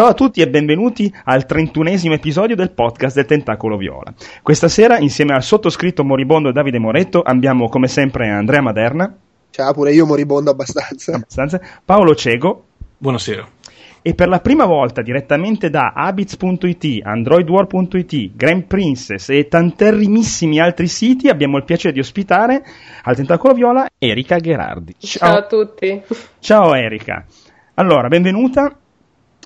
Ciao a tutti e benvenuti al trentunesimo episodio del podcast del Tentacolo Viola. Questa sera, insieme al sottoscritto moribondo Davide Moretto, abbiamo come sempre Andrea Maderna. Ciao, pure io moribondo abbastanza. abbastanza Paolo Cego. Buonasera. E per la prima volta direttamente da Habits.it, AndroidWar.it, Grand Princess e tanterrimissimi altri siti abbiamo il piacere di ospitare al Tentacolo Viola Erika Gherardi. Ciao, Ciao a tutti. Ciao Erika. Allora, benvenuta.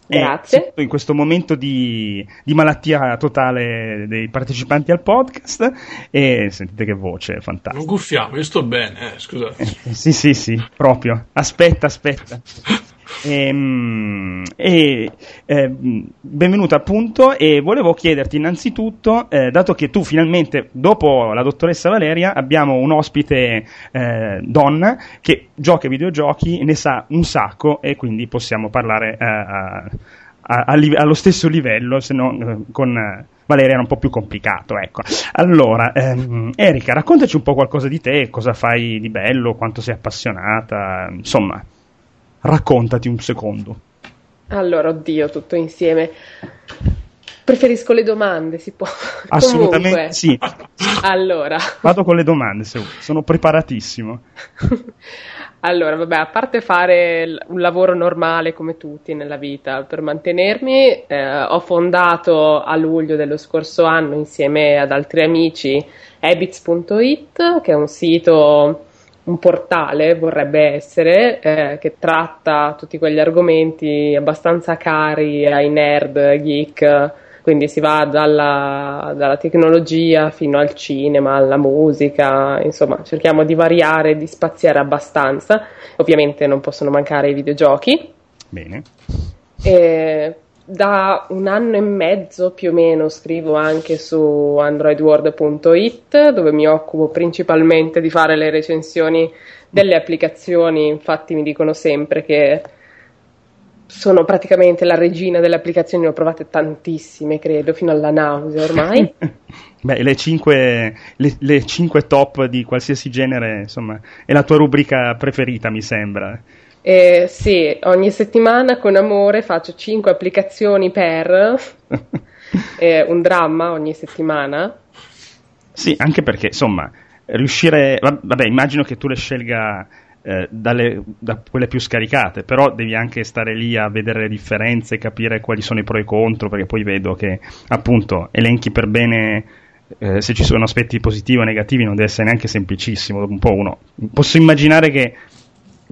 Grazie. in questo momento di, di, malattia totale dei partecipanti al podcast e sentite che voce fantastica. Non guffiamo, io sto bene, eh, scusate. Eh, sì, sì, sì, proprio. Aspetta, aspetta. Ehm, e, e eh, benvenuta appunto e volevo chiederti innanzitutto, eh, dato che tu finalmente dopo la dottoressa Valeria abbiamo un ospite eh, donna che gioca ai videogiochi, ne sa un sacco e quindi possiamo parlare eh, a, a, a, allo stesso livello, se no eh, con... Valeria era un po' più complicato, ecco. Allora, ehm, Erika, raccontaci un po' qualcosa di te, cosa fai di bello, quanto sei appassionata, insomma, Raccontati un secondo. Allora, oddio, tutto insieme. Preferisco le domande, si può. Assolutamente Comunque. sì. Allora. Vado con le domande, se vuoi. sono preparatissimo. allora, vabbè, a parte fare un lavoro normale come tutti nella vita, per mantenermi, eh, ho fondato a luglio dello scorso anno insieme ad altri amici Habits.it, che è un sito un portale vorrebbe essere eh, che tratta tutti quegli argomenti abbastanza cari ai nerd, geek, quindi si va dalla, dalla, tecnologia fino al cinema, alla musica, insomma cerchiamo di variare di spaziare abbastanza, ovviamente non possono mancare i videogiochi. Bene. E da un anno e mezzo più o meno scrivo anche su androidworld.it dove mi occupo principalmente di fare le recensioni delle applicazioni, infatti mi dicono sempre che sono praticamente la regina delle applicazioni, ne ho provate tantissime, credo, fino alla nausea ormai. Beh, le 5 le, le cinque top di qualsiasi genere, insomma, è la tua rubrica preferita, mi sembra. Eh, sì, ogni settimana con amore faccio 5 applicazioni per eh, un dramma ogni settimana. Sì, anche perché insomma, riuscire. Vabbè, immagino che tu le scelga eh, dalle, da quelle più scaricate, però devi anche stare lì a vedere le differenze, capire quali sono i pro e i contro, perché poi vedo che appunto elenchi per bene. Eh, se ci sono aspetti positivi o negativi non deve essere neanche semplicissimo. Un po' uno. Posso immaginare che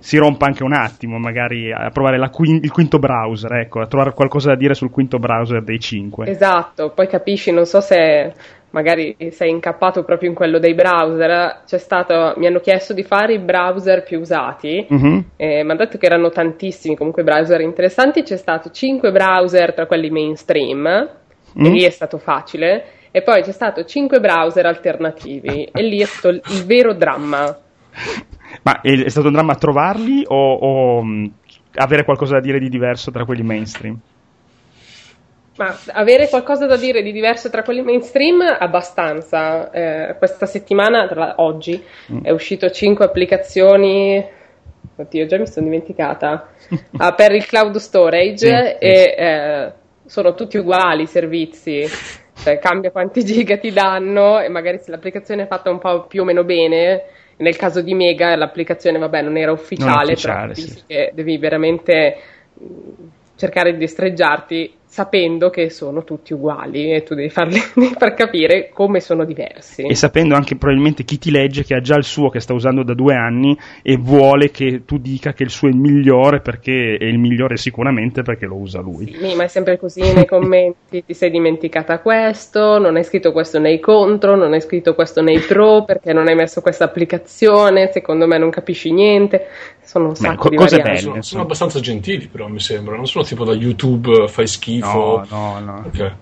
si rompa anche un attimo, magari a provare quin- il quinto browser, ecco, a trovare qualcosa da dire sul quinto browser dei cinque. Esatto, poi capisci, non so se magari sei incappato proprio in quello dei browser, c'è stato, mi hanno chiesto di fare i browser più usati, mm-hmm. eh, mi hanno detto che erano tantissimi comunque browser interessanti, c'è stato 5 browser tra quelli mainstream, mm. e lì è stato facile, e poi c'è stato 5 browser alternativi, e lì è stato il vero dramma. Ma è, stato un dramma trovarli o, o mh, avere qualcosa da dire di diverso tra quelli mainstream? Ma avere qualcosa da dire di diverso tra quelli mainstream abbastanza. Eh, questa settimana, tra oggi, mm. è uscito 5 applicazioni. Oddio, già mi sono dimenticata. ah, per il cloud storage sì, e eh, sono tutti uguali i servizi. Cioè, cambia quanti giga ti danno e magari se l'applicazione è fatta un po' più o meno bene nel caso di Mega l'applicazione vabbè, non era ufficiale, non ufficiale però sì. devi veramente cercare di destreggiarti sapendo che sono tutti uguali e tu devi, farli, devi far capire come sono diversi. E sapendo anche probabilmente chi ti legge che ha già il suo che sta usando da due anni e vuole che tu dica che il suo è il migliore perché è il migliore sicuramente perché lo usa lui. Sì, ma è sempre così nei commenti, ti sei dimenticata questo, non hai scritto questo nei contro, non hai scritto questo nei pro perché non hai messo questa applicazione, secondo me non capisci niente. Sono un sacco Beh, di cose belle. Sono, sono abbastanza gentili però mi sembra, non sono tipo da YouTube fai schifo schifo. No, no, no. Okay.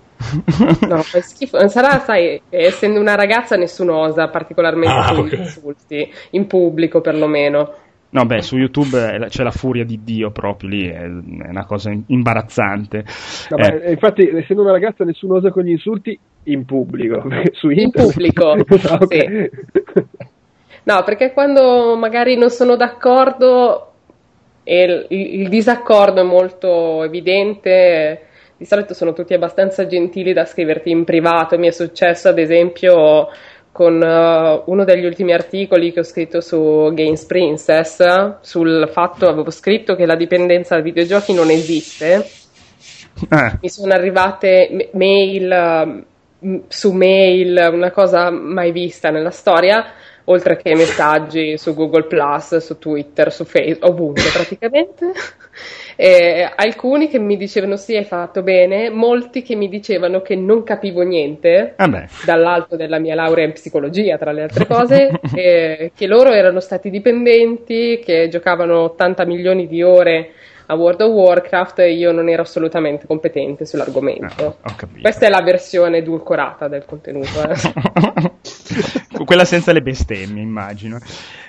no, fa schifo. Sarà, sai, essendo una ragazza nessuno osa particolarmente ah, okay. insulti, in pubblico perlomeno. No, beh, su YouTube c'è la furia di Dio proprio lì, è una cosa imbarazzante. No, eh. infatti, essendo una ragazza, nessuno osa con gli insulti in pubblico. Su in pubblico, okay. sì. No, perché quando magari non sono d'accordo e il, il disaccordo è molto evidente, di solito sono tutti abbastanza gentili da scriverti in privato. Mi è successo, ad esempio, con uh, uno degli ultimi articoli che ho scritto su Games Princess, sul fatto, avevo scritto che la dipendenza da videogiochi non esiste. Eh, Mi sono arrivate mail uh, su mail, una cosa mai vista nella storia, oltre che messaggi su Google Plus, su Twitter, su Facebook, ovunque praticamente. E alcuni che mi dicevano sì, hai fatto bene, molti che mi dicevano che non capivo niente vabbè. dall'alto della mia laurea in psicologia, tra le altre cose, e che loro erano stati dipendenti, che giocavano 80 milioni di ore a World of Warcraft e io non ero assolutamente competente sull'argomento. Ah, ho capito. Questa è la versione edulcorata del contenuto. eh. Quella senza le bestemmie, immagino.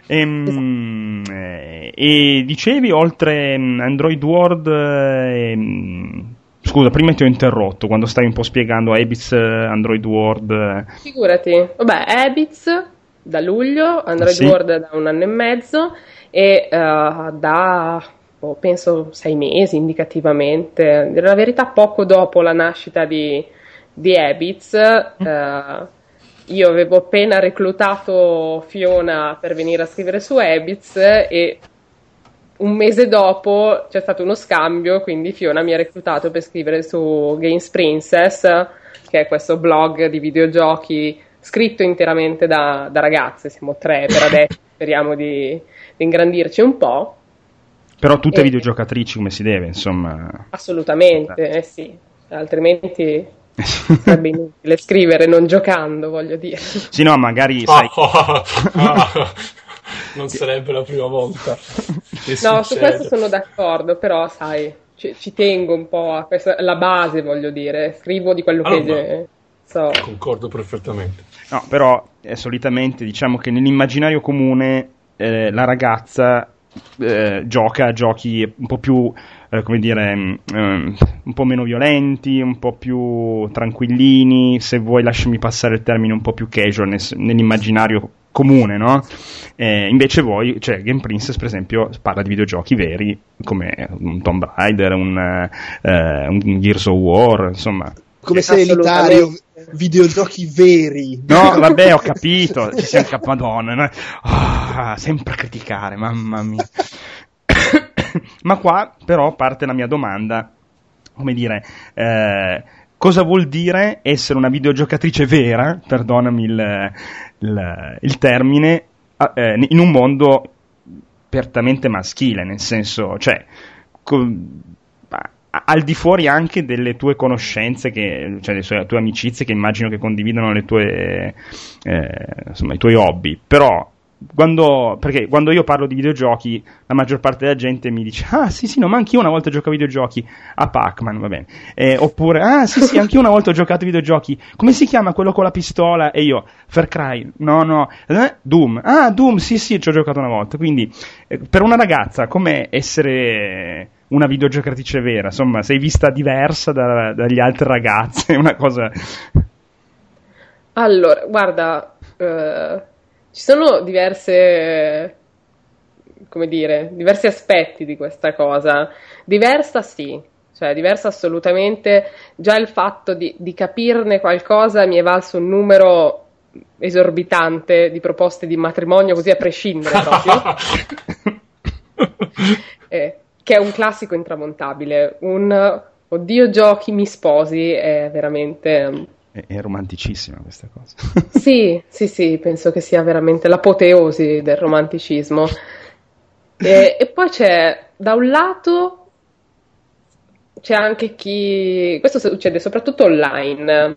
Ehm, eh, e dicevi, oltre mm, Android World, eh, ehm, scusa, prima ti ho interrotto quando stavi un po' spiegando Abits, eh, Android World. eh. Figurati, vabbè, Abits da luglio, Android Sì. World da un anno e mezzo e eh, da boh, penso sei mesi indicativamente. La verità, poco dopo la nascita di, di Abits, eh, io avevo appena reclutato Fiona per venire a scrivere su Abits e un mese dopo c'è stato uno scambio, quindi Fiona mi ha reclutato per scrivere su Games Princess, che è questo blog di videogiochi scritto interamente da, da ragazze, siamo tre per adesso, speriamo di, di ingrandirci un po'. Però tutte Eh. videogiocatrici come si deve, insomma. Assolutamente, eh sì, altrimenti sarebbe inutile scrivere non giocando, voglio dire. sì, no, magari sai. Ah, ah, non sarebbe la prima volta. che No, su questo sono d'accordo, però sai, ci, ci tengo un po' a questa, la base, voglio dire, scrivo di quello Ah, che so. Concordo perfettamente. No, però eh, solitamente diciamo che nell'immaginario comune eh, la ragazza eh, gioca a giochi un po' più, eh, come dire, ehm, un po' meno violenti, un po' più tranquillini, se vuoi lasciami passare il termine un po' più casual nel- nell'immaginario comune, no? Eh, invece voi, cioè Game Princess per esempio parla di videogiochi veri come un Tomb Raider, un, eh, un Gears of War, insomma. Come Assolutamente. elitario, videogiochi veri. No, vabbè, ho capito, ci siamo capadonna. no? Ah, sempre a criticare, mamma mia. Ma qua però parte la mia domanda, come dire, eh, cosa vuol dire essere una videogiocatrice vera, perdonami il, il- il termine, eh, in un mondo apertamente maschile, nel senso, cioè, co- al di fuori anche delle tue conoscenze, che, cioè le sue- tue amicizie che immagino che condividano tue, eh, insomma, i tuoi hobby, però quando, perché quando io parlo di videogiochi la maggior parte della gente mi dice ah sì sì no ma anch'io una volta gioco a videogiochi a Pac-Man va bene. Eh, oppure ah sì sì anch'io una volta ho giocato a videogiochi come si chiama quello con la pistola? E io Far Cry no no. Eh, Doom. Ah Doom sì sì ci ho giocato una volta quindi eh, per una ragazza com'è essere una videogiocatrice vera? Insomma sei vista diversa da- dagli altri ragazzi è una cosa. Allora, guarda, eh, ci sono diverse, come dire, diversi aspetti di questa cosa. Diversa sì, cioè diversa assolutamente. Già il fatto di, di capirne qualcosa mi è valso un numero esorbitante di proposte di matrimonio, così a prescindere proprio. Eh, che è un classico intramontabile. Un oddio giochi, mi sposi è veramente... è, è romanticissima questa cosa Sì, sì, sì, penso che sia veramente l'apoteosi del romanticismo. E, e poi c'è, da un lato, c'è anche chi... Questo succede soprattutto online.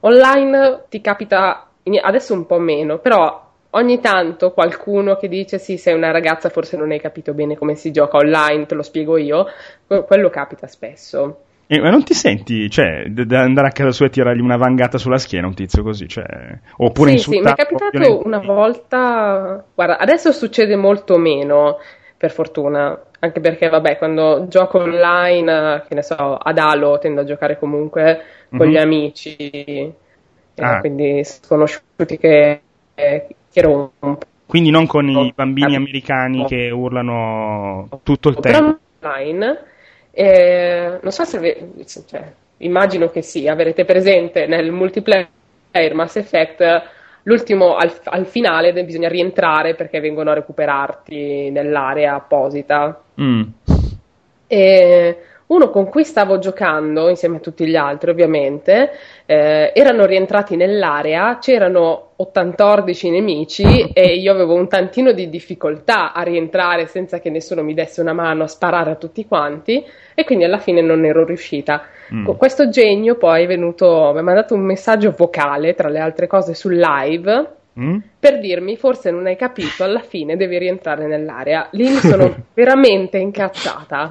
Online ti capita, adesso un po' meno, però ogni tanto qualcuno che dice sì, sei una ragazza, forse non hai capito bene come si gioca online, te lo spiego io. Que- Quello capita spesso. Eh, ma non ti senti, cioè, da andare a casa sua e tirargli una vangata sulla schiena un tizio così, cioè, oppure Sì, sì, mi è capitato una volta. Guarda, adesso succede molto meno, per fortuna. Anche perché, vabbè, quando gioco online, che ne so, ad Halo tendo a giocare comunque con Mhm. gli amici, eh, Ah. quindi sconosciuti che, eh, che rompo. Quindi non con i bambini americani che urlano tutto il Però tempo. online E non so se ave- cioè, immagino che sì, avrete presente nel multiplayer Mass Effect l'ultimo al, al finale bisogna rientrare perché vengono a recuperarti nell'area apposita. Mm. E uno con cui stavo giocando, insieme a tutti gli altri ovviamente, eh, erano rientrati nell'area, c'erano 80 nemici e io avevo un tantino di difficoltà a rientrare senza che nessuno mi desse una mano a sparare a tutti quanti e quindi alla fine non ero riuscita. Mm. Questo genio poi è venuto, mi ha mandato un messaggio vocale, tra le altre cose, sul live Mm? per dirmi forse non hai capito, alla fine devi rientrare nell'area. Lì mi sono veramente incazzata.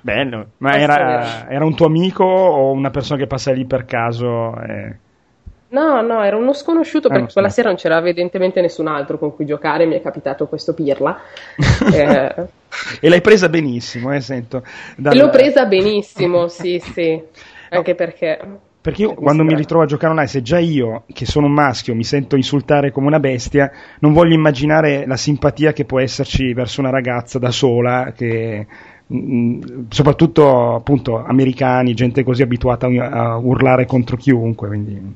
Bello, ma era, era un tuo amico o una persona che passa lì per caso? eh? No, no, era uno sconosciuto Ah, perché quella sera non c'era evidentemente nessun altro con cui giocare, mi è capitato questo pirla. Eh, E l'hai presa benissimo, eh, sento. dal- e l'ho presa benissimo, sì, sì, anche perché... Perché io Eh, quando mi ritrovo a giocare online, se già io, che sono un maschio, mi sento insultare come una bestia, non voglio immaginare la simpatia che può esserci verso una ragazza da sola, che mm, soprattutto appunto americani, gente così abituata a, urlare contro chiunque, quindi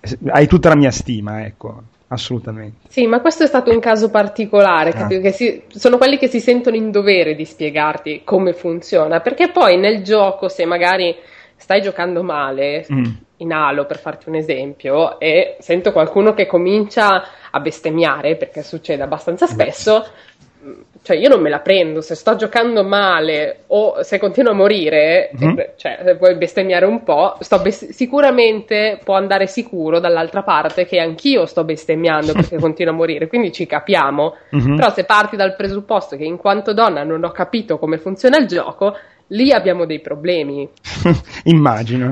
eh, hai tutta la mia stima, ecco, assolutamente. Sì, ma questo è stato un caso particolare, Ah. si- sono quelli che si sentono in dovere di spiegarti come funziona, perché poi nel gioco, se magari stai giocando male, Mm. in Halo per farti un esempio, e sento qualcuno che comincia a bestemmiare, perché succede abbastanza spesso, mh, cioè io non me la prendo, se sto giocando male o se continuo a morire, eh, cioè se vuoi bestemmiare un po', sto bes- sicuramente può andare sicuro dall'altra parte che anch'io sto bestemmiando perché continuo a morire, quindi ci capiamo. Mhm. Però se parti dal presupposto che in quanto donna non ho capito come funziona il gioco, lì abbiamo dei problemi. Immagino.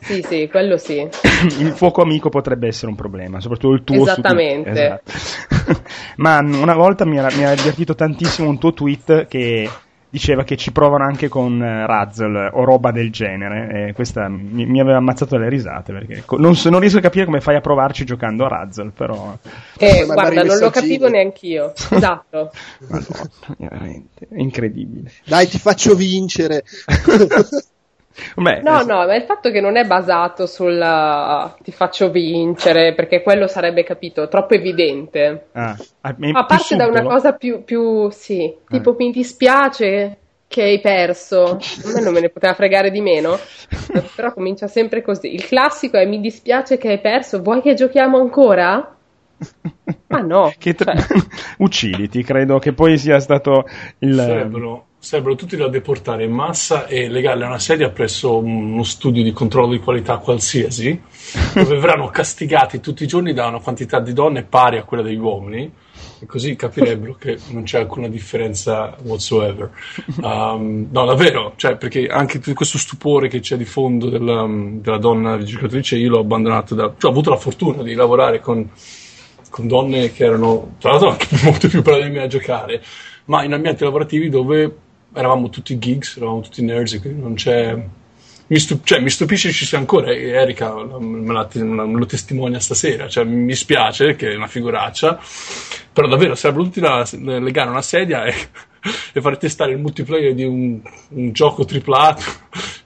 Sì, sì, quello sì. il fuoco amico potrebbe essere un problema, soprattutto il tuo. Esattamente. Esatto. Ma una volta mi, era, mi ha divertito tantissimo un tuo tweet che diceva che ci provano anche con eh, Razzle o roba del genere. E questa mi, mi aveva ammazzato le risate perché co- non, so- non riesco a capire come fai a provarci giocando a Razzle, però. Eh, guarda, non lo capivo neanch'io. Esatto. Madonna, veramente, è incredibile. Dai, ti faccio vincere. Beh, No, eh, no, ma il fatto che non è basato sul uh, ti faccio vincere, perché quello sarebbe capito troppo evidente. ah, è A più parte da una cosa più, più sì, tipo mi dispiace che hai perso, a me non me ne poteva fregare di meno, eh, però comincia sempre così. Il classico è mi dispiace che hai perso, vuoi che giochiamo ancora? Ma no, Che tra- cioè, Ucciditi, credo che poi sia stato il. Sarebbero, sarebbero tutti da deportare in massa e legarli a una sedia presso uno studio di controllo di qualità qualsiasi, dove verranno castigati tutti i giorni da una quantità di donne pari a quella degli uomini, e così capirebbero che non c'è alcuna differenza whatsoever. Um, no, davvero, cioè, perché anche questo stupore che c'è di fondo della, della donna giocatrice, io l'ho abbandonato da... Cioè, ho avuto la fortuna di lavorare con con donne che erano tra l'altro anche molto più brave di me a giocare, ma in ambienti lavorativi dove eravamo tutti geeks, eravamo tutti nerds, quindi non c'è. Mi, stu- cioè, mi stupisce ci sia ancora, Erika me, la- me lo testimonia stasera, cioè, mi spiace che è una figuraccia, però davvero sarebbero tutti da legare una sedia e, e fare testare il multiplayer di un, un gioco triplato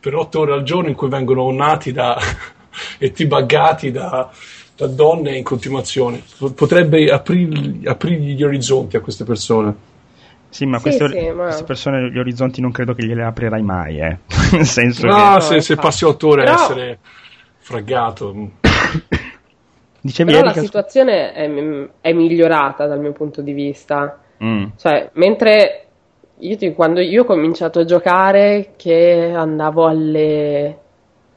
per otto ore al giorno in cui vengono onnati da, e tibaggati da, da donne in continuazione. Potrebbe aprirgli, aprirgli gli orizzonti a queste persone. Sì, ma Sì, queste, sì, ma- queste persone gli orizzonti non credo che gliele aprirai mai, eh. Nel senso No, che. se, se passi otto ore a Però- essere fraggato. Dicevi però la Erika, situazione è, è migliorata dal mio punto di vista. Mm. Cioè, mentre io ti- quando io ho cominciato a giocare, che andavo alle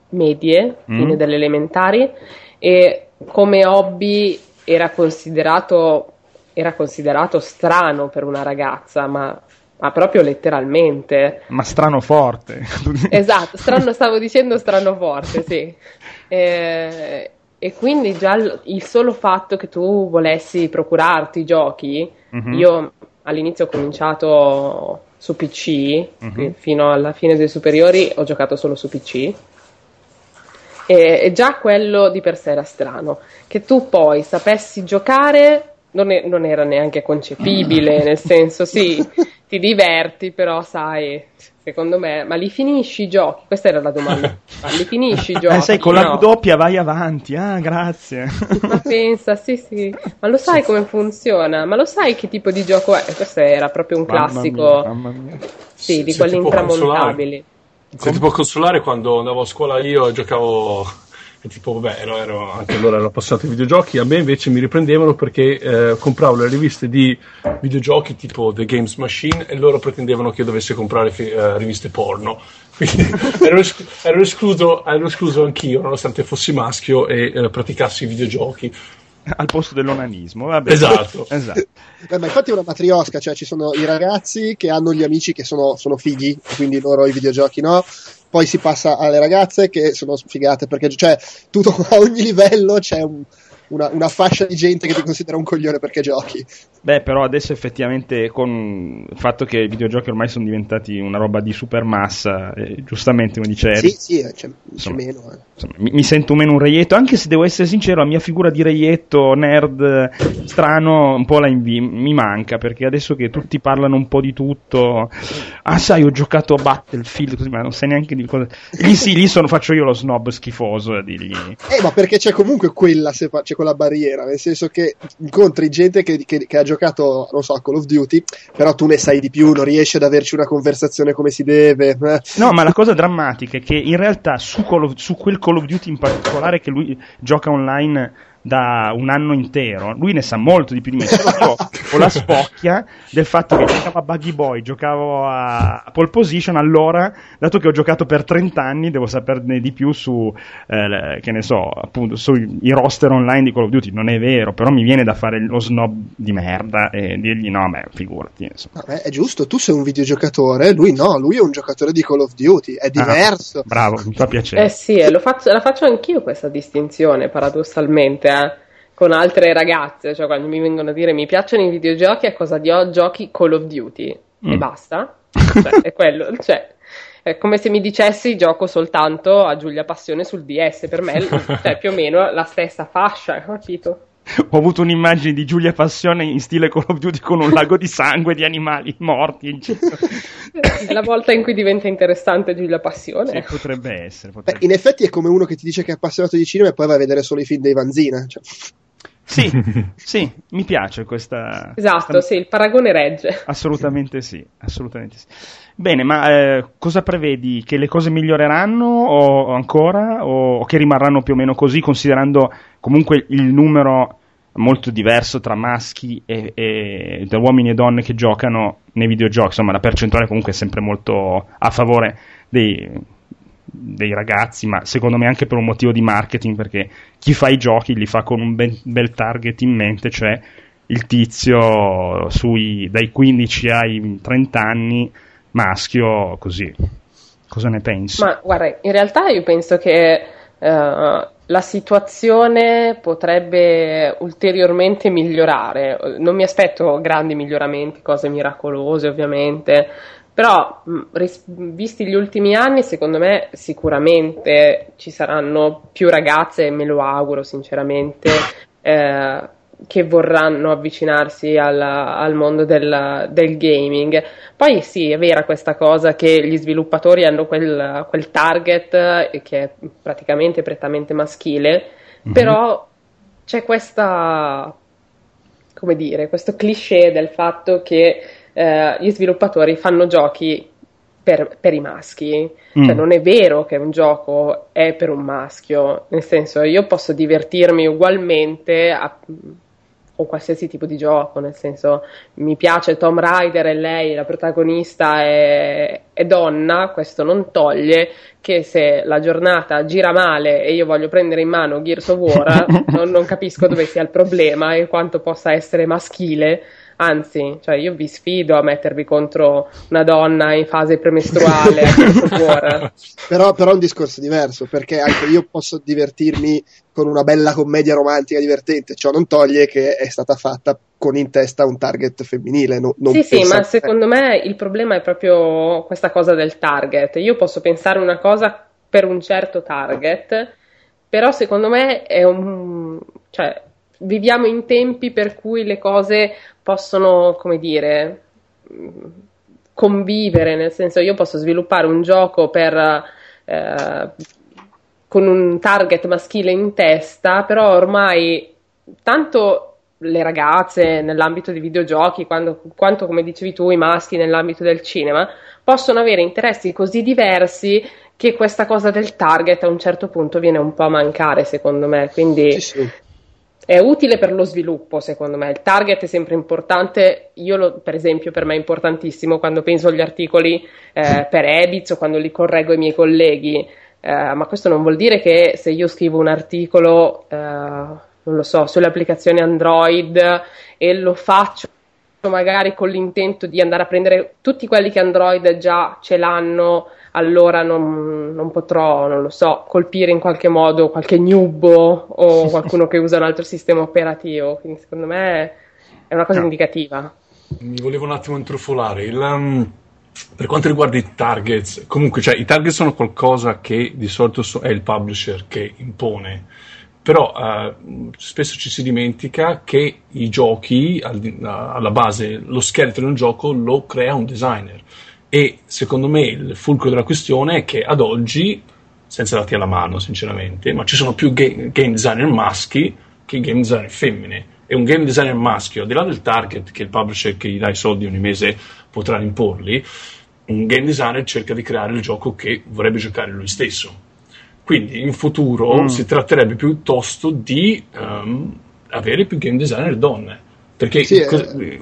medie, Mm. fine delle elementari, e come hobby era considerato, era considerato strano per una ragazza, ma, ma proprio letteralmente. Ma strano forte. Esatto, strano, stavo dicendo strano forte, sì. Eh, e quindi già il, solo fatto che tu volessi procurarti i giochi, Mhm. io all'inizio ho cominciato su PC, Mhm. quindi fino alla fine dei superiori ho giocato solo su PC. E, e già quello di per sé era strano. Che tu poi sapessi giocare non, è- non era neanche concepibile, nel senso, sì, ti diverti, però sai, secondo me, ma li finisci i giochi? Questa era la domanda. Ma li finisci i giochi? Eh, sai, con la No. doppia vai avanti. Ah, grazie. Ma pensa, sì, sì. Ma lo sai come funziona? Ma lo sai che tipo di gioco è? Questo era proprio un Mamma classico, mia, mamma mia. sì, di quelli intramontabili. Se ti può consolare, quando andavo a scuola io giocavo. Tipo, vabbè, ero, ero- anche allora ero appassionato ai videogiochi. A me invece mi riprendevano perché eh, compravo le riviste di videogiochi tipo The Games Machine e loro pretendevano che io dovessi comprare fi- eh, riviste porno. Quindi ero, esclu- ero escluso, ero escluso anch'io, nonostante fossi maschio e eh, praticassi i videogiochi. Al posto dell'onanismo, vabbè. Esatto. esatto. Beh, ma infatti è una matriosca, cioè ci sono i ragazzi che hanno gli amici che sono, sono fighi, quindi loro i videogiochi no. Poi si passa alle ragazze che sono sfigate perché cioè, tutto, a ogni livello c'è un- una, una fascia di gente che ti considera un coglione perché giochi. Beh, però adesso effettivamente con il fatto che i videogiochi ormai sono diventati una roba di supermassa, eh, giustamente come dice Sì, sì, c'è, c'è Insomma. meno. eh. insomma, mi, mi sento meno un reietto, anche se devo essere sincero, la mia figura di reietto nerd eh, strano un po' la invi- mi manca, perché adesso che tutti parlano un po' di tutto, ah sai, ho giocato a Battlefield, così, ma non sai neanche di cosa... Lì sì, lì sono, faccio io lo snob schifoso a dirgli... Eh, ma perché c'è comunque quella, c'è quella barriera, nel senso che incontri gente che, che- che ha giocato, non so, a Call of Duty, però tu ne sai di più, non riesci ad averci una conversazione come si deve. eh. No, ma la cosa drammatica è che in realtà su, of- su quel Call of Duty in particolare che lui gioca online da un anno intero, lui ne sa molto di più di me. Solo ho, la spocchia del fatto che giocavo a Buggy Boy, giocavo a Pole Position, allora, dato che ho giocato per 30 anni, devo saperne di più su, eh, che ne so, appunto, sui roster online di Call of Duty. Non è vero, però mi viene da fare lo snob di merda e dirgli no, beh, figurati. Vabbè, è giusto, tu sei un videogiocatore, lui no, lui è un giocatore di Call of Duty, è diverso. Ah, bravo, mi fa piacere. Eh sì, e lo faccio- la faccio anch'io questa distinzione, paradossalmente, con altre ragazze, cioè quando mi vengono a dire mi piacciono i videogiochi, a cosa di ho giochi Call of Duty e Mm. basta. Cioè, è quello, cioè, è come se mi dicessi gioco soltanto a Giulia Passione sul DS, per me cioè, più o meno la stessa fascia, capito? Ho avuto un'immagine di Giulia Passione in stile Call of Duty con un lago di sangue di animali morti. È la volta in cui diventa interessante Giulia Passione. Sì, potrebbe essere. Beh, potrebbe- in effetti è come uno che ti dice che è appassionato di cinema e poi va a vedere solo i film dei Vanzina. Cioè, Sì, sì, mi piace questa. Esatto, questa- sì, il paragone regge. Assolutamente sì, assolutamente sì. Bene, ma eh, cosa prevedi? Che le cose miglioreranno o, o ancora o, o che rimarranno più o meno così, considerando comunque il numero molto diverso tra maschi e, e tra uomini e donne che giocano nei videogiochi? Insomma, la percentuale comunque è sempre molto a favore dei, dei ragazzi, ma secondo me anche per un motivo di marketing, perché chi fa i giochi li fa con un ben- bel target in mente, cioè il tizio sui, dai 15 ai 30 anni, maschio, così. Cosa ne pensi? Ma guarda, in realtà io penso che eh, la situazione potrebbe ulteriormente migliorare. Non mi aspetto grandi miglioramenti, cose miracolose ovviamente, però mh, ris- visti gli ultimi anni, secondo me sicuramente ci saranno più ragazze, me lo auguro sinceramente, eh, che vorranno avvicinarsi alla- al mondo del, del gaming. Poi sì, è vera questa cosa che gli sviluppatori hanno quel, quel target eh, che è praticamente prettamente maschile, Mhm. però c'è questa, come dire, questo cliché del fatto che eh, gli sviluppatori fanno giochi per, per i maschi. Cioè, Mm. non è vero che un gioco è per un maschio, nel senso io posso divertirmi ugualmente a- con qualsiasi tipo di gioco, nel senso mi piace Tomb Raider e lei, la protagonista, è, è donna, questo non toglie che se la giornata gira male e io voglio prendere in mano Gears of War, non, non capisco dove sia il problema e quanto possa essere maschile. Anzi, cioè io vi sfido a mettervi contro una donna in fase premestruale. Però, però è un discorso diverso, perché anche io posso divertirmi con una bella commedia romantica divertente, ciò non toglie che è stata fatta con in testa un target femminile. no- non Sì, sì, ma secondo me il problema è proprio questa cosa del target. Io posso pensare una cosa per un certo target, però secondo me è un... cioè, viviamo in tempi per cui le cose possono, come dire, convivere, nel senso io posso sviluppare un gioco per, eh, con un target maschile in testa, però ormai tanto le ragazze nell'ambito dei videogiochi, quando, quanto come dicevi tu i maschi nell'ambito del cinema, possono avere interessi così diversi che questa cosa del target a un certo punto viene un po' a mancare, secondo me. Quindi Sì, sì. È utile per lo sviluppo, secondo me. Il target è sempre importante. Io, lo- per esempio, per me è importantissimo quando penso agli articoli eh, per Ebitz o quando li correggo ai miei colleghi. Eh, ma questo non vuol dire che se io scrivo un articolo, eh, non lo so, sulle applicazioni Android e lo faccio magari con l'intento di andare a prendere tutti quelli che Android già ce l'hanno, allora non, non potrò, non lo so, colpire in qualche modo qualche newbo o qualcuno che usa un altro sistema operativo. Quindi secondo me è una cosa No. indicativa. Mi volevo un attimo intrufolare. Il, um, per quanto riguarda i targets, comunque, cioè, i target sono qualcosa che di solito so- è il publisher che impone, però eh, spesso ci si dimentica che i giochi, al di- alla base, lo scheletro di un gioco lo crea un designer. E secondo me il fulcro della questione è che ad oggi, senza dati alla mano, sinceramente, ma ci sono più ga- game designer maschi che game designer femmine. E un game designer maschio, al di là del target che il publisher che gli dà i soldi ogni mese potrà imporli, un game designer cerca di creare il gioco che vorrebbe giocare lui stesso. Quindi in futuro Mm. si tratterebbe piuttosto di ehm, avere più game designer donne. Perché Sì, il, eh,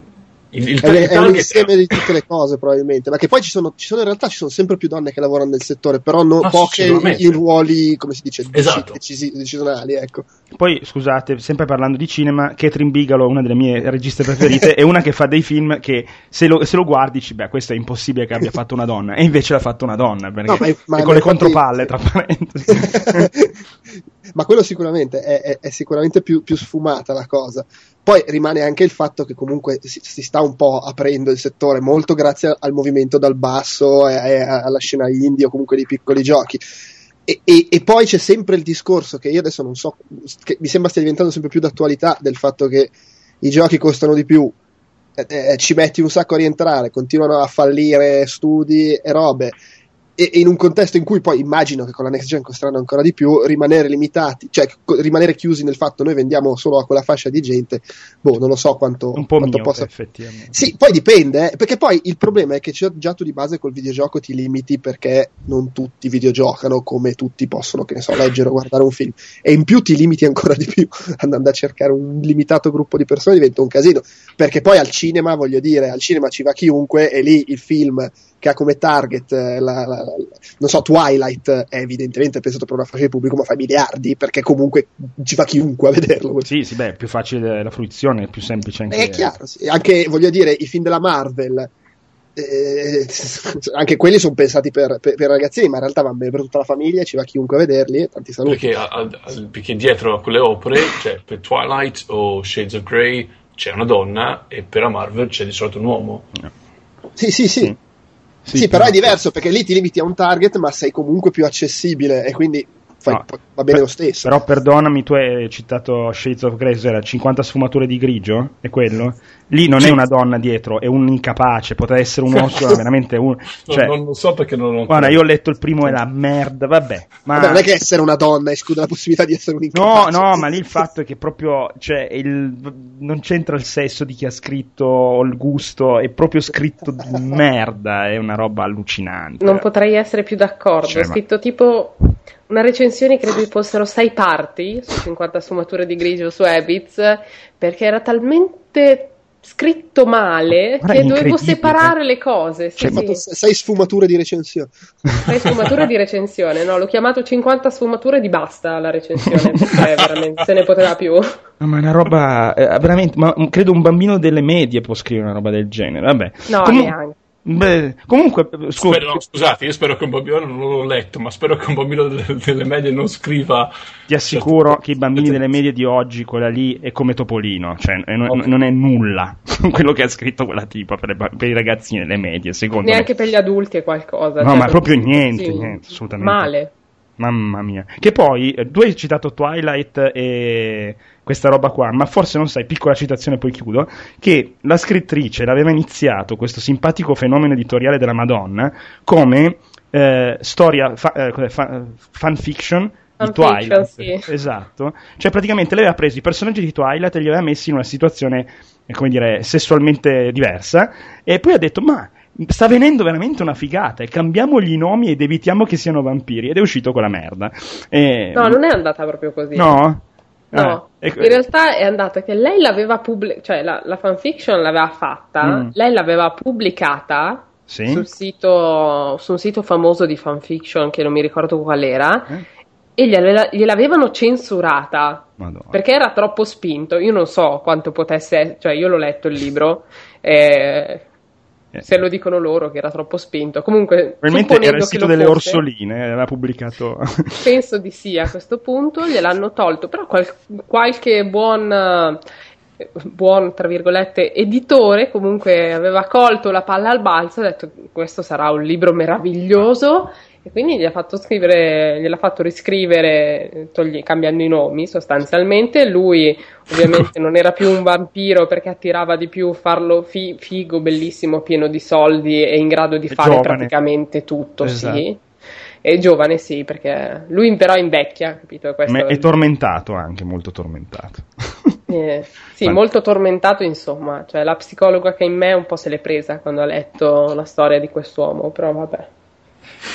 il, il È, è un insieme di tutte le cose, probabilmente. Ma che poi ci sono, ci sono in realtà ci sono sempre più donne che lavorano nel settore, però non Ah, poche in, ruoli, come si dice, Esatto. decisi- decisionali. Ecco. Poi, scusate, sempre parlando di cinema, Catherine Bigelow, una delle mie registe preferite, è una che fa dei film che se lo, se lo guardi dici, beh, questo è impossibile che abbia fatto una donna. E invece l'ha fatto una donna, perché No, ma- ma- e con le infatti- contropalle, tra parentesi. Ma quello sicuramente è, è- è sicuramente più, più sfumata la cosa. Poi rimane anche il fatto che comunque si, si sta un po' aprendo il settore, molto grazie al movimento dal basso e, e alla scena indie o comunque dei piccoli giochi. E, e- e poi c'è sempre il discorso che io adesso non so, che mi sembra stia diventando sempre più d'attualità del fatto che i giochi costano di più, eh, eh, ci metti un sacco a rientrare, continuano a fallire studi e robe. E, in un contesto in cui poi immagino che con la next gen costeranno ancora di più, rimanere limitati, cioè co- rimanere chiusi nel fatto noi vendiamo solo a quella fascia di gente, boh, non lo so quanto, Un po' quanto mio, possa effettivamente. sì, poi dipende, eh, perché poi il problema è che già tu di base col videogioco ti limiti perché non tutti videogiocano come tutti possono, che ne so, leggere o guardare un film. E in più ti limiti ancora di più andando a cercare un limitato gruppo di persone diventa un casino. Perché poi al cinema, voglio dire, al cinema ci va chiunque e lì il film che ha come target, eh, la, la- la- non so, Twilight è evidentemente pensato per una fascia di pubblico, ma fa miliardi perché comunque ci va chiunque a vederlo. Sì, sì, beh, è più facile la fruizione, è più semplice anche. È chiaro, sì. anche voglio dire, i film della Marvel, eh, anche quelli sono pensati per, per, per ragazzini, ma in realtà vanno bene per tutta la famiglia, ci va chiunque a vederli. e Tanti saluti. Perché, a- a- a- perché dietro a quelle opere, cioè per Twilight o Shades of Grey c'è una donna e per la Marvel c'è di solito un uomo. Sì, sì, sì. Sì, Sì, però è diverso perché lì ti limiti a un target, ma sei comunque più accessibile e quindi fai- No, va bene per- lo stesso. Però perdonami, tu hai citato Shades of Grey, era 50 sfumature di grigio? È quello? Lì non è Sì. una donna dietro, è un incapace, potrebbe essere un osso, veramente un... Non- Cioè, non, lo so perché non ho. guarda, io ho letto il primo e la merda, vabbè. Ma... Vabbè, non è che essere una donna esclude la possibilità di essere un No, incapace. no, ma lì il fatto è che proprio cioè, il- non c'entra il sesso di chi ha scritto o il gusto, è proprio scritto di merda, è una roba allucinante. Non potrei essere più d'accordo. Cioè, ma- scritto tipo una recensione, credo che fossero sei parti su 50 sfumature di grigio su Ebitz, perché era talmente scritto male Guarda, che dovevo separare le cose. Sì, Cioè, sì. sei sfumature di recensione. Sei sfumature di recensione, no? L'ho chiamato 50 sfumature di basta la recensione, perché veramente se ne poteva più. No, ma è una roba eh, veramente, ma credo un bambino delle medie può scrivere una roba del genere, vabbè. No, Comu- neanche. Beh, comunque, eh, scusa, Spero- no, scusate, io spero che un bambino, non l'ho letto, ma spero che un bambino delle, delle medie non scriva. ti assicuro che i bambini delle medie di oggi, quella lì, è come Topolino, cioè non, Ovvio. non è nulla quello che ha scritto quella tipa per, per i ragazzini delle medie, secondo Neanche me. per gli adulti è qualcosa. No, cioè, ma proprio niente, sì, niente, assolutamente. Male. Mamma mia. Che poi, eh, tu hai citato Twilight e questa roba qua, ma forse non sai, piccola citazione poi chiudo, che la scrittrice l'aveva iniziato questo simpatico fenomeno editoriale della Madonna come eh, storia, fa, eh, fa, fanfiction di Twilight. Sì. Esatto. Cioè praticamente lei aveva preso i personaggi di Twilight e li aveva messi in una situazione, eh, come dire, sessualmente diversa e poi ha detto ma sta venendo veramente una figata e cambiamo i nomi ed evitiamo che siano vampiri ed è uscito quella merda. E... No, non è andata proprio così. No? No, Ah, e- in realtà è andata che lei l'aveva pubblicata, cioè la, la fanfiction l'aveva fatta, Mm. lei l'aveva pubblicata Sì? sul sito, su un sito famoso di fanfiction che non mi ricordo qual era Eh? e gliela- gliel'avevano censurata Madonna. perché era troppo spinto. Io non so quanto potesse, cioè io l'ho letto il libro, eh, Eh. Se lo dicono loro che era troppo spinto. Comunque, Probabilmente era il sito delle fosse- orsoline, aveva pubblicato... penso di sì a questo punto, gliel'hanno tolto, però qual- qualche buon, eh, buon, tra virgolette, editore comunque aveva colto la palla al balzo e ha detto questo sarà un libro meraviglioso e quindi gli ha fatto scrivere, gliel'ha fatto riscrivere eh, togli- cambiando i nomi sostanzialmente, lui ovviamente non era più un vampiro perché attirava di più farlo fi- figo, bellissimo, pieno di soldi e in grado di E fare giovane. praticamente tutto, Esatto. sì. È giovane, sì, perché lui però invecchia, capito? Questo è tormentato anche, molto tormentato. eh, sì, Ma- molto tormentato, insomma. Cioè, la psicologa che in me un po' se l'è presa quando ha letto la storia di quest'uomo, però vabbè.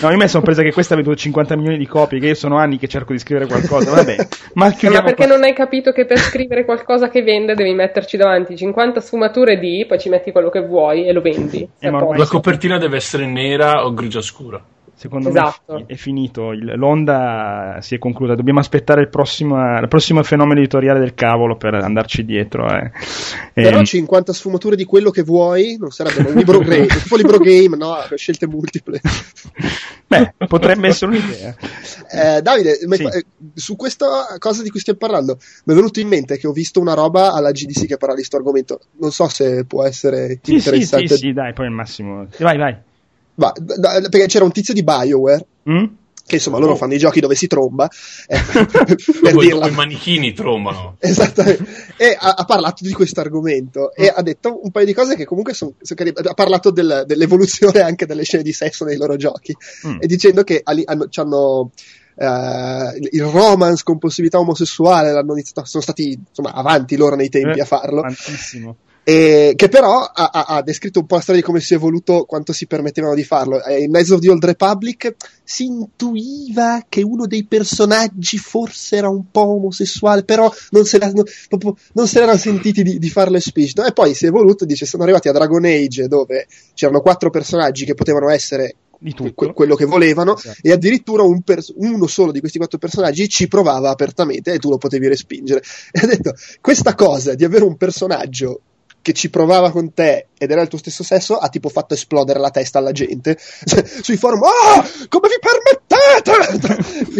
No, io mi sono presa che questa ha venduto 50 milioni di copie, che io sono anni che cerco di scrivere qualcosa, vabbè. Ma Ma perché qua. non hai capito che per scrivere qualcosa che vende devi metterci davanti 50 sfumature di, poi ci metti quello che vuoi e lo vendi. Eh, La copertina deve essere nera o grigia scura. Secondo Esatto. me è, è finito, il- l'onda si è conclusa, dobbiamo aspettare il prossimo, il prossimo fenomeno editoriale del cavolo per andarci dietro. eh. Però Ehm, 50 sfumature di quello che vuoi non sarebbe un libro game, tipo libro game, no? Scelte multiple. beh, potrebbe essere un'idea. Eh, Davide, ma- Sì. eh, su questa cosa di cui stiamo parlando, mi è venuto in mente che ho visto una roba alla GDC che parla di questo argomento. Non so se può essere Sì, sì, interessante. sì, sì, dai, poi al massimo. Vai, vai. Ma, da- perché c'era un tizio di BioWare Mm? che insomma loro Oh. fanno i giochi dove si tromba eh, per dopo i manichini trombano. Esattamente, e ha, ha parlato di questo argomento e ha detto un paio di cose che comunque sono carine. Ha parlato del- dell'evoluzione anche delle scene di sesso nei loro giochi Mm. e dicendo che hanno, c'hanno, eh, il- il romance con possibilità omosessuale l'hanno iniziato, sono stati insomma avanti loro nei tempi Eh, a farlo Tantissimo. E che però ha, ha- ha descritto un po' la storia di come si è evoluto quanto si permettevano di farlo. Eh, In Knights of the Old Republic si intuiva che uno dei personaggi forse era un po' omosessuale, però non se, proprio- non se l'erano sentiti di, di farlo esplicito. E poi si è evoluto, dice, sono arrivati a Dragon Age dove c'erano quattro personaggi che potevano essere que- quello che volevano Esatto. e addirittura un pers- uno solo di questi quattro personaggi ci provava apertamente e tu lo potevi respingere. E ha detto, questa cosa di avere un personaggio che ci provava con te ed era il tuo stesso sesso ha tipo fatto esplodere la testa alla gente sui forum. Ah come vi permettete?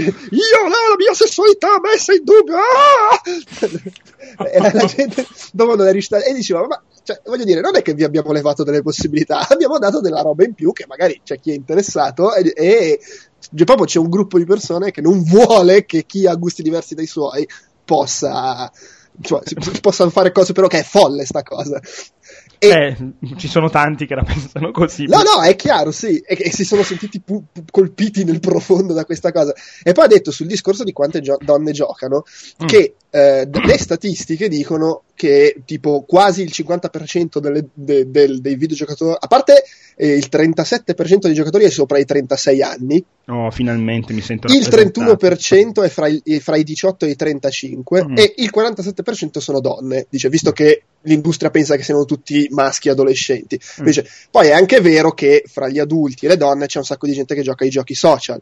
Io la, la mia sessualità messa in dubbio. Ah! e la, la gente dopo non è riuscita e diceva ma cioè, voglio dire non è che vi abbiamo levato delle possibilità abbiamo dato della roba in più che magari c'è chi è interessato e, e cioè, proprio c'è un gruppo di persone che non vuole che chi ha gusti diversi dai suoi possa cioè, si- possano fare cose però che è folle sta cosa e, Eh, ci sono tanti che la pensano così. No, no, è chiaro, sì, e che si sono sentiti pu- pu- colpiti nel profondo da questa cosa. E poi ha detto sul discorso di quante gio- donne giocano Mm. che eh, d- le statistiche dicono che tipo quasi il 50% delle- de- del- dei videogiocatori, a parte eh, il 37% dei giocatori è sopra i 36 anni, Oh, finalmente mi sento il rappresentato. 31% è fra i, è fra i 18 e i 35 Mm. e il 47% sono donne. Dice, visto che l'industria pensa che siano tutti maschi adolescenti. Mm. Dice, poi è anche vero che fra gli adulti e le donne c'è un sacco di gente che gioca ai giochi social.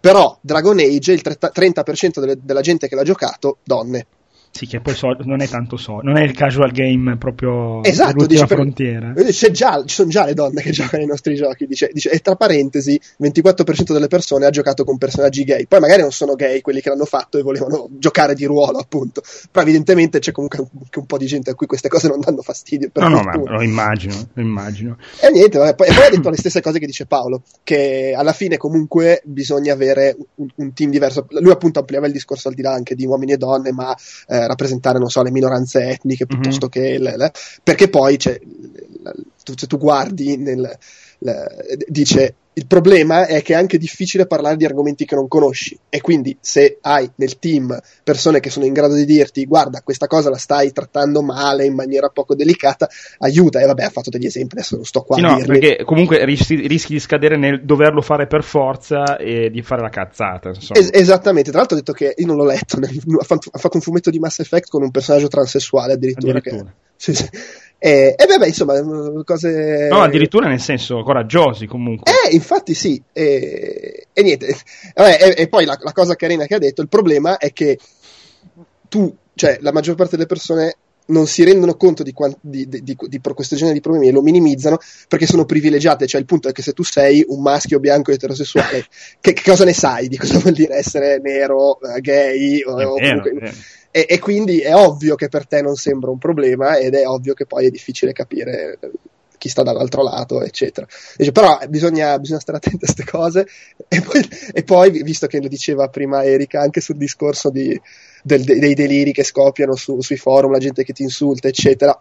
Però Dragon Age, il 30%, 30% delle- della gente che l'ha giocato, donne. Sì, che poi so- non è tanto so, non è il casual game proprio Esatto, dice per- frontiera. C'è già- ci sono già le donne che giocano ai nostri giochi. Dice, dice, e tra parentesi, 24% delle persone ha giocato con personaggi gay. Poi magari non sono gay quelli che l'hanno fatto e volevano giocare di ruolo, appunto. Però evidentemente c'è comunque anche un po' di gente a cui queste cose non danno fastidio. Per No, no, ma lo immagino, lo immagino. E niente, vabbè, poi, e poi ha detto le stesse cose che dice Paolo, che alla fine comunque bisogna avere un, un team diverso. Lui appunto ampliava il discorso al di là anche di uomini e donne, ma eh, rappresentare, non so, le minoranze etniche piuttosto Mhm. che... le- le- perché poi c'è, la- tu- se tu guardi, nel, la- dice... Il problema è che è anche difficile parlare di argomenti che non conosci e quindi se hai nel team persone che sono in grado di dirti guarda questa cosa la stai trattando male in maniera poco delicata, aiuta e vabbè ha fatto degli esempi, adesso non sto qua Sì, a no, dirli. perché comunque rischi, rischi di scadere nel doverlo fare per forza e di fare la cazzata. Es- esattamente, tra l'altro ha detto che io non l'ho letto, ha fatto, ha fatto un fumetto di Mass Effect con un personaggio transessuale addirittura. Addirittura. Che, sì, sì. E, e vabbè, insomma, cose... No, addirittura nel senso coraggiosi comunque. Eh, infatti sì, e, e niente. Vabbè, e, e poi la, la cosa carina che ha detto, il problema è che tu, cioè la maggior parte delle persone non si rendono conto di, quan- di- di- di- questo genere di problemi e lo minimizzano perché sono privilegiate, cioè il punto è che se tu sei un maschio bianco eterosessuale, che, che cosa ne sai di cosa vuol dire essere nero, eh, gay o, vero, comunque- e, e quindi è ovvio che per te non sembra un problema ed è ovvio che poi è difficile capire chi sta dall'altro lato, eccetera. Dice, però bisogna, bisogna stare attenti a queste cose. E poi, e poi, visto che lo diceva prima Erika, anche sul discorso di- del- dei deliri che scoppiano su- sui forum, la gente che ti insulta, eccetera.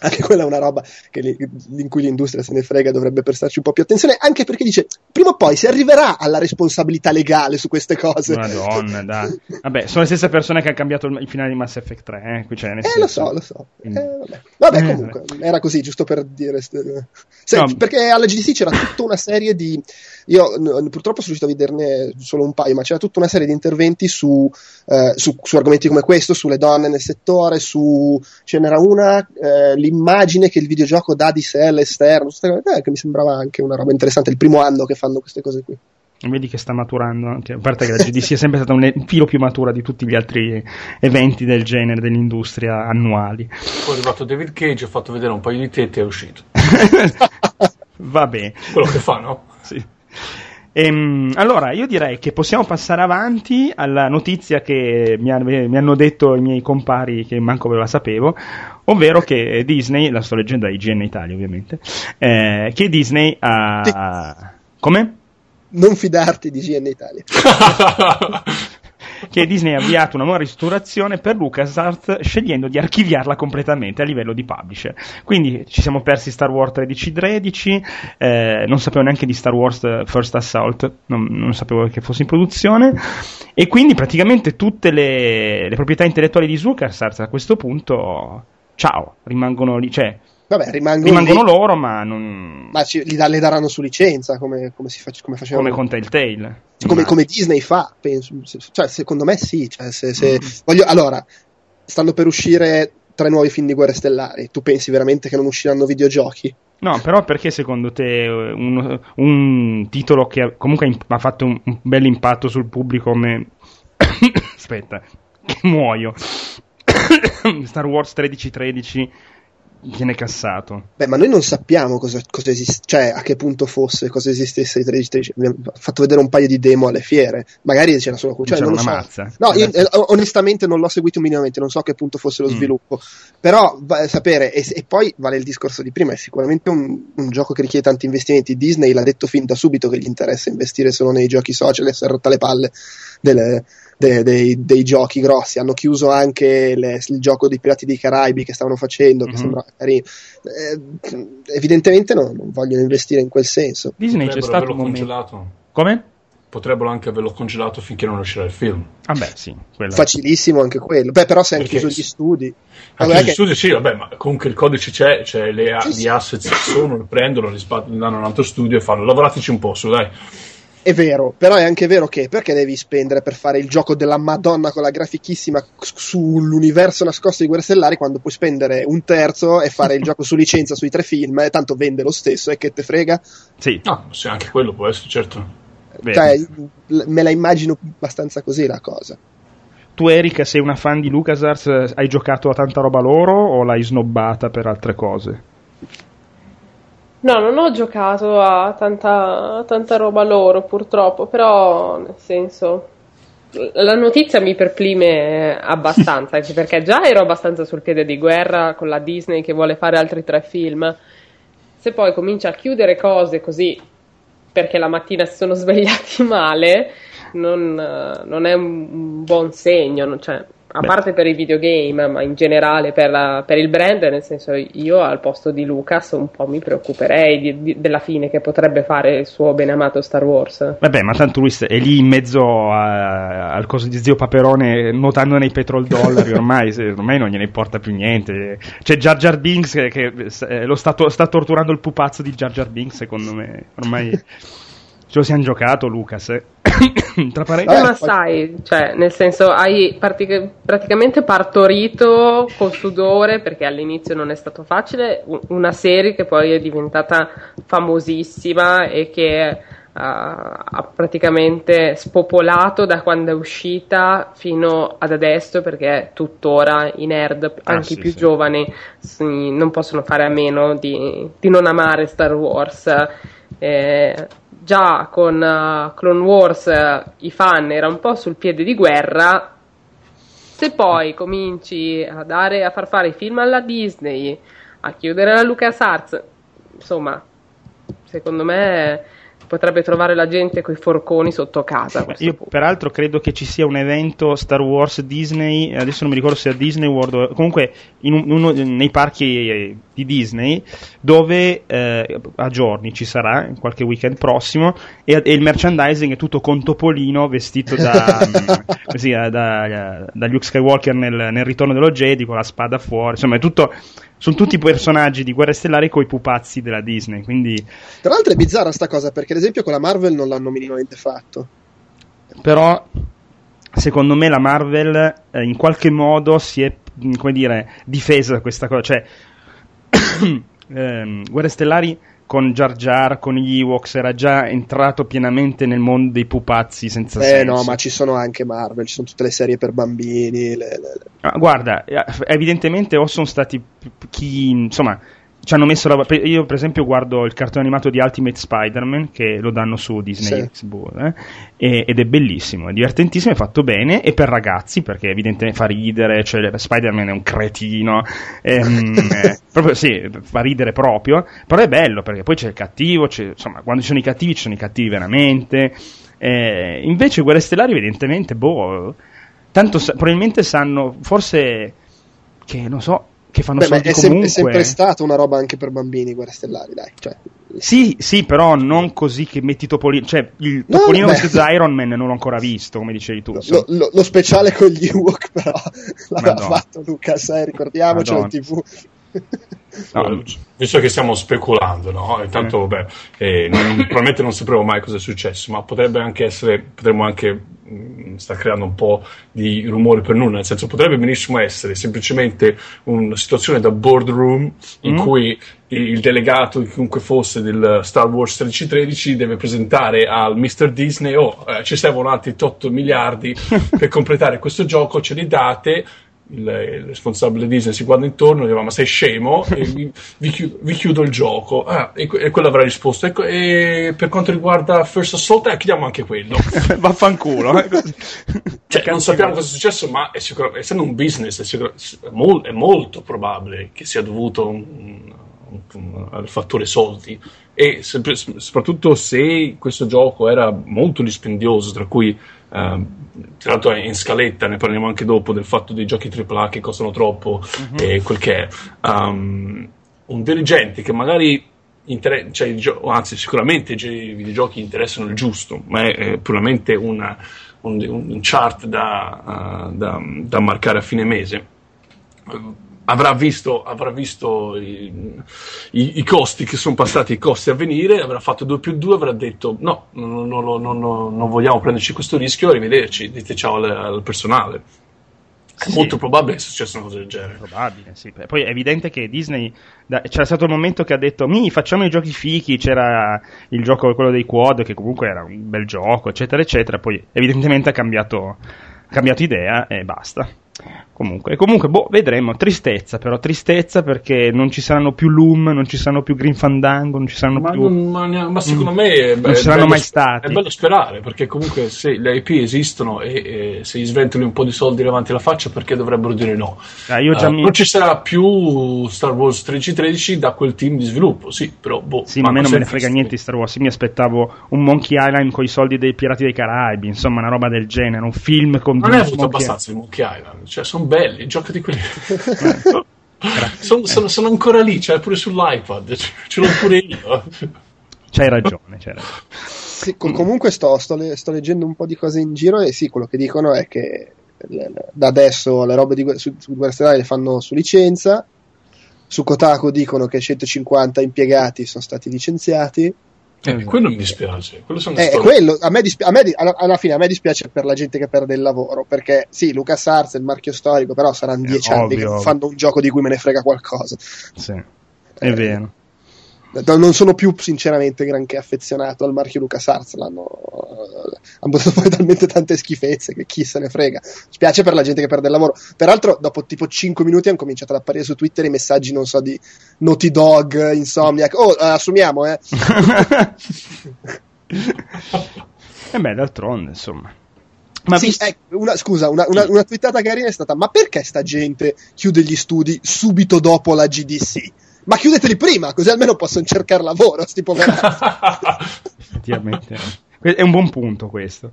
Anche quella è una roba li- in cui l'industria se ne frega, dovrebbe prestarci un po' più attenzione, anche perché dice, prima o poi si arriverà alla responsabilità legale su queste cose. Madonna, dai. Vabbè, sono le stesse persone che hanno cambiato il finale di Mass Effect 3, eh? Qui c'è nel Eh, lo so, lo so. Eh, Quindi- vabbè. Vabbè, Eh, comunque, era così, giusto per dire. st- Se- No. Perché alla GDC c'era tutta una serie di. Io n- purtroppo sono riuscito a vederne solo un paio, ma c'era tutta una serie di interventi su, eh, su, su argomenti come questo, sulle donne nel settore, su. Ce n'era una, eh, l'immagine che il videogioco dà di sé all'esterno, eh, che mi sembrava anche una roba interessante. Il primo anno che fanno queste cose qui. Vedi che sta maturando anche, a parte che la GDC è sempre stata un filo più matura di tutti gli altri eventi del genere dell'industria annuali. Poi è arrivato David Cage, ha fatto vedere un paio di tette e è uscito. Va bene. Quello che fa, no? Ehm, allora, io direi che possiamo passare avanti alla notizia che mi, ha- mi hanno detto i miei compari che manco ve la sapevo, ovvero che Disney, la sto leggendo da IGN Italia ovviamente, eh, che Disney ha... Come? Non fidarti di GN Italia. che Disney ha avviato una nuova ristrutturazione per LucasArts scegliendo di archiviarla completamente a livello di publisher. Quindi ci siamo persi Star Wars 1313, eh, non sapevo neanche di Star Wars First Assault, non, non sapevo che fosse in produzione e quindi praticamente tutte le, le proprietà intellettuali di LucasArts a questo punto ciao, rimangono lì, cioè Vabbè, rimangono, rimangono lì, loro ma non ma ci- li da- le daranno su licenza come, come, si face- come facevano come con Telltale. come, come Disney fa, penso. Cioè, secondo me sì. Cioè, se, se- Mm. voglio- allora, stanno per uscire tre nuovi film di Guerre Stellari. Tu pensi veramente che non usciranno videogiochi? No, però perché secondo te eh, un, un titolo che comunque ha fatto un, un bel impatto sul pubblico come... Aspetta, che muoio. Star Wars 1313 viene cassato. Beh, ma noi non sappiamo cosa, cosa esiste, cioè a che punto fosse, cosa esistesse i 13 Abbiamo fatto vedere un paio di demo alle fiere. Magari c'era solo cioè, C'era non una so. mazza. No, io, eh, onestamente non l'ho seguito minimamente, non so a che punto fosse lo Mm. sviluppo. Però va- sapere, e, e poi vale il discorso di prima, è sicuramente un, un gioco che richiede tanti investimenti. Disney l'ha detto fin da subito che gli interessa investire solo nei giochi social e si è rotta le palle delle- de- dei, dei giochi grossi. Hanno chiuso anche le- il gioco dei Pirati dei Caraibi che stavano facendo, che Mhm. sembrava carino. Eh, evidentemente no, non vogliono investire in quel senso. Disney c'è Potrebbero stato averlo un congelato. Come? Potrebbero anche averlo congelato finché non uscirà il film. Vabbè, sì. quello- Facilissimo anche quello. Beh, però se hanno chiuso gli studi. Anche Vabbè gli che- studi sì, vabbè, ma comunque il codice c'è, c'è le, Sì, gli sì. assets ci sono, lo prendono, li li danno a un altro studio e fanno lavorateci un po' su, dai. È vero, però è anche vero che perché devi spendere per fare il gioco della Madonna con la grafichissima sull'universo nascosto di Guerre Stellari quando puoi spendere un terzo e fare il gioco su licenza sui tre film e tanto vende lo stesso e che te frega? Sì, No, sì, anche quello può essere, certo. Cioè, me la immagino abbastanza così la cosa. tu Erika sei una fan di LucasArts, hai giocato a tanta roba loro o l'hai snobbata per altre cose? No, non ho giocato a tanta, tanta roba loro purtroppo, però nel senso la notizia mi perplime abbastanza, anche perché già ero abbastanza sul piede di guerra con la Disney che vuole fare altri tre film. Se poi comincia a chiudere cose così perché la mattina si sono svegliati male, non, non è un buon segno. Cioè, a Beh. parte per i videogame, ma in generale per, la, per, il brand, nel senso io al posto di Lucas un po' mi preoccuperei di, di, della fine che potrebbe fare il suo beneamato Star Wars. Vabbè, ma tanto lui è lì in mezzo a, al coso di zio Paperone nuotando nei petrol dollari, ormai, ormai non gliene importa più niente. C'è Jar Jar Binks che, che eh, lo sta, sta, torturando il pupazzo di Jar Jar Binks, secondo me. Ormai ce lo siamo giocato, Lucas. Eh. Tra parentesi. ma sai, cioè, nel senso, hai partic- praticamente partorito col sudore, perché all'inizio non è stato facile, una serie che poi è diventata famosissima e che uh, ha praticamente spopolato da quando è uscita fino ad adesso, perché tuttora i nerd, ah, anche ah, sì, i più sì. giovani, non possono fare a meno di, di non amare Star Wars. Eh, già con uh, Clone Wars uh, i fan erano un po' sul piede di guerra, se poi cominci a, dare, a far fare i film alla Disney, a chiudere la LucasArts, insomma, secondo me potrebbe trovare la gente con i forconi sotto casa. Io punto. peraltro credo che ci sia un evento Star Wars Disney, adesso non mi ricordo se è a Disney World, comunque in uno, nei parchi eh, di Disney dove eh, a giorni ci sarà, in qualche weekend prossimo, e, e il merchandising è tutto con Topolino vestito da, così, da, da, da Luke Skywalker nel, nel ritorno dello Jedi con la spada fuori, insomma è tutto sono tutti personaggi di Guerre Stellari coi pupazzi della Disney. Quindi... Tra l'altro è bizzarra sta cosa perché, ad esempio, con la Marvel non l'hanno minimamente fatto. Però, secondo me, la Marvel eh, in qualche modo si è, come dire, difesa da questa cosa. Cioè, ehm, Guerre Stellari con Jar Jar, con gli Ewoks, era già entrato pienamente nel mondo dei pupazzi senza eh, senso. Eh no, ma ci sono anche Marvel, ci sono tutte le serie per bambini. Le, le, le. Ah, guarda, eh, evidentemente o sono stati chi, insomma, ci hanno messo la. Io, per esempio, guardo il cartone animato di Ultimate Spider-Man che lo danno su Disney sì. Eh, ed è bellissimo, è divertentissimo, è fatto bene e per ragazzi perché evidentemente fa ridere. Cioè, Spider-Man è un cretino, ehm, eh, proprio, sì, fa ridere proprio. Però è bello perché poi c'è il cattivo, c'è, insomma, quando ci sono i cattivi, ci sono i cattivi veramente. Eh, invece, Guerre Stellari, evidentemente, boh, tanto probabilmente sanno, forse che non so che fanno Beh, soldi è, comunque. Sem- è sempre stata una roba anche per bambini, Guerre Stellari, dai. Cioè. Sì, sì, però non così che metti Topolino. Cioè, il Topolino no, vs Iron Man non l'ho ancora visto, come dicevi tu. Lo, lo, lo speciale con gli Ewok, però, l'aveva Madonna. fatto Lucas, eh, ricordiamocelo in tv. No, visto che stiamo speculando, no? Intanto, eh. beh, eh, non, probabilmente non sapremo mai cosa è successo, ma potrebbe anche essere, potremmo anche mm, sta creando un po' di rumore per nulla, nel senso potrebbe benissimo essere semplicemente una situazione da boardroom in mm. cui il delegato, chiunque fosse del Star Wars 1313, deve presentare al Mr. Disney: Oh, eh, ci servono altri 8 miliardi per completare questo gioco, ce li date il, il, responsabile Disney si guarda intorno e dice ma sei scemo? E vi, vi, chiudo, vi, chiudo, il gioco. Ah, e, e, quello avrà risposto. Ecco, e per quanto riguarda First Assault eh, chiudiamo anche quello. Vaffanculo eh. cioè, non sappiamo cosa è successo ma è sicuro, essendo un business è, sicuro, mol, è, molto probabile che sia dovuto un, un, un, al fattore soldi. E se, soprattutto se questo gioco era molto dispendioso tra cui tra l'altro è in scaletta, ne parliamo anche dopo del fatto dei giochi AAA che costano troppo uh-huh. e quel che è. Um, un dirigente che magari inter- cioè, anzi sicuramente i videogiochi interessano il giusto, ma è, puramente una, un, un, chart da, uh, da, da marcare a fine mese avrà visto, avrà visto i, i, i, costi che sono passati, i costi a venire, avrà fatto 2 più 2, avrà detto no, non, non, non, non, vogliamo prenderci questo rischio, arrivederci, dite ciao al, al personale. È sì. molto probabile che sia successa una cosa del genere. Probabile, sì. Poi è evidente che Disney. Da, c'era stato il momento che ha detto: Mi facciamo i giochi fichi. C'era il gioco, quello dei quad, che comunque era un bel gioco, eccetera, eccetera. Poi, evidentemente, ha cambiato cambiato idea e basta. Comunque, comunque, boh, vedremo. Tristezza, però, tristezza perché non ci saranno più Loom, non ci saranno più Green Fandango, non ci saranno Ma, più. ma ma secondo me è, Non ci saranno bello- mai stati. È bello sperare perché comunque se le IP esistono e, e se gli sventoli un po' di soldi davanti alla faccia, perché dovrebbero dire no? Ah, io già Eh, mi- Non ci sarà più Star Wars 1313 da quel team di sviluppo, sì, però boh. Sì, ma a me non me ne frega niente di Star Wars. Io mi aspettavo un Monkey Island con i soldi dei Pirati dei Caraibi, insomma, una roba del genere, un film con Non hai avuto abbastanza di Monkey Island, cioè sono belli, giocati quelli. sono, sono- sono ancora lì, cioè pure sull'iPad, ce, l'ho pure io. C'hai ragione, c'hai ragione. Sì, com- comunque sto, sto le- sto leggendo un po' di cose in giro e sì, quello che dicono è che le- le- da adesso le robe di, gu- su, su Guerra Stellare le fanno su licenza. Su Kotaku dicono che 150 impiegati sono stati licenziati. Eh, quello mi dispiace, quello sono Eh, quello, a me dispi- a me di- alla, fine a me dispiace per la gente che perde il lavoro perché sì, Lucas Arts è il marchio storico, però saranno Eh, dieci anni ovvio, che ovvio. fanno un gioco di cui me ne frega qualcosa. Sì, è Eh, vero. Non sono più sinceramente granché affezionato al marchio LucasArts, l'hanno eh, hanno potuto fare talmente tante schifezze che chi se ne frega. Spiace per la gente che perde il lavoro. Peraltro, dopo tipo 5 minuti hanno cominciato ad apparire su Twitter i messaggi, non so, di Naughty Dog, Insomniac. Oh, eh, assumiamo, eh. E beh, d'altronde, insomma. Ma Sì, ecco, una, scusa, una, una, una twittata carina è stata: ma perché sta gente chiude gli studi subito dopo la GDC? Ma chiudeteli prima, così almeno possono cercare lavoro, sti poveracci. effettivamente è un buon punto questo.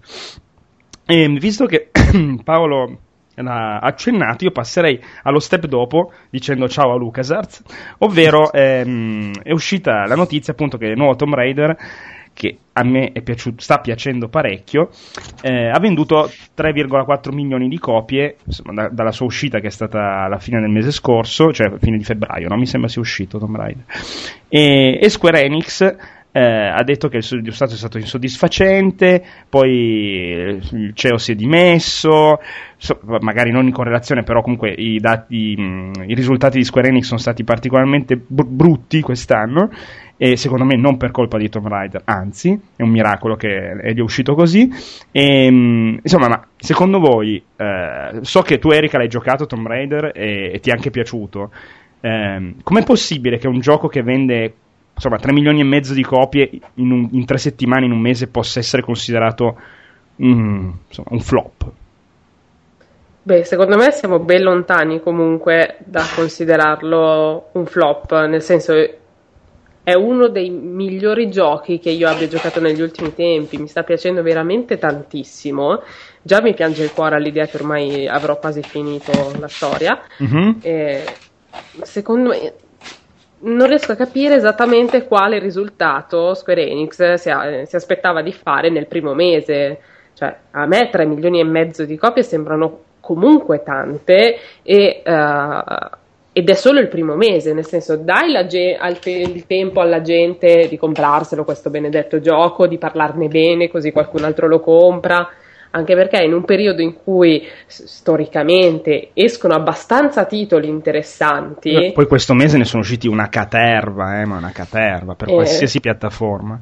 E visto che Paolo l'ha accennato, io passerei allo step dopo dicendo ciao a LucasArts, ovvero ehm, è uscita la notizia appunto che il nuovo Tomb Raider che a me piaciuto, sta piacendo parecchio, eh, ha venduto 3,4 milioni di copie da- dalla sua uscita che è stata alla fine del mese scorso, cioè fine di febbraio, no? mi sembra sia uscito Tomb Raider. E, e Square Enix eh, ha detto che il suo risultato è stato insoddisfacente, poi eh, il CEO si è dimesso, so- magari non in correlazione, però comunque i, dati, i risultati di Square Enix sono stati particolarmente br- brutti quest'anno e secondo me non per colpa di Tomb Raider, anzi è un miracolo che è uscito così. E, mh, insomma, ma secondo voi, eh, so che tu Erika l'hai giocato Tomb Raider e, e ti è anche piaciuto, Ehm, com'è possibile che un gioco che vende insomma 3 milioni e mezzo di copie in, un- in tre settimane, in un mese, possa essere considerato mm, insomma, un flop? Beh, secondo me siamo ben lontani comunque da considerarlo un flop, nel senso è uno dei migliori giochi che io abbia giocato negli ultimi tempi, mi sta piacendo veramente tantissimo. Già mi piange il cuore all'idea che ormai avrò quasi finito la storia. Mhm. E secondo me non riesco a capire esattamente quale risultato Square Enix si, a- si aspettava di fare nel primo mese. Cioè, a me 3 milioni e mezzo di copie sembrano comunque tante e, eh, ed è solo il primo mese, nel senso dai ge- te- il tempo alla gente di comprarselo questo benedetto gioco, di parlarne bene così qualcun altro lo compra anche perché in un periodo in cui storicamente escono abbastanza titoli interessanti, Poi questo mese ne sono usciti una caterva, eh, ma una caterva per Eh. qualsiasi piattaforma.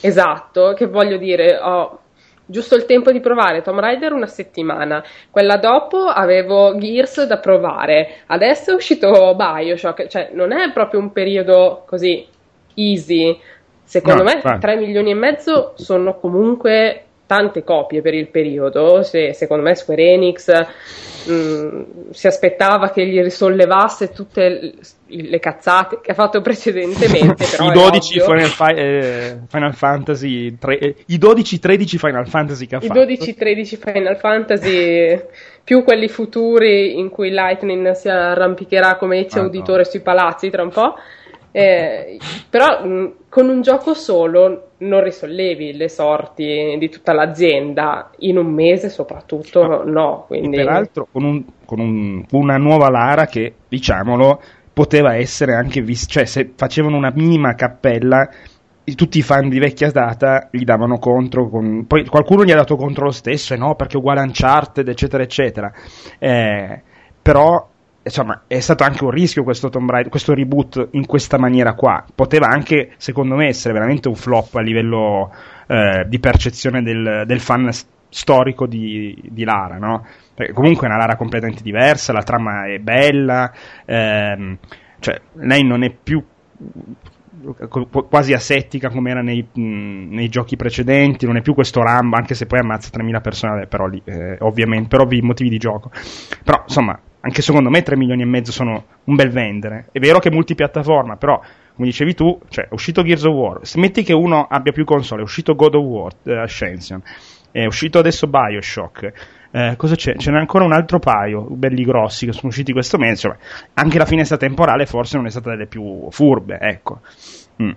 esatto, che voglio dire, ho giusto il tempo di provare Tomb Raider una settimana, quella dopo avevo Gears da provare, adesso è uscito Bioshock, cioè non è proprio un periodo così easy. Secondo No, me infatti. 3 milioni e mezzo sono comunque tante copie per il periodo. Se, secondo me Square Enix mh, si aspettava che gli risollevasse tutte le, le cazzate che ha fatto precedentemente. I è 12 ovvio. Final, Fi- eh, Final Fantasy, tre- eh, i 12-13 Final Fantasy che ha I fatto. 12-13 Final Fantasy, più quelli futuri in cui Lightning si arrampicherà come Ezio Ah, no. Auditore sui palazzi tra un po'. Eh, però mh, con un gioco solo non risollevi le sorti di tutta l'azienda, in un mese soprattutto no. E Quindi... peraltro con, un- con un- una nuova Lara che, diciamolo, poteva essere anche vista, cioè se facevano una minima cappella, tutti i fan di vecchia data gli davano contro, con- poi qualcuno gli ha dato contro lo stesso, e no, perché è uguale a Uncharted, eccetera, eccetera. Eh, però, insomma, è stato anche un rischio questo Tomb Raider, questo reboot in questa maniera qua. Poteva anche, secondo me, essere veramente un flop a livello eh, di percezione del, del fan s- storico di, di Lara, no? Perché comunque è una Lara completamente diversa, la trama è bella, ehm, cioè lei non è più quasi asettica come era nei, nei, giochi precedenti, non è più questo Rambo, anche se poi ammazza 3000 persone, però lì, eh, ovviamente, per ovvi motivi di gioco. Però, insomma, anche secondo me 3 milioni e mezzo sono un bel vendere. È vero che è multipiattaforma, però, come dicevi tu, cioè, è uscito Gears of War, smetti che uno abbia più console, è uscito God of War, eh, Ascension, è uscito adesso Bioshock, eh, cosa c'è? Ce n'è ancora un altro paio, belli grossi, che sono usciti questo mese. Cioè, anche la finestra temporale forse non è stata delle più furbe, ecco. Mm.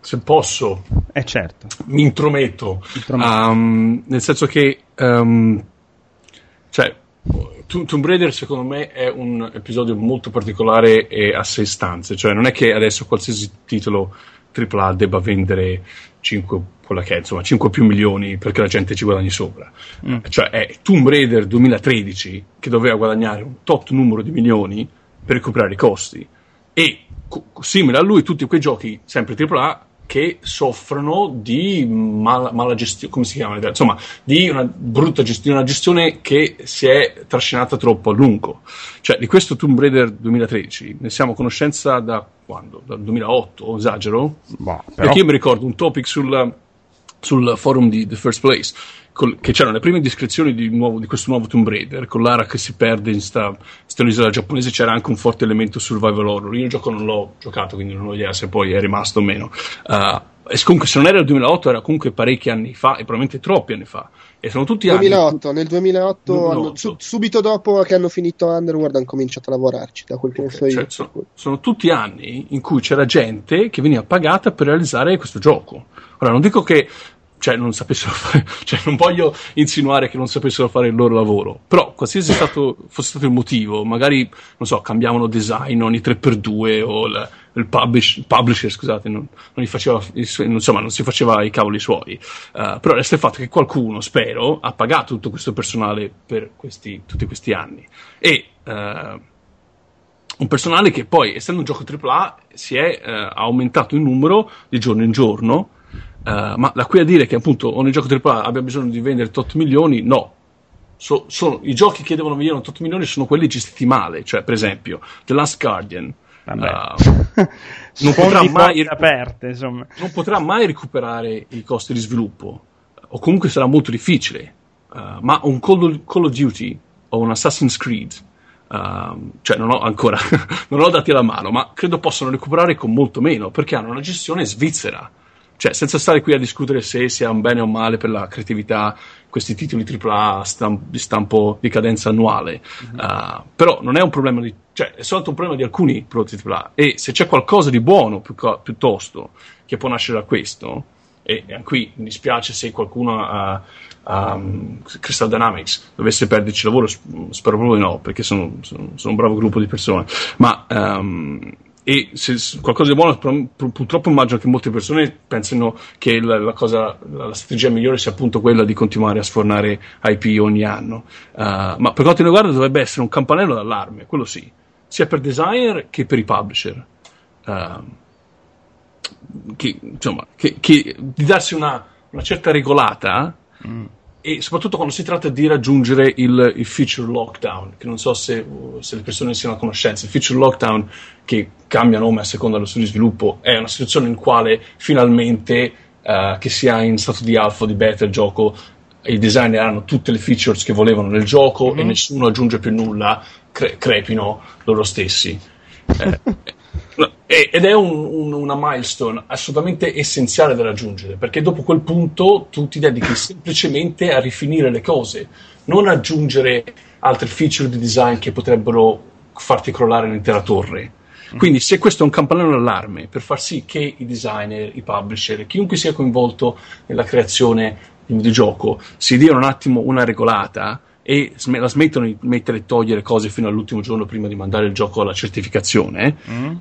Se posso, eh certo. mi intrometto, um, nel senso che, um, cioè, Tomb Raider secondo me è un episodio molto particolare e a sé stante, cioè non è che adesso qualsiasi titolo AAA debba vendere 5 quella che è, insomma, 5 più milioni perché la gente ci guadagni sopra. Mm. Cioè è Tomb Raider 2013 che doveva guadagnare un top numero di milioni per recuperare i costi. E co- simile a lui tutti quei giochi sempre AAA che soffrono di mala, mala gestione, come si chiama? Insomma, di una brutta gestione, una gestione che si è trascinata troppo a lungo. Cioè, di questo Tomb Raider 2013 ne siamo a conoscenza da quando? Dal 2008, esagero? Boh, però... Perché io mi ricordo un topic sul, sul forum di The First Place col, che c'erano le prime descrizioni di, nuovo, di, questo nuovo Tomb Raider con Lara che si perde in sta, sta isola giapponese c'era anche un forte elemento survival horror. Io il gioco non l'ho giocato quindi non ho idea se poi è rimasto o meno. Uh, e comunque se non era il 2008 era comunque parecchi anni fa e probabilmente troppi anni fa. E sono tutti 2008, anni nel 2008, 2008. Hanno, su, subito dopo che hanno finito Underworld hanno cominciato a lavorarci da quel che okay, so cioè, sono, sono, tutti anni in cui c'era gente che veniva pagata per realizzare questo gioco. Ora non dico che cioè non sapessero fare, cioè non voglio insinuare che non sapessero fare il loro lavoro, però qualsiasi stato, fosse stato il motivo, magari, non so, cambiavano design ogni 3x2 o il, il publish, publisher, scusate, non, non, faceva, insomma, non si faceva i cavoli suoi, uh, però resta il fatto che qualcuno, spero, ha pagato tutto questo personale per questi, tutti questi anni. E uh, un personale che poi, essendo un gioco AAA, si è uh, aumentato in numero di giorno in giorno, Uh, ma da qui a dire che appunto ogni gioco AAA abbia bisogno di vendere 8 milioni, no. So, sono, I giochi che devono vendere 8 milioni sono quelli gestiti male, cioè per esempio The Last Guardian. Uh, non, potrà mai, aperte, non potrà mai recuperare i costi di sviluppo, o comunque sarà molto difficile. Uh, ma un Call, Call, of Duty o un Assassin's Creed, uh, cioè non ho ancora, non ho dati alla mano, ma credo possano recuperare con molto meno perché hanno una gestione svizzera cioè, senza stare qui a discutere se sia un bene o male per la creatività questi titoli AAA stamp- di stampo di cadenza annuale, mm-hmm. uh, però non è un problema di, cioè, è soltanto un problema di alcuni prodotti AAA e se c'è qualcosa di buono pi- piuttosto che può nascere da questo, e, e qui mi dispiace se qualcuno a uh, um, Crystal Dynamics dovesse perderci lavoro, spero proprio di no, perché sono, sono, sono un bravo gruppo di persone, ma um, e se qualcosa di buono purtroppo immagino che molte persone pensino che la, la, cosa, la, strategia migliore sia appunto quella di continuare a sfornare IP ogni anno. Uh, ma per quanto riguarda dovrebbe essere un campanello d'allarme quello sì sia per designer che per i publisher. Uh, che, insomma che, che, di darsi una, una certa regolata mm e soprattutto quando si tratta di raggiungere il, il feature lockdown, che non so se, se, le persone siano a conoscenza, il feature lockdown che cambia nome a seconda dello studio di sviluppo è una situazione in cui finalmente uh, che sia in stato di alfa o di beta il gioco i designer hanno tutte le features che volevano nel gioco mm-hmm. e nessuno aggiunge più nulla, cre- crepino loro stessi. Eh, ed è un, un, una milestone assolutamente essenziale da raggiungere, perché dopo quel punto tu ti dedichi semplicemente a rifinire le cose, non aggiungere altre feature di design che potrebbero farti crollare l'intera torre. Quindi, se questo è un campanello d'allarme per far sì che i designer, i publisher, chiunque sia coinvolto nella creazione di un videogioco si diano un attimo una regolata e la smettono di mettere e togliere cose fino all'ultimo giorno prima di mandare il gioco alla certificazione, mm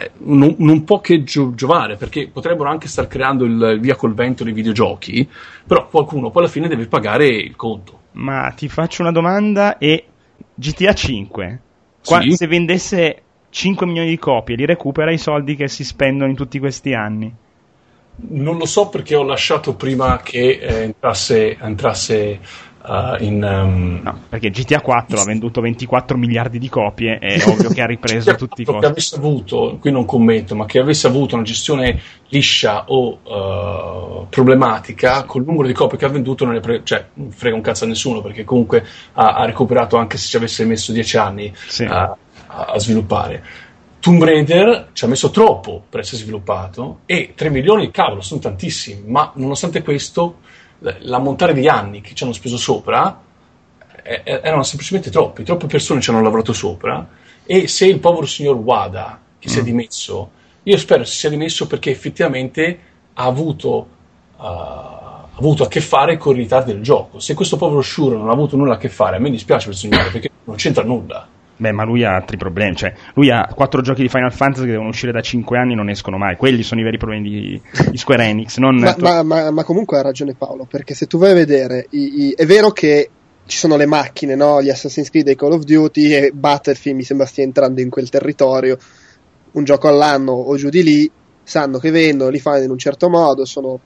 eh, non, non, può che gio- giovare perché potrebbero anche star creando il via col vento dei videogiochi, però qualcuno poi alla fine deve pagare il conto. Ma ti faccio una domanda e GTA 5, qua, sì? se vendesse 5 milioni di copie, li recupera i soldi che si spendono in tutti questi anni? Non lo so perché ho lasciato prima che eh, entrasse, entrasse uh, in... Um... No, perché GTA 4 ha venduto 24 miliardi di copie, è ovvio che ha ripreso tutti i costi. Che avesse avuto, qui non commento, ma che avesse avuto una gestione liscia o uh, problematica col numero di copie che ha venduto non pre- cioè, non frega un cazzo a nessuno perché comunque ha, ha recuperato anche se ci avesse messo 10 anni sì. uh, a sviluppare. Tomb Raider ci ha messo troppo per essere sviluppato e 3 milioni, cavolo, sono tantissimi, ma nonostante questo l'ammontare di anni che ci hanno speso sopra eh, eh, erano semplicemente troppi, troppe persone ci hanno lavorato sopra e se il povero signor Wada che mm. si è mm. dimesso, io spero si sia dimesso perché effettivamente ha avuto, uh, ha avuto a che fare con il ritardo del gioco. Se questo povero Shuro non ha avuto nulla a che fare, a me dispiace per il signore perché non c'entra nulla. Beh, ma lui ha altri problemi. Cioè, lui ha quattro giochi di Final Fantasy che devono uscire da cinque anni e non escono mai. Quelli sono i veri problemi di, di Square Enix. ma, ma, ma, ma, comunque ha ragione Paolo, perché se tu vai a vedere, i, i, è vero che ci sono le macchine, no? gli Assassin's Creed e Call of Duty e Battlefield mi sembra stia entrando in quel territorio. Un gioco all'anno o giù di lì, sanno che vendono, li fanno in un certo modo, sono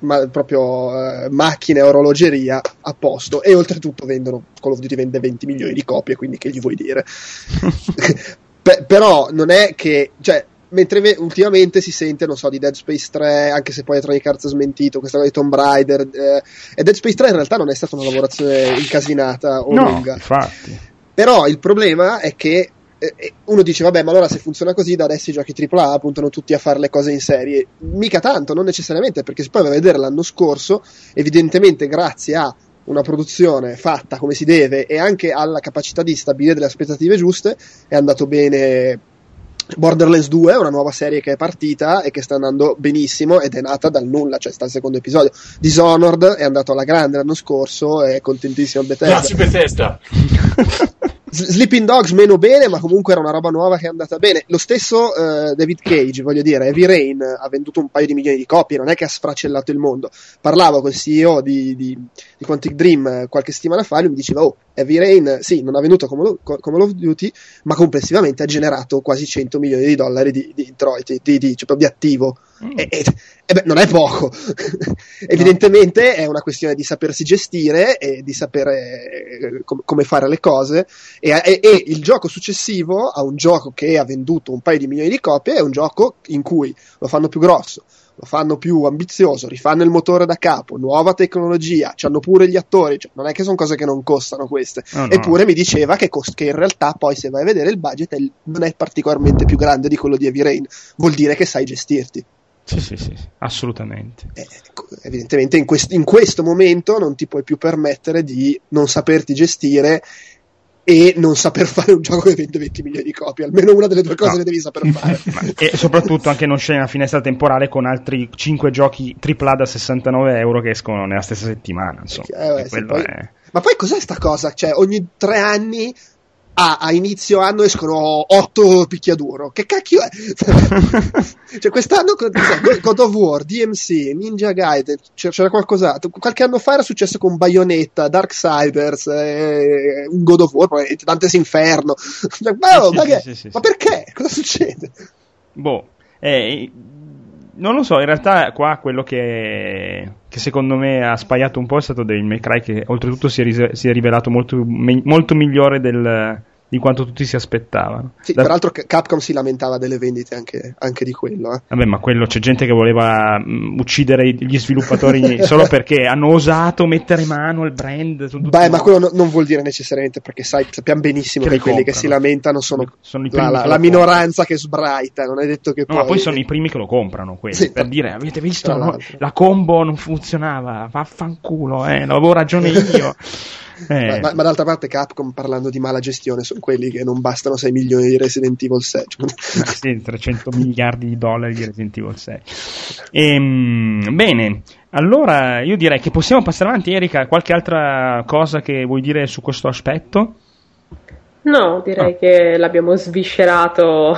ma, proprio eh, macchine, orologeria a posto e oltretutto vendono Call of Duty vende 20 milioni di copie quindi che gli vuoi dire Pe- però non è che cioè mentre ve- ultimamente si sente, non so, di Dead Space 3, anche se poi Electronic Arts ha smentito, questa cosa di Tomb Raider, eh, e Dead Space 3 in realtà non è stata una lavorazione incasinata o no, lunga. Infatti. Però il problema è che uno dice vabbè ma allora se funziona così da adesso i giochi AAA puntano tutti a fare le cose in serie mica tanto, non necessariamente perché se poi vai a vedere l'anno scorso evidentemente grazie a una produzione fatta come si deve e anche alla capacità di stabilire delle aspettative giuste è andato bene Borderlands 2 è una nuova serie che è partita e che sta andando benissimo ed è nata dal nulla, cioè sta al secondo episodio. Dishonored è andato alla grande l'anno scorso, è contentissimo Bethesda. Grazie Bethesda. Sleeping Dogs meno bene, ma comunque era una roba nuova che è andata bene. Lo stesso uh, David Cage, voglio dire, Heavy Rain ha venduto un paio di milioni di copie, non è che ha sfracellato il mondo. Parlavo col CEO di, di, di Quantic Dream eh, qualche settimana fa e lui mi diceva, oh, Heavy Rain, sì, non ha venduto come, come Love Duty, ma complessivamente ha generato quasi 100 milioni di dollari di, di introiti, di, di, cioè, di attivo. Mm. E, e, e beh, non è poco. Evidentemente no. è una questione di sapersi gestire e di sapere eh, com- come fare le cose. E, e, il gioco successivo a un gioco che ha venduto un paio di milioni di copie è un gioco in cui lo fanno più grosso, lo fanno più ambizioso, rifanno il motore da capo, nuova tecnologia, hanno pure gli attori, cioè, non è che sono cose che non costano queste. Oh, no. Eppure mi diceva che, cost- che, in realtà poi se vai a vedere il budget è, non è particolarmente più grande di quello di Heavy Rain, vuol dire che sai gestirti. Sì, sì, sì, assolutamente. Eh, evidentemente in, quest- in, questo momento non ti puoi più permettere di non saperti gestire e non saper fare un gioco che vende 20 milioni di copie. Almeno una delle due cose no. le devi saper fare. e soprattutto anche non sceglie una finestra temporale con altri 5 giochi AAA da 69 euro che escono nella stessa settimana. Insomma. Eh, sì, poi... è... Ma poi cos'è sta cosa? Cioè, ogni tre anni a, a, inizio anno escono 8 picchiaduro. Che cacchio è? cioè, quest'anno God of War, DMC, Ninja Gaiden, c'era qualcos'altro. Qualche anno fa era successo con Bayonetta, Darksiders, eh, un God of War, Dante's Inferno. Cioè, oh, ma, sì, sì, sì, ma perché? Cosa succede? Boh, eh, non lo so, in realtà qua quello che, che, secondo me ha spaiato un po' è stato Devil May Cry che oltretutto si è, rise- si è rivelato molto, me- molto migliore del, di quanto tutti si aspettavano. Sì, da... peraltro Capcom si lamentava delle vendite anche, anche di quello. Eh. Vabbè, ma quello c'è gente che voleva mh, mm, uccidere gli sviluppatori solo perché hanno osato mettere mano al brand. Beh, ma quello no, non vuol dire necessariamente perché sai, sappiamo benissimo che, che quelli comprano. che si lamentano sono, sono la, la, la minoranza che sbraita. Non è detto che no, poi. Ma poi sono i primi che lo comprano. Quelli, sì, per dire, avete visto? No, la combo non funzionava. Vaffanculo, eh, avevo ragione io. Eh. Ma, ma, d'altra parte Capcom parlando di mala gestione sono quelli che non bastano 6 milioni di Resident Evil 6 sì, 300 miliardi di dollari di Resident Evil 6 ehm, bene allora io direi che possiamo passare avanti Erika qualche altra cosa che vuoi dire su questo aspetto? No, direi ah. che l'abbiamo sviscerato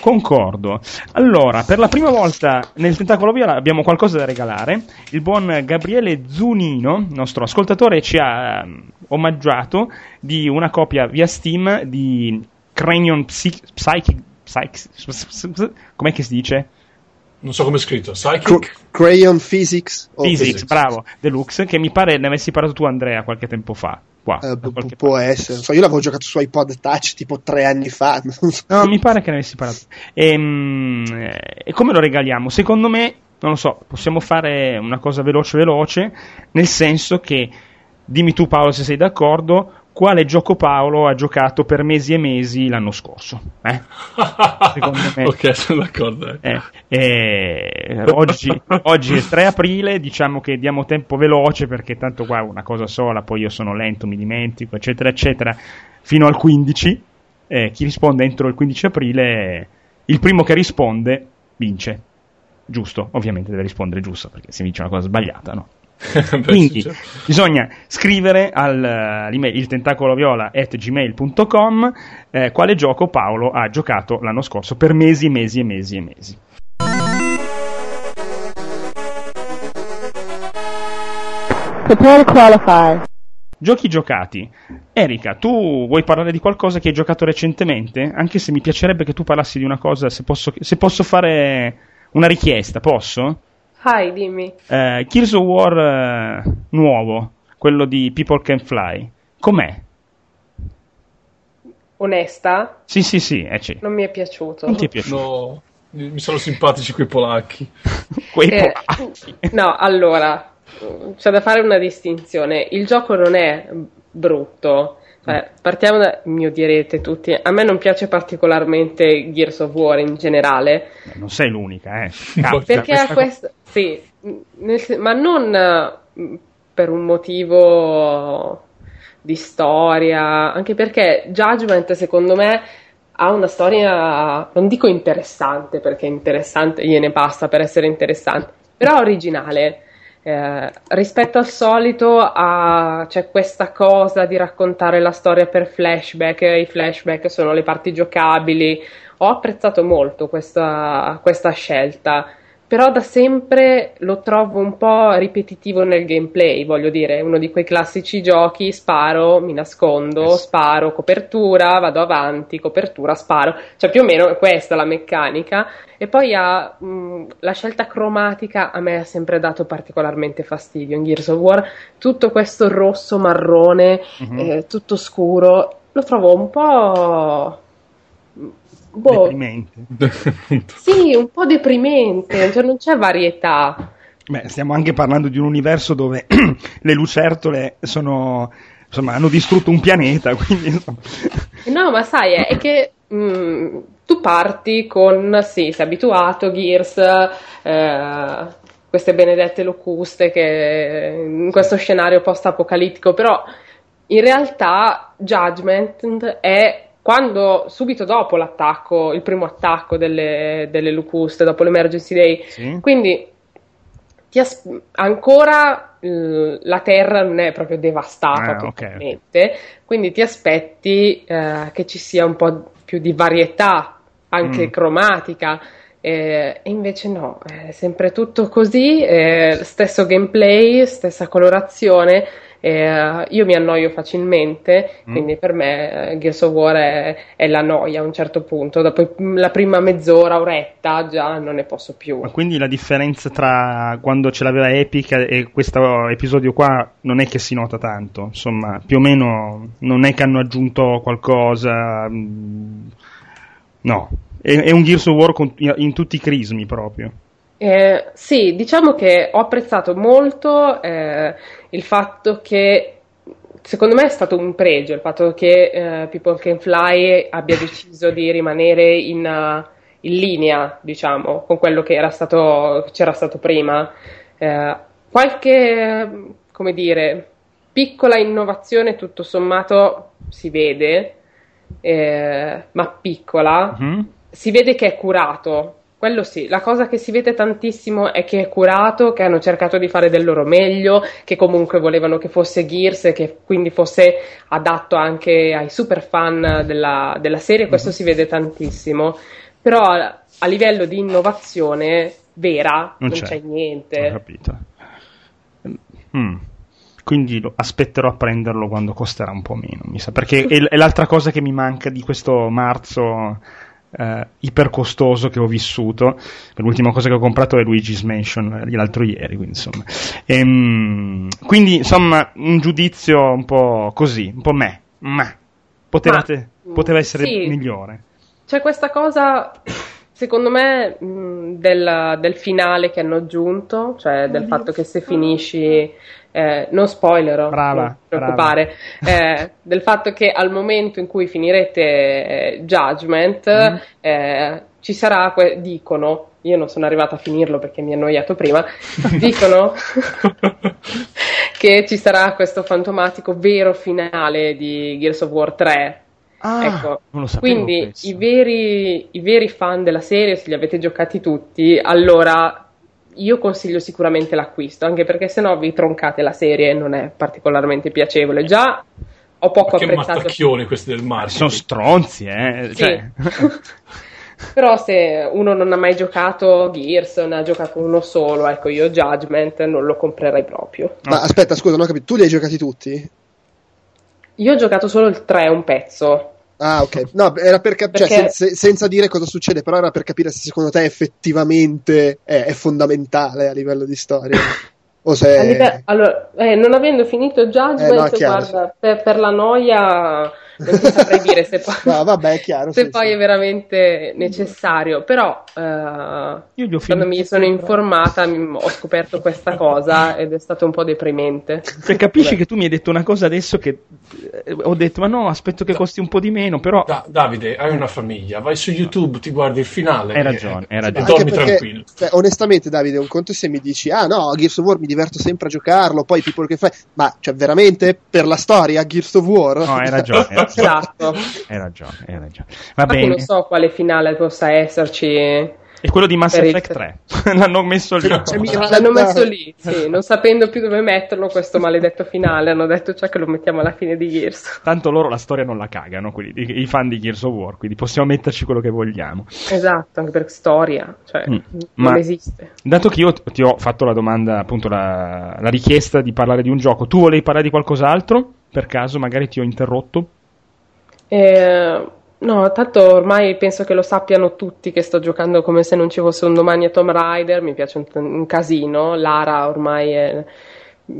Concordo. Allora, per la prima volta nel Tentacolo Viola abbiamo qualcosa da regalare. Il buon Gabriele Zunino, nostro ascoltatore, ci ha um, omaggiato di una copia via Steam di Cranion Psychic. Psychic, Psych, com'è che si dice? Non so come è scritto. Psychic? Cr- Crayon Physics? Physics, Physics. bravo, Deluxe, che mi pare ne avessi parlato tu Andrea qualche tempo fa. Qua, Eh, può parte. essere. So, io l'avevo giocato su iPod Touch tipo tre anni fa. non so. No, mi pare che ne avessi parlato. Ehm, E, come lo regaliamo? Secondo me, non lo so, possiamo fare una cosa veloce veloce, nel senso che, dimmi tu Paolo se sei d'accordo, quale gioco Paolo ha giocato per mesi e mesi l'anno scorso? Eh? Secondo me. ok, sono d'accordo. eh. Eh, eh, oggi, oggi è 3 aprile, diciamo che diamo tempo veloce perché tanto qua è una cosa sola, poi io sono lento, mi dimentico, eccetera, eccetera, fino al 15. Eh, chi risponde entro il 15 aprile, il primo che risponde vince. Giusto, ovviamente deve rispondere giusto perché se vince una cosa sbagliata, no? Quindi certo. bisogna scrivere al, eh, all'email il tentacoloviola at gmail.com eh, quale gioco Paolo ha giocato l'anno scorso per mesi e mesi e mesi e mesi. Prepare to qualify. Giochi giocati. Erika, tu vuoi parlare di qualcosa che hai giocato recentemente? Anche se mi piacerebbe che tu parlassi di una cosa, se posso, se posso fare una richiesta, posso? Vai, dimmi. Eh, Gears of War eh, nuovo, quello di People Can Fly. Com'è? Onesta, Sì, sì, sì, eh, sì. non mi è piaciuto. Non ti è piaciuto? No, mi sono simpatici quei polacchi. Quei Eh, polacchi. no, allora, c'è da fare una distinzione. Il gioco non è brutto. Cioè, partiamo da, mi odierete tutti, a me non piace particolarmente Gears of War in generale, Non sei l'unica, eh. Poi- perché questa ha questo, sì, nel ma non eh, per un motivo di storia, anche perché Judgment secondo me ha una storia, non dico interessante, perché interessante gliene basta per essere interessante, però originale. Eh, rispetto al solito ha- c'è questa cosa di raccontare la storia per flashback, i flashback sono le parti giocabili, ho apprezzato molto questa, questa scelta, però da sempre lo trovo un po' ripetitivo nel gameplay, voglio dire, è uno di quei classici giochi, sparo, mi nascondo, sparo, copertura, vado avanti, copertura, sparo, cioè più o meno è questa la meccanica. E poi ha mh, la scelta cromatica a me ha sempre dato particolarmente fastidio in Gears of War, tutto questo rosso marrone, Mhm. eh, tutto scuro, lo trovo un po'... boh, Deprimente. sì, un po' deprimente, cioè non c'è varietà. Beh, stiamo anche parlando di un universo dove le lucertole sono. Insomma, hanno distrutto un pianeta, quindi insomma, No, ma sai, è, è che mm, tu parti con, sì, sei abituato, Gears, eh, queste benedette locuste che in questo scenario post-apocalittico, però in realtà Judgment è quando, subito dopo l'attacco, il primo attacco delle, delle locuste, dopo l'Emergency Day, sì. quindi ti as- ancora eh, la terra non è proprio devastata Ah, totalmente, quindi ti aspetti eh, che ci sia un po' più di varietà, anche Mm. cromatica. eh, e invece no, è sempre tutto così, eh, stesso gameplay, stessa colorazione. Eh, io mi annoio facilmente, Mm. quindi per me eh, Gears of War è, è la noia a un certo punto. Dopo la prima mezz'ora, oretta, già non ne posso più. Ma quindi la differenza tra quando ce l'aveva Epic e questo episodio qua non è che si nota tanto, insomma, più o meno non è che hanno aggiunto qualcosa. mm, No, è, è un Gears of War con- in tutti i crismi proprio. Eh, sì, diciamo che ho apprezzato molto eh, il fatto che secondo me è stato un pregio il fatto che eh, People Can Fly abbia deciso di rimanere in, uh, in linea, diciamo, con quello che era stato, c'era stato prima. Eh, qualche, come dire, piccola innovazione tutto sommato si vede, eh, ma piccola Mhm. si vede che è curato. Quello sì, la cosa che si vede tantissimo è che è curato, che hanno cercato di fare del loro meglio, che comunque volevano che fosse Gears e che quindi fosse adatto anche ai super fan della, della serie, questo si vede tantissimo. Però a, a livello di innovazione vera non, c'è. Ho niente. capito. Mm. Quindi aspetterò a prenderlo quando costerà un po' meno, mi sa. Perché è l'altra cosa che mi manca di questo marzo eh, ipercostoso che ho vissuto. L'ultima cosa che ho comprato è Luigi's Mansion eh, l'altro ieri, quindi insomma. Ehm, quindi insomma un giudizio un po' così, un po' me, ma potevate, Ma, poteva essere sì. migliore. C'è questa cosa, secondo me, mh, del, del finale che hanno aggiunto, cioè del fatto che se finisci, eh, non spoilerò, Brava, non preoccupare, eh, del fatto che al momento in cui finirete eh, Judgment, Mm. eh, ci sarà, que- dicono, io non sono arrivata a finirlo perché mi è annoiato prima, dicono che ci sarà questo fantomatico vero finale di Gears of War 3. Ah, Ecco, non lo sapevo quindi i veri, i veri fan della serie, se li avete giocati tutti, allora io consiglio sicuramente l'acquisto, anche perché sennò vi troncate la serie e non è particolarmente piacevole. Già ho poco Che apprezzato, mattacchioni questi del Sono marketing. stronzi, eh. Sì. Cioè, però se uno non ha mai giocato Gears, ne ha giocato uno solo, ecco io Judgment non lo comprerei proprio. Ma aspetta, scusa, non ho capito. Tu li hai giocati tutti? Io ho giocato solo il 3, un pezzo. Ah, ok. No, era per capire, Perché- senza dire cosa succede, però era per capire se secondo te effettivamente è, è fondamentale a livello di storia. o se... A live- allora, eh, non avendo finito Judgment, Eh, no, guarda, per, per la noia non ti saprei dire se poi, No, vabbè, è chiaro. se sì, poi sì. è veramente necessario. Però, eh, io gli ho quando mi sono informata, mi- ho scoperto questa cosa ed è stato un po' deprimente. Cioè, capisci che tu mi hai detto una cosa adesso che eh, ho detto, ma no, aspetto che costi un po' di meno, però Da- Davide, hai una famiglia, vai su YouTube, ti guardi il finale. Hai e- ragione, hai E ragione. Anche dormi perché, tranquillo. cioè, onestamente, Davide, un conto è se mi dici, ah no, Gears of War mi diverto sempre a giocarlo, poi tipo che fai, ma cioè veramente per la storia Gears of War? no, hai ragione, Esatto. hai ragione, hai ragione. Va Infatti bene, non so quale finale possa esserci. è quello di Mass Effect 3, l'hanno messo lì. Cioè, L'hanno messo lì, sì, non sapendo più dove metterlo questo maledetto finale, hanno detto ciò che lo mettiamo alla fine di Gears. Tanto loro la storia non la cagano, quelli, i, i fan di Gears of War, quindi possiamo metterci quello che vogliamo. Esatto, anche per storia, cioè Mm. non Ma- esiste. Dato che io t- ti ho fatto la domanda, appunto la, la richiesta di parlare di un gioco, tu volevi parlare di qualcos'altro? Per caso magari ti ho interrotto? Eh, no, tanto ormai penso che lo sappiano tutti che sto giocando come se non ci fosse un domani a Tomb Raider, mi piace un, un casino, Lara ormai è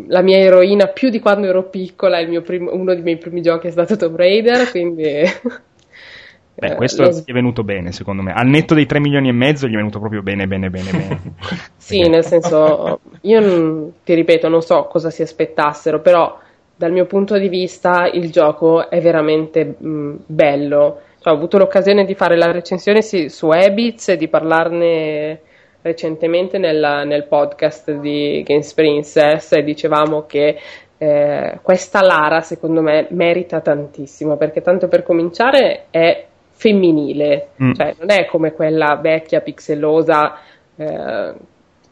la mia eroina più di quando ero piccola, il mio prim- uno dei miei primi giochi è stato Tomb Raider, quindi... Beh, eh, questo lo- gli è venuto bene, secondo me. Al netto dei 3 milioni e mezzo gli è venuto proprio bene, bene, bene, bene. Sì, nel senso, io ti ripeto, non so cosa si aspettassero, però dal mio punto di vista il gioco è veramente mh, bello. Cioè, ho avuto l'occasione di fare la recensione sì, su Ebits e di parlarne recentemente nella- nel podcast di Games Princess e dicevamo che eh, questa Lara secondo me merita tantissimo perché tanto per cominciare è femminile, Mm. cioè non è come quella vecchia pixelosa eh,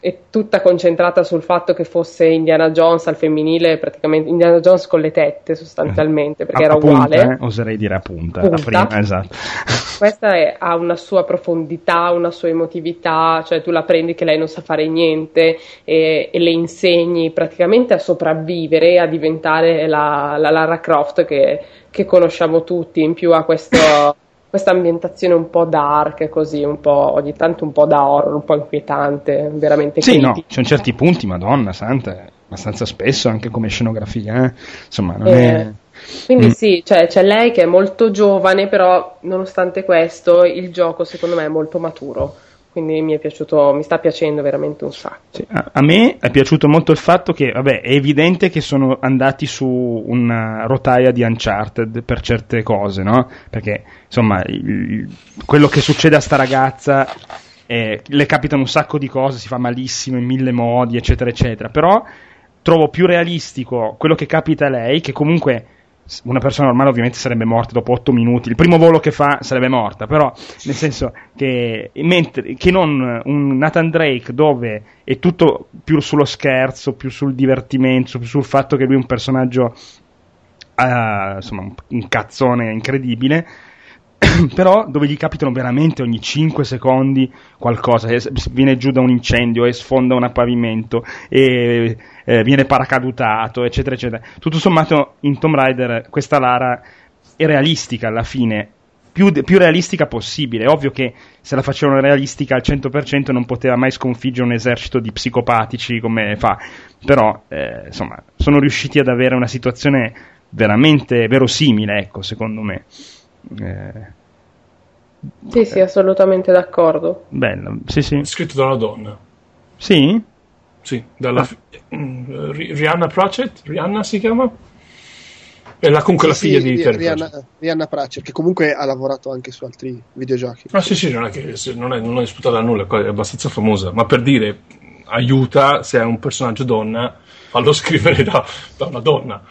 è tutta concentrata sul fatto che fosse Indiana Jones al femminile, praticamente Indiana Jones con le tette sostanzialmente, perché A- era a punta, uguale. eh, oserei dire a punta. prima, esatto. Questa è- ha una sua profondità, una sua emotività, cioè tu la prendi che lei non sa fare niente e, e le insegni praticamente a sopravvivere, a diventare la, la Lara Croft che, che conosciamo tutti, in più ha questo... Questa ambientazione un po' dark, così, un po' ogni tanto un po' da horror, un po' inquietante, veramente Sì, no, ci sono certi punti, madonna santa, abbastanza spesso anche come scenografia, eh. Insomma, non Eh, è... Quindi Mm. sì, cioè, c'è lei che è molto giovane, però nonostante questo il gioco secondo me è molto maturo. Quindi mi piaciuto, mi sta piacendo veramente un sacco. Sì, a, a me è piaciuto molto il fatto che, vabbè, è evidente che sono andati su una rotaia di Uncharted per certe cose, no? Perché, insomma, il- quello che succede a sta ragazza, eh, le capitano un sacco di cose, si fa malissimo in mille modi, eccetera, eccetera. Però trovo più realistico quello che capita a lei, che comunque una persona normale ovviamente sarebbe morta dopo 8 minuti, il primo volo che fa sarebbe morta, però nel senso che, mentre, che non un Nathan Drake dove è tutto più sullo scherzo, più sul divertimento, più sul fatto che lui è un personaggio eh, insomma un, cazzone incredibile però dove gli capitano veramente ogni 5 secondi qualcosa, viene giù da un incendio e sfonda un pavimento e eh, viene paracadutato, eccetera, eccetera. Tutto sommato in Tomb Raider questa Lara è realistica alla fine, più, più realistica possibile. È ovvio che se la facevano realistica al 100% non poteva mai sconfiggere un esercito di psicopatici come fa, però eh, insomma sono riusciti ad avere una situazione veramente verosimile, ecco, secondo me. Eh, Sì, sì, assolutamente d'accordo. bello, sì, sì. Scritto da una donna. Sì? Sì, dalla Ah. fi- mm, Ri- Rihanna Pratchett, Rihanna si chiama? È la, comunque Sì, la figlia sì, di Terry Rihanna, Pratchett. Rihanna Pratchett, che comunque ha lavorato anche su altri videogiochi. Ah sì sì, non è che non è, non è disputata da nulla, è abbastanza famosa, ma per dire aiuta se è un personaggio donna, fallo scrivere da, da una donna.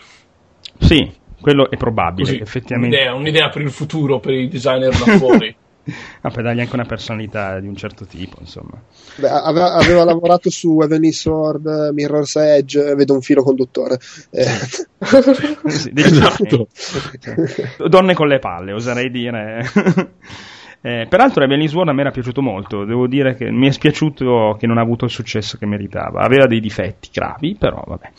Sì, quello è probabile, Così, effettivamente. un'idea, un'idea per il futuro, per i designer là fuori. Ah, per dargli anche una personalità di un certo tipo, insomma. Beh, aveva, aveva lavorato su Heavenly Sword, Mirror's Edge, eh, vedo un filo conduttore. Eh, Sì. Esatto. Donne con le palle, oserei dire. Eh, peraltro Evelyn Sword a me era piaciuto molto, devo dire che mi è spiaciuto che non ha avuto il successo che meritava. Aveva dei difetti gravi, però vabbè.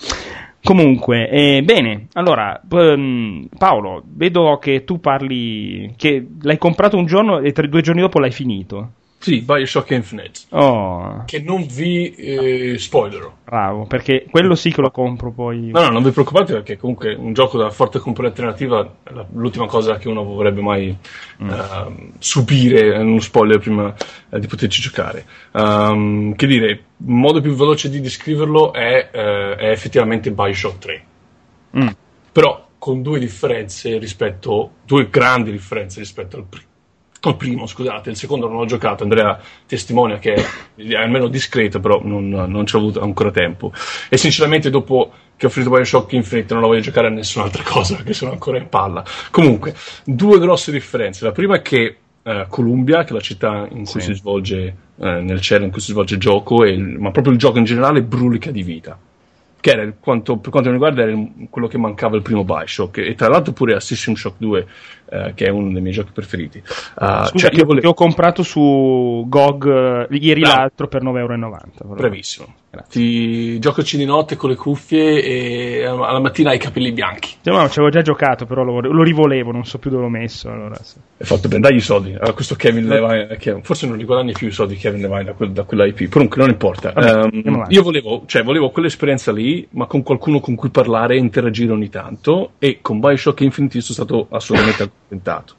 Comunque, eh, bene, allora, ehm, Paolo, vedo che tu parli, che l'hai comprato un giorno e tre, due giorni dopo l'hai finito. Sì, Bioshock Infinite, Oh, che non vi eh, spoilerò. bravo, perché quello sì che lo compro poi. No, no, non vi preoccupate perché comunque un gioco da forte componente narrativa è l'ultima cosa che uno vorrebbe mai ehm, subire in uno spoiler prima eh, di poterci giocare. Ehm, che dire, il modo più veloce di descriverlo è, eh, è effettivamente Bioshock 3. Mm. Però con due differenze rispetto, due grandi differenze rispetto al primo. Al primo, scusate, il secondo non l'ho giocato. Andrea testimonia che è almeno discreto, però non, non ci ho avuto ancora tempo. E sinceramente, dopo che ho finito Bioshock Infinite, non la voglio giocare a nessun'altra cosa perché sono ancora in palla. Comunque, due grosse differenze. La prima è che eh, Columbia, che è la città in cui Sì. si svolge, eh, nel cielo in cui si svolge il gioco, e il- ma proprio il gioco in generale, brulica di vita che era il- quanto, per quanto mi riguarda era quello che mancava il primo Bioshock e tra l'altro pure a System Shock 2 eh, che è uno dei miei giochi preferiti Uh, Scusa, cioè, io, volevo- che ho comprato su GOG eh, ieri Bravo. l'altro per 9,90 euro. bravissimo Grazie. ti giocaci di notte con le cuffie e alla mattina hai i capelli bianchi Cioè, no, ci avevo già giocato, però lo, lo rivolevo, non so più dove l'ho messo. Allora, sì. hai fatto bene dagli i soldi a questo Kevin Levine che forse non li guadagni più i soldi di Kevin Levine da, quel, da quella IP comunque non importa Vabbè, avanti. io volevo, cioè, volevo quell'esperienza lì ma con qualcuno con cui parlare e interagire ogni tanto e con Bioshock Infinite sono stato assolutamente accontentato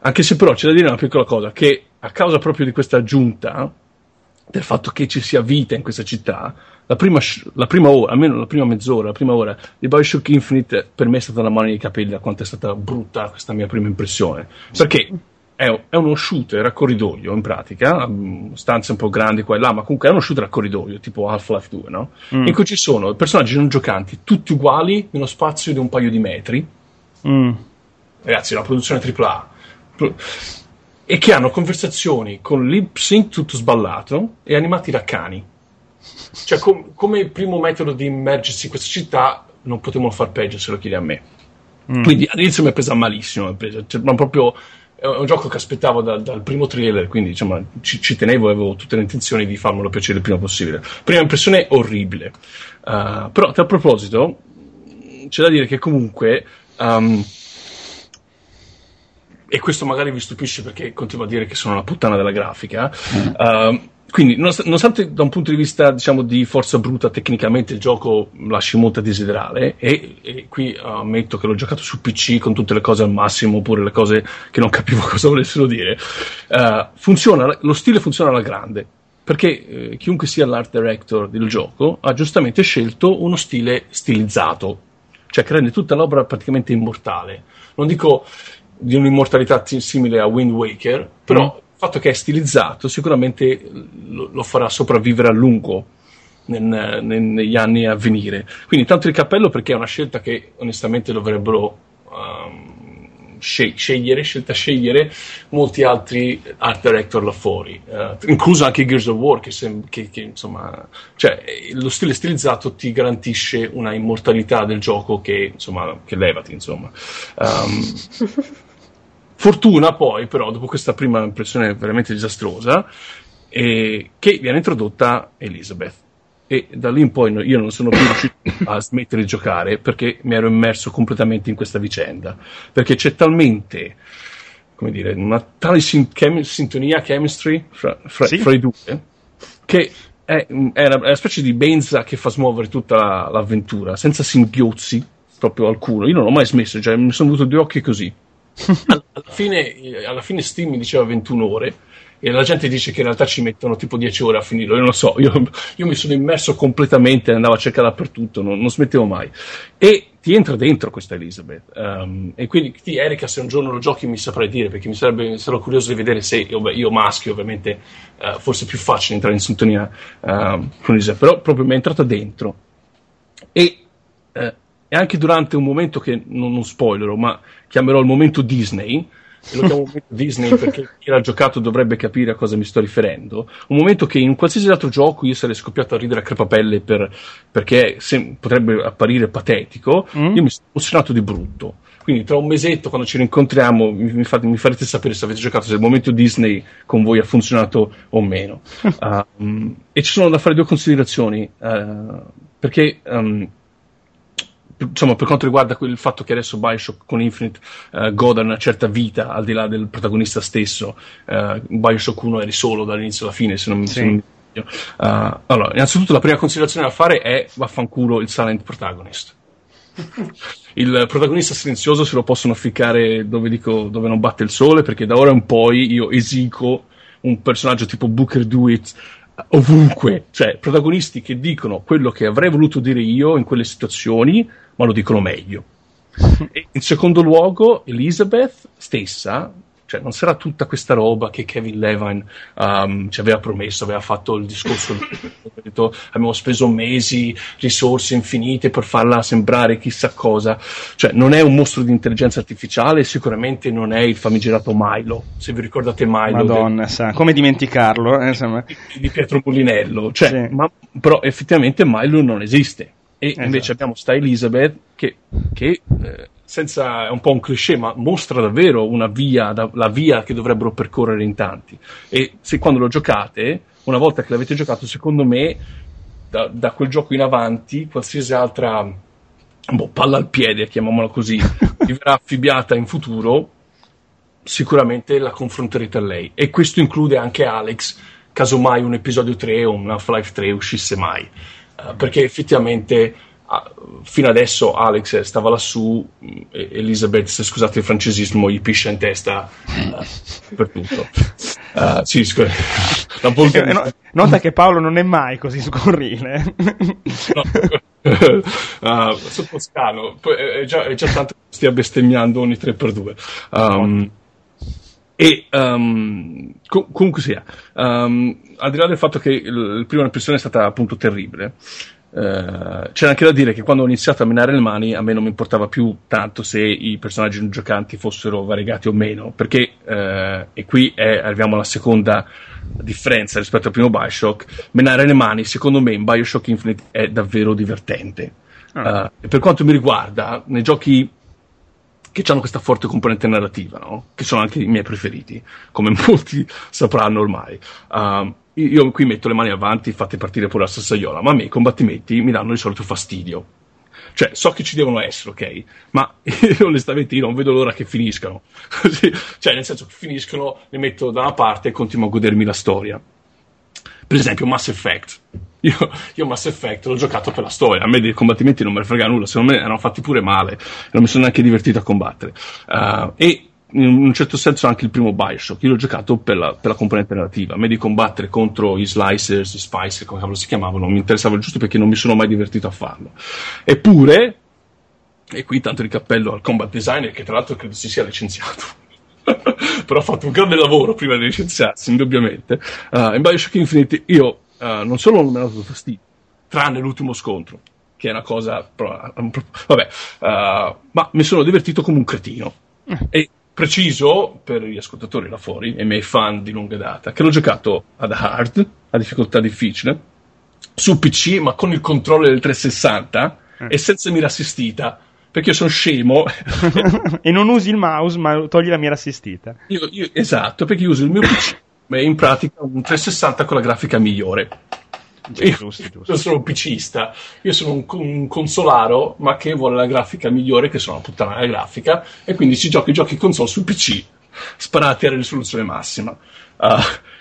Anche se però c'è da dire una piccola cosa, che a causa proprio di questa aggiunta, del fatto che ci sia vita in questa città, la prima, la prima ora, almeno la prima mezz'ora, la prima ora di Bioshock Infinite per me è stata la mano nei capelli da quanto è stata brutta questa mia prima impressione. Perché è, è uno shooter a corridoio in pratica, mm, stanze un po' grandi qua e là, ma comunque è uno shooter a corridoio, tipo Half-Life 2, no? Mm. In cui ci sono personaggi non giocanti, tutti uguali, nello spazio di un paio di metri, Mm. Ragazzi, una produzione AAA. E che hanno conversazioni con lip sync tutto sballato e animati da cani. Cioè, com- come primo metodo di immergersi in questa città, non potevano far peggio se lo chiedi a me. Mm. Quindi all'inizio mi è presa malissimo, presa- cioè, ma proprio è un gioco che aspettavo da- dal primo trailer, quindi insomma, ci, ci tenevo e avevo tutte le intenzioni di farmelo piacere il prima possibile. Prima impressione orribile. Uh, però, a proposito, c'è da dire che comunque. um, e questo magari vi stupisce perché continuo a dire che sono la puttana della grafica. uh, quindi, nonost- nonostante da un punto di vista diciamo di forza bruta tecnicamente il gioco lasci molto a desiderare, e, e qui uh, ammetto che l'ho giocato su PC con tutte le cose al massimo, oppure le cose che non capivo cosa volessero dire, uh, funziona, lo stile funziona alla grande. Perché eh, chiunque sia l'art director del gioco ha giustamente scelto uno stile stilizzato, cioè che rende tutta l'opera praticamente immortale. Non dico di un'immortalità ti- simile a Wind Waker, però Mm. il fatto che è stilizzato sicuramente lo, lo farà sopravvivere a lungo nel- nel- negli anni a venire. Quindi tanto il cappello perché è una scelta che onestamente dovrebbero um, sce- scegliere, scelta scegliere molti altri art director là fuori, eh, incluso anche Gears of War che, sem- che- che, insomma, cioè lo stile stilizzato ti garantisce una immortalità del gioco che insomma che levati insomma. Um, Fortuna poi, però, dopo questa prima impressione veramente disastrosa, eh, che viene introdotta Elizabeth. E da lì in poi no- io non sono più riuscito a smettere di giocare perché mi ero immerso completamente in questa vicenda. Perché c'è talmente come dire, una tale sin- chem- sintonia, chemistry fra, fra- Sì. fra i due, che è, è una, è una specie di benza che fa smuovere tutta la- l'avventura, senza singhiozzi proprio alcuno. Io non ho mai smesso, cioè mi sono avuto due occhi così. alla, fine, eh, alla fine Steam mi diceva 21 ore e la gente dice che in realtà ci mettono tipo 10 ore a finirlo. Io non lo so, io, io mi sono immerso completamente, andavo a cercare dappertutto, non, non smettevo mai. E ti entra dentro questa Elizabeth. Um, e quindi, ti, Erika, se un giorno lo giochi, mi saprai dire perché mi sarebbe, sarò curioso di vedere se io, io maschio, ovviamente, eh, forse è più facile entrare in sintonia ehm, con Elizabeth, però proprio mi è entrata dentro. E, eh, e anche durante un momento che non, non spoilerò, ma chiamerò il momento Disney. E lo chiamo momento Disney perché chi l'ha giocato dovrebbe capire a cosa mi sto riferendo. Un momento che in qualsiasi altro gioco io sarei scoppiato a ridere a crepapelle per- perché se- potrebbe apparire patetico. Mm. Io mi sono emozionato di brutto. Quindi tra un mesetto, quando ci rincontriamo, mi, mi fate- mi farete sapere se avete giocato, se il momento Disney con voi ha funzionato o meno. Um, e ci sono da fare due considerazioni. uh, perché um, insomma, per quanto riguarda il fatto che adesso Bioshock con Infinite eh, goda una certa vita al di là del protagonista stesso, eh, Bioshock 1 eri solo dall'inizio alla fine, se non mi Sì. sbaglio. Eh, allora, innanzitutto la prima considerazione da fare è vaffanculo il silent protagonist. Il protagonista silenzioso se lo possono ficcare dove, dico, dove non batte il sole, perché da ora in poi io esico un personaggio tipo Booker Dewitt ovunque, cioè protagonisti che dicono quello che avrei voluto dire io in quelle situazioni, ma lo dicono meglio. E in secondo luogo, Elizabeth stessa, cioè non sarà tutta questa roba che Kevin Levine um, ci aveva promesso, aveva fatto il discorso, detto, abbiamo speso mesi, risorse infinite per farla sembrare chissà cosa, cioè non è un mostro di intelligenza artificiale, sicuramente non è il famigerato Milo, se vi ricordate Milo del- Madonna, sa, come dimenticarlo? eh, insomma. di Pietro Mulinello, cioè, Sì. ma, però effettivamente Milo non esiste. E Esatto. invece abbiamo sta Elizabeth che, che, eh, senza, è un po' un cliché, ma mostra davvero una via, da- la via che dovrebbero percorrere in tanti. E se quando lo giocate, una volta che l'avete giocato, secondo me, da, da quel gioco in avanti, qualsiasi altra boh, palla al piede, chiamiamola così, vi verrà affibbiata in futuro, sicuramente la confronterete a lei. E questo include anche Alex, casomai un episodio 3 o un Half-Life 3 uscisse mai. Eh, perché effettivamente ah, fino adesso Alex stava lassù, Elizabeth, se scusate il francesismo, gli piscia in testa eh, per tutto. Eh, sì, scusa. La Eh, volgarità- no- nota che Paolo non è mai così scurrile. No. Ah, sono toscano, è già, è già tanto che stia bestemmiando ogni 3x2. Um, e um, co- comunque sia, um, al di là del fatto che il, prima impressione è stata appunto terribile, eh, c'era anche da dire che quando ho iniziato a menare le mani a me non mi importava più tanto se i personaggi non giocanti fossero variegati o meno, perché, eh, e qui è- arriviamo alla seconda differenza rispetto al primo Bioshock, menare le mani secondo me in Bioshock Infinite è davvero divertente. Ah. E per quanto mi riguarda, nei giochi che hanno questa forte componente narrativa, no? che sono anche i miei preferiti, come molti sapranno ormai. Um, io io qui metto le mani avanti, fate partire pure la sassaiola, ma a me i combattimenti mi danno di solito fastidio. Cioè, so che ci devono essere, ok? Ma onestamente io non vedo l'ora che finiscano. Cioè, nel senso che finiscono, li metto da una parte e continuo a godermi la storia. Per esempio, Mass Effect. Io, io Mass Effect l'ho giocato per la storia. A me dei combattimenti non me ne frega nulla. Secondo me erano fatti pure male. Non mi sono neanche divertito a combattere. Uh, e in un certo senso anche il primo Bioshock. Io l'ho giocato per la, per la componente narrativa. A me di combattere contro i slicers, i spicer, come cavolo si chiamavano, mi interessava giusto perché non mi sono mai divertito a farlo. Eppure, e qui tanto di cappello al combat designer, che tra l'altro credo si sia licenziato. Però ha fatto un grande lavoro prima di licenziarsi, indubbiamente. Uh, in Bioshock Infinite io uh, non solo non mi ha dato fastidio, tranne l'ultimo scontro, che è una cosa. vabbè, uh, ma mi sono divertito come un cretino. E preciso per gli ascoltatori là fuori e i miei fan di lunga data che l'ho giocato ad hard, a difficoltà difficile, su PC, ma con il controller del 360 e senza mira assistita. Perché io sono scemo e non usi il mouse, ma togli la mira assistita. Io, io- esatto, perché io uso il mio PC, ma in pratica un 360 con la grafica migliore. Io, giusto, giusto. io sono un PCista, io sono un, un consolaro, ma che vuole la grafica migliore, che sono una puttana la grafica, e quindi ci giochi i giochi console sul PC. sparati alla risoluzione massima. Uh,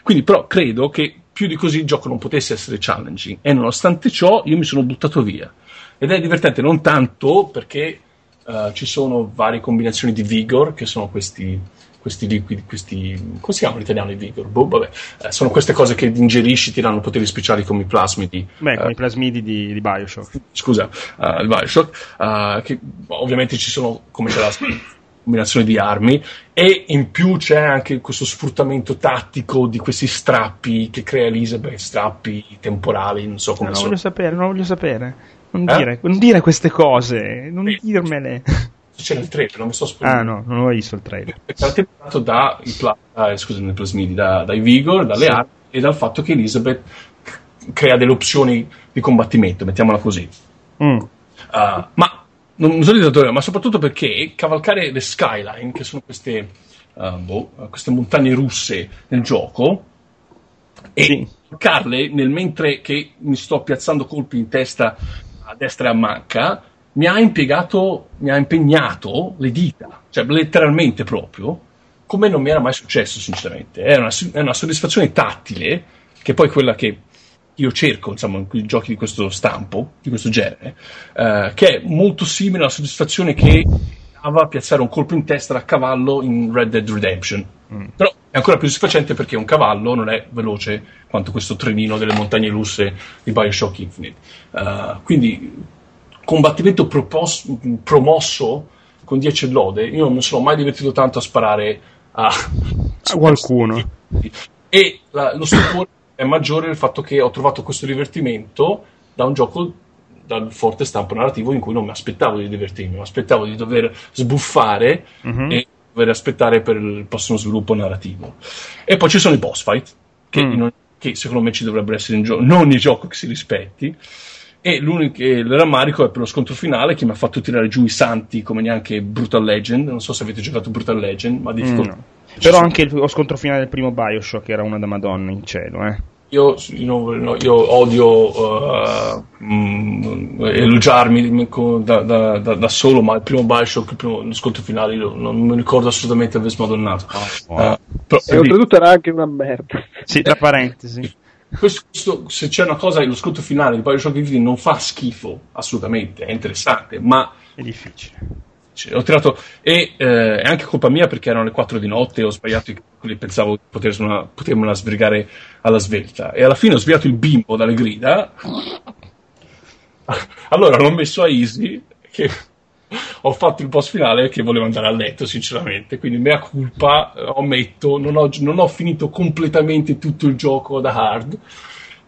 quindi, però, credo che più di così il gioco non potesse essere challenging. E nonostante ciò, io mi sono buttato via. Ed è divertente non tanto perché uh, ci sono varie combinazioni di vigor, che sono questi, questi liquidi, questi. come si chiamano in italiano i vigor? Boh, vabbè. Eh, sono queste cose che ingerisci, ti danno poteri speciali come i plasmidi. Beh, come Eh, i plasmidi di, di Bioshock. scusa, uh, il Bioshock, uh, che ovviamente ci sono, come c'è la combinazione di armi, e in più c'è anche questo sfruttamento tattico di questi strappi che crea Elizabeth, strappi temporali, non so No, come non sono. voglio sapere, non voglio sapere. Non, Eh? dire, non dire queste cose, non Sì. dirmele. C'è nel trailer, non mi sto Ah spiegando. no, non ho visto il trailer. È caratterizzato da, eh, scusami, plasmidi, da- dai Vigor, dalle Sì. armi e dal fatto che Elizabeth crea delle opzioni di combattimento, mettiamola così. Mm. Uh, ma non solo di datore, ma soprattutto perché cavalcare le skyline, che sono queste, uh, boh, queste montagne russe nel gioco, e Sì. cavalcarle nel mentre che mi sto piazzando colpi in testa a destra e a manca, mi ha impiegato, mi ha impegnato le dita, cioè letteralmente proprio, come non mi era mai successo, sinceramente. È una, è una soddisfazione tattile, che poi è quella che io cerco, insomma, in giochi di questo stampo, di questo genere, eh, che è molto simile alla soddisfazione che dava piazzare un colpo in testa da cavallo in Red Dead Redemption. Però è ancora più soddisfacente perché un cavallo non è veloce quanto questo trenino delle montagne russe di Bioshock Infinite. Eh, quindi combattimento propos- promosso con 10 lode, io non sono mai divertito tanto a sparare a, A qualcuno. e la- lo stupore è maggiore del fatto che ho trovato questo divertimento da un gioco dal forte stampo narrativo in cui non mi aspettavo di divertirmi, mi aspettavo di dover sbuffare Mhm. e dover aspettare per il prossimo sviluppo narrativo. E poi ci sono i boss fight, che, Mm. in ogni- che secondo me ci dovrebbero essere in gioco, non ogni gioco che si rispetti. E l'unico il rammarico è per lo scontro finale che mi ha fatto tirare giù i santi come neanche Brutal Legend. Non so se avete giocato Brutal Legend, ma difficoltà. Mm, no. Però anche il- lo scontro finale del primo Bioshock era una da Madonna in cielo, eh. Io, io- io odio uh, mm, elogiarmi da, da- da- da solo, ma il primo Bioshock, il primo lo scontro finale, io non mi ricordo assolutamente aver smadonnato. Oh. Uh, però, E oltretutto era anche una merda. Sì, tra parentesi. questo- questo- se c'è una cosa, lo scontro finale di Bioshock Infinite non fa schifo, assolutamente, è interessante, ma È difficile. Cioè, ho tirato e eh, è anche colpa mia perché erano le 4 di notte ho sbagliato i calcoli pensavo di potersela, potermela sbrigare alla svelta e alla fine ho sbagliato il bimbo dalle grida allora l'ho messo a easy che ho fatto il boss finale che volevo andare a letto sinceramente quindi mea culpa eh, ammetto non ho, non ho finito completamente tutto il gioco da hard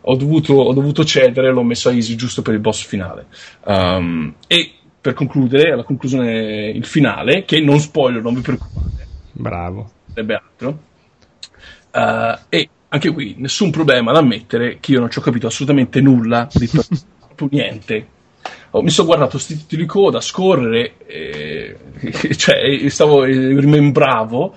ho dovuto, ho dovuto cedere l'ho messo a easy giusto per il boss finale Um, e per concludere la conclusione il finale che non spoiler non vi preoccupate Bravo. sarebbe altro. Eh, e anche qui nessun problema ad ammettere che io non ci ho capito assolutamente nulla di to- proprio niente. Oh, mi sono guardato questi titoli di coda, scorrere, e, cioè, stavo, rimembravo.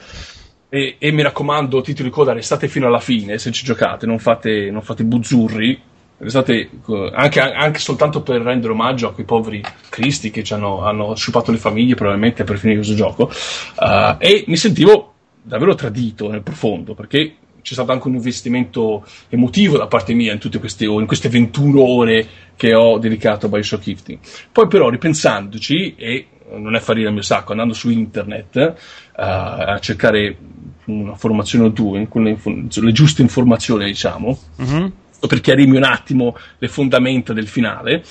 E, e mi raccomando, titoli di coda, restate fino alla fine se ci giocate, non fate, non fate buzzurri. Restate anche, anche soltanto per rendere omaggio a quei poveri cristi che ci hanno, hanno sciupato le famiglie, probabilmente per finire questo gioco. Eh, e mi sentivo davvero tradito nel profondo perché c'è stato anche un investimento emotivo da parte mia in tutte queste ore, in queste 21 ore che ho dedicato a Bioshock Infinite. Poi però ripensandoci, e non è farina il mio sacco, andando su internet eh, a cercare una formazione o due, le, giuste informazioni diciamo, Mhm. per chiarirmi un attimo le fondamenta del finale,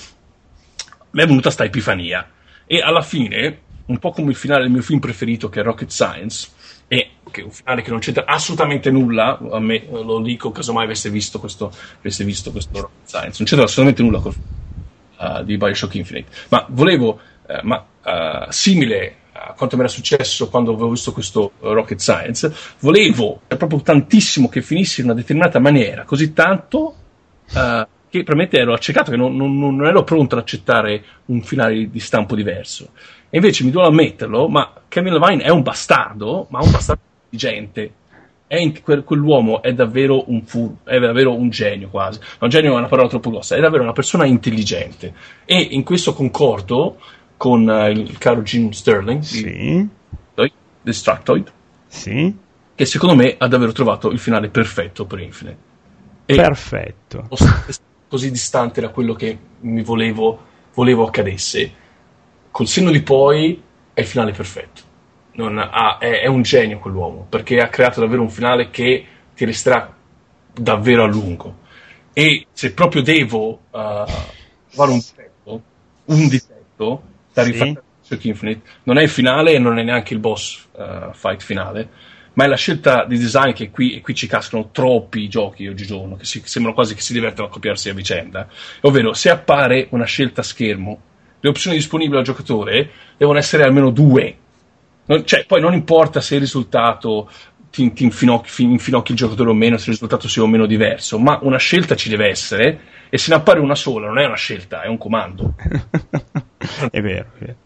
mi è venuta sta epifania. E alla fine, un po' come il finale del mio film preferito, che è Rocket Science, e che un finale che non c'entra assolutamente nulla, a me eh, lo dico casomai aveste visto questo, aveste visto questo Rocket Science, non c'entra assolutamente nulla con uh, di Bioshock Infinite. Ma volevo, eh, ma uh, simile a quanto mi era successo quando avevo visto questo uh, Rocket Science, volevo eh, proprio tantissimo che finisse in una determinata maniera, così tanto uh, che probabilmente ero accecato, che non, non- non ero pronto ad accettare un finale di stampo diverso. E invece mi devo ammetterlo, ma Kevin Levine è un bastardo, ma un bastardo intelligente. È in- quel- quell'uomo è davvero un fur, è davvero un genio quasi. No, genio è una parola troppo grossa, è davvero una persona intelligente. E in questo concordo con eh, il caro Jim Sterling Sì. Destructoid, Sì? che secondo me ha davvero trovato il finale perfetto per Infinite. E Perfetto. così distante da quello che mi volevo, volevo accadesse. Col senno di poi è il finale perfetto. Non ha- è, è un genio quell'uomo, perché ha creato davvero un finale che ti resterà davvero a lungo. E se proprio devo uh, trovare un difetto, un difetto da Sì. rifare su Infinite, non è il finale e non è neanche il boss uh, fight finale, ma è la scelta di design che qui, e qui ci cascano troppi giochi oggigiorno, che si, sembrano quasi che si divertono a copiarsi a vicenda. Ovvero, se appare una scelta schermo, le opzioni disponibili al giocatore devono essere almeno due. Non- cioè, poi non importa se il risultato ti, ti infinocchi, fi- infinocchi il giocatore o meno, se il risultato sia o meno diverso, ma una scelta ci deve essere. E se ne appare una sola, non è una scelta, è un comando. è vero. è vero.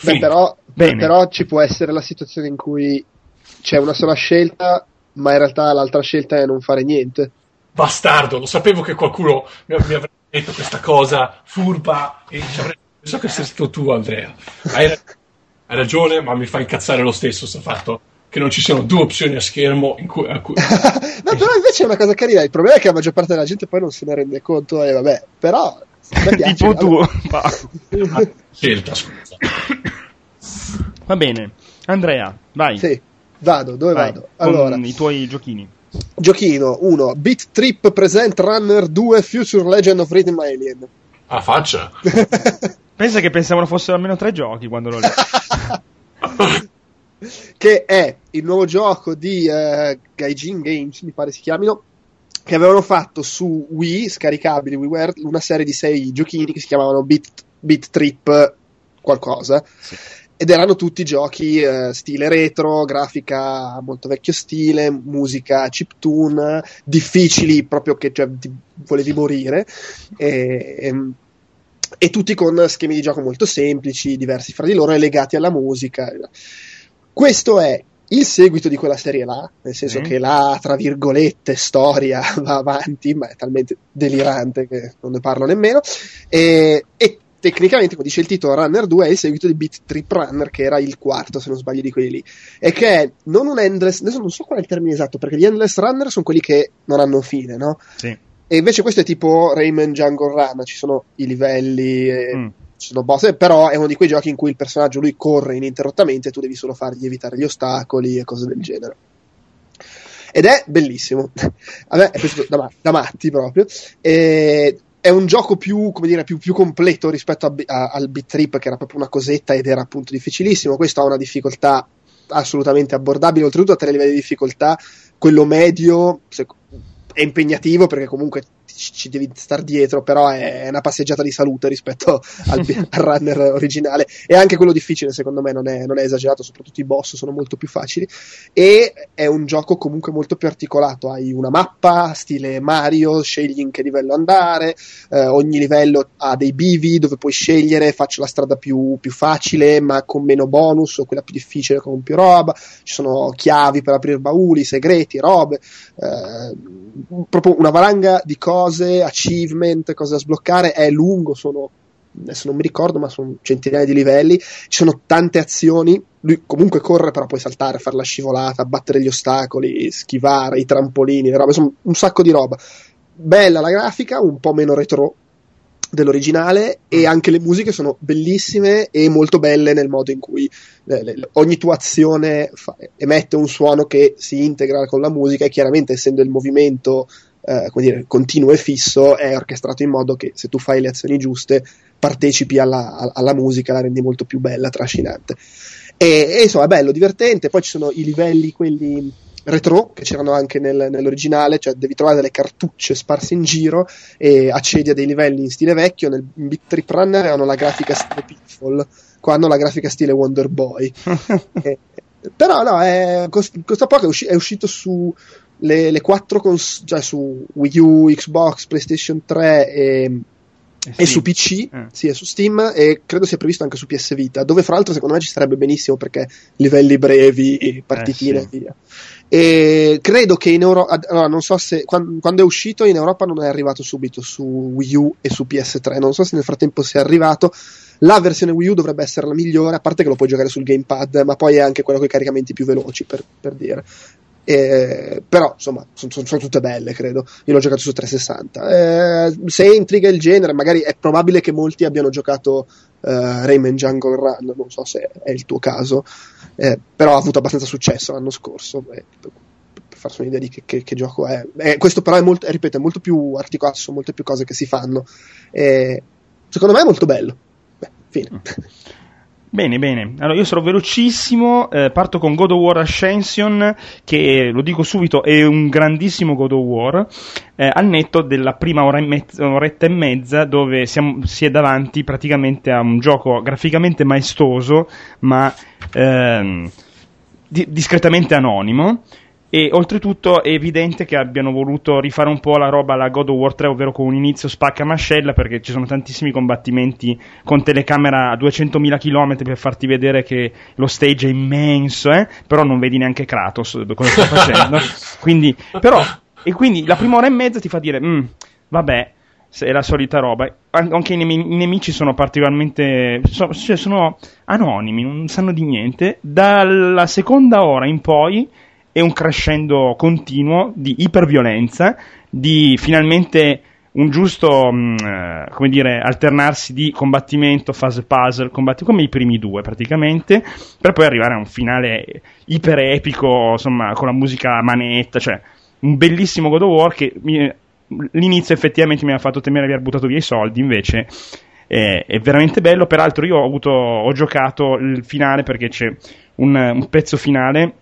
Beh, però, Bene. però ci può essere la situazione in cui c'è una sola scelta, ma in realtà l'altra scelta è non fare niente. Bastardo, lo sapevo che qualcuno mi avrebbe detto questa cosa furba e ci avrei penso che sei stato tu, Andrea. Hai, ra- hai ragione, ma mi fa incazzare lo stesso sto fatto che non ci siano due opzioni a schermo in cui, a cui- no, però invece è una cosa carina. Il problema è che la maggior parte della gente poi non se ne rende conto, e vabbè, però piace. tipo tu. Pa. scelta, scusa. Va bene. Andrea, vai. Sì, vado, dove vai, vado? con Allora, i tuoi giochini. Giochino 1, Beat Trip Present Runner 2 Future Legend of Rhythm Alien. Ah, faccia. Pensa che pensavano fossero almeno tre giochi quando lo leggo. che è il nuovo gioco di eh, Gaijin Games, mi pare si chiamino, che avevano fatto su Wii, scaricabili WiiWare, una serie di sei giochini che si chiamavano Beat, Beat Trip qualcosa. Ed erano tutti giochi eh, stile retro, grafica molto vecchio stile, musica chiptune, difficili proprio che cioè, volevi morire. E, ehm, e tutti con schemi di gioco molto semplici, diversi fra di loro e legati alla musica. Questo è il seguito di quella serie là, nel senso Sì. che la, tra virgolette, storia va avanti, ma è talmente delirante che non ne parlo nemmeno. E, e tecnicamente, come dice il titolo, Runner 2 è il seguito di Beat Trip Runner, che era il quarto, se non sbaglio, di quelli lì. E che è non un endless, adesso non so qual è il termine esatto, perché gli endless runner sono quelli che non hanno fine, no? Sì. E invece questo è tipo Rayman Jungle Run, ci sono i livelli, e Mm. ci sono boss, però è uno di quei giochi in cui il personaggio lui corre ininterrottamente e tu devi solo fargli evitare gli ostacoli e cose del genere. Ed è bellissimo. A me è piaciuto da, da matti proprio. E è un gioco più, dire, più, più completo rispetto a, a- al Beat Trip, che era proprio una cosetta ed era appunto difficilissimo. Questo ha una difficoltà assolutamente abbordabile, oltretutto a tre livelli di difficoltà. Quello medio se- è impegnativo perché comunque ci devi star dietro, però è una passeggiata di salute rispetto al, al runner originale. E anche quello difficile, secondo me, non è, non è esagerato, soprattutto i boss sono molto più facili. E è un gioco comunque molto più articolato. Hai una mappa stile Mario, scegli in che livello andare, eh, ogni livello ha dei bivi dove puoi scegliere, faccio la strada più, più facile ma con meno bonus, o quella più difficile con più roba. Ci sono chiavi per aprire bauli, segreti, robe. Eh, proprio una valanga di cose, achievement, cose da sbloccare. È lungo, sono adesso non mi ricordo, ma sono centinaia di livelli. Ci sono tante azioni. Lui comunque corre, però puoi saltare, fare la scivolata, battere gli ostacoli, schivare i trampolini, le robe, insomma, un sacco di roba. Bella la grafica, un po' meno retro dell'originale e anche le musiche sono bellissime e molto belle nel modo in cui eh, le- ogni tua azione fa- emette un suono che si integra con la musica e chiaramente essendo il movimento eh, come dire, continuo e fisso è orchestrato in modo che se tu fai le azioni giuste partecipi alla, alla- musica, la rendi molto più bella, trascinante. E, e insomma è bello, divertente, poi ci sono i livelli, quelli retro, che c'erano anche nel- nell'originale, cioè devi trovare delle cartucce sparse in giro e accedi a dei livelli in stile vecchio, nel Big Trip Runner hanno la grafica stile Pitfall, qua hanno la grafica stile Wonder Boy. Eh, però no, è, cost- costa poco, è, usci- è uscito su le, le quattro cons- cioè su Wii U, Xbox, PlayStation 3 e, sì. su PC, Eh. sì, su Steam e credo sia previsto anche su PS Vita, dove fra l'altro secondo me ci starebbe benissimo perché livelli brevi, partitine Eh, sì. e via. E credo che in Europa, allora non so se quan- quando è uscito in Europa non è arrivato subito su Wii U e su PS3, non so se nel frattempo sia arrivato. La versione Wii U dovrebbe essere la migliore, a parte che lo puoi giocare sul gamepad, ma poi è anche quello con i caricamenti più veloci, per, per dire. Eh, però insomma sono, sono tutte belle credo. Io l'ho giocato su 360 Eh, se intriga il genere magari è probabile che molti abbiano giocato eh, Rayman Jungle Run non so se è il tuo caso. Eh, però ha avuto abbastanza successo l'anno scorso eh, per, per farsi un'idea di che, che- che gioco è. Eh, questo però è molto, ripeto, è molto più articolato sono molte più cose che si fanno. Secondo me è molto bello. Beh, fine Bene, bene. Allora, io sarò velocissimo. eh, parto con God of War Ascension, che lo dico subito, è un grandissimo God of War. eh, al netto della prima ora e mezza, oretta e mezza, dove siamo, si è davanti praticamente a un gioco graficamente maestoso, ma ehm, di- discretamente anonimo. E oltretutto è evidente che abbiano voluto rifare un po' la roba alla God of War 3, ovvero con un inizio spacca mascella, perché ci sono tantissimi combattimenti con telecamera a 200.000 km per farti vedere che lo stage è immenso, eh? però non vedi neanche Kratos eh, cosa sta facendo. quindi, però, e quindi la prima ora e mezza ti fa dire, "Mm, vabbè, è la solita roba. An- Anche i, nemi- i nemici sono particolarmente. so- cioè sono anonimi, non sanno di niente. Dalla seconda ora in poi è un crescendo continuo di iperviolenza, di finalmente un giusto, mh, eh, come dire, alternarsi di combattimento, fase puzzle, combatti come i primi due praticamente, per poi arrivare a un finale iper epico, insomma, con la musica a manetta, cioè un bellissimo God of War che mi- l'inizio effettivamente mi ha fatto temere di aver buttato via i soldi, invece è, è veramente bello. Peraltro, io ho, avuto, ho giocato il finale perché c'è un, un pezzo finale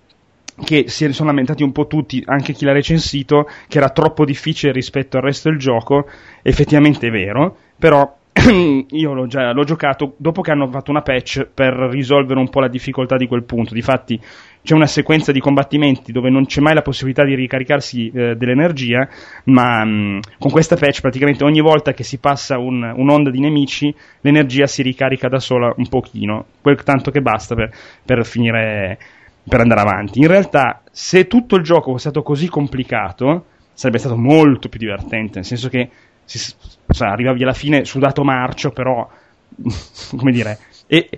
che si sono lamentati un po' tutti, anche chi l'ha recensito, che era troppo difficile rispetto al resto del gioco. Effettivamente è vero, però io l'ho già l'ho giocato dopo che hanno fatto una patch per risolvere un po' la difficoltà di quel punto. Difatti c'è una sequenza di combattimenti dove non c'è mai la possibilità di ricaricarsi eh, dell'energia, ma mh, con questa patch praticamente ogni volta che si passa un- un'onda di nemici l'energia si ricarica da sola un pochino, quel tanto che basta per, per finire per andare avanti. In realtà, se tutto il gioco fosse stato così complicato, sarebbe stato molto più divertente, nel senso che si, sa, arrivavi alla fine sudato marcio, però, come dire, e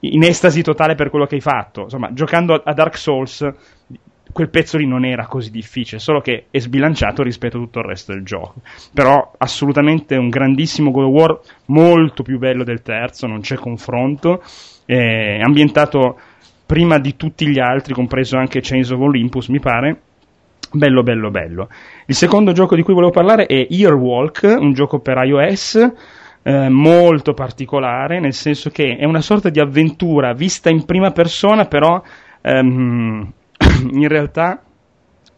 in estasi totale per quello che hai fatto. Insomma, giocando a Dark Souls, quel pezzo lì non era così difficile, solo che è sbilanciato rispetto a tutto il resto del gioco. Però assolutamente un grandissimo God of War, molto più bello del terzo, non c'è confronto. È ambientato prima di tutti gli altri, compreso anche Chains of Olympus, mi pare. Bello, bello, bello. Il secondo gioco di cui volevo parlare è Earwalk, un gioco per iOS eh, molto particolare, nel senso che è una sorta di avventura vista in prima persona, però ehm, in realtà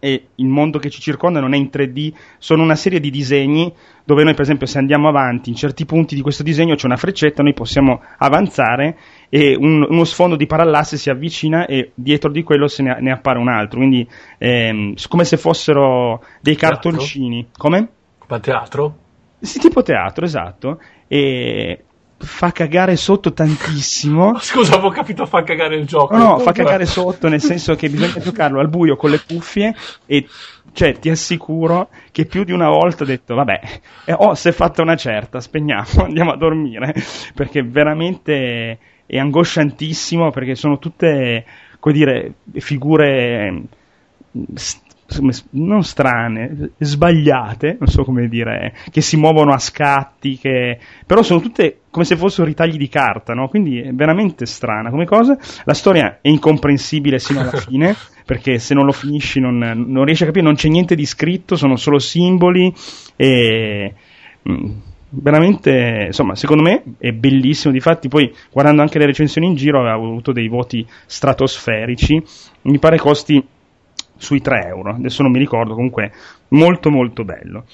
e il mondo che ci circonda non è in 3D, sono una serie di disegni dove noi per esempio se andiamo avanti in certi punti di questo disegno c'è una freccetta, noi possiamo avanzare e un- uno sfondo di parallasse si avvicina e dietro di quello se ne, ne appare un altro, quindi ehm, come se fossero dei Teatro? cartoncini. Come? Come a teatro? Sì, tipo teatro, esatto. E fa cagare sotto tantissimo. Scusa, avevo capito fa cagare il gioco. No, no, fa cagare sotto, nel senso che bisogna giocarlo al buio con le cuffie e cioè ti assicuro che più di una volta ho detto vabbè, eh, oh, si è fatta una certa, spegniamo, andiamo a dormire, perché veramente è angosciantissimo perché sono tutte, come dire, figure s- non strane, sbagliate, non so come dire, che si muovono a scatti, che... però sono tutte come se fossero ritagli di carta, no? Quindi è veramente strana come cosa. La storia è incomprensibile sino alla fine, perché se non lo finisci non, non riesci a capire, non c'è niente di scritto, sono solo simboli e... Veramente, insomma, secondo me è bellissimo. Difatti, poi guardando anche le recensioni in giro, aveva avuto dei voti stratosferici. Mi pare costi sui 3 euro. Adesso non mi ricordo, comunque molto molto bello.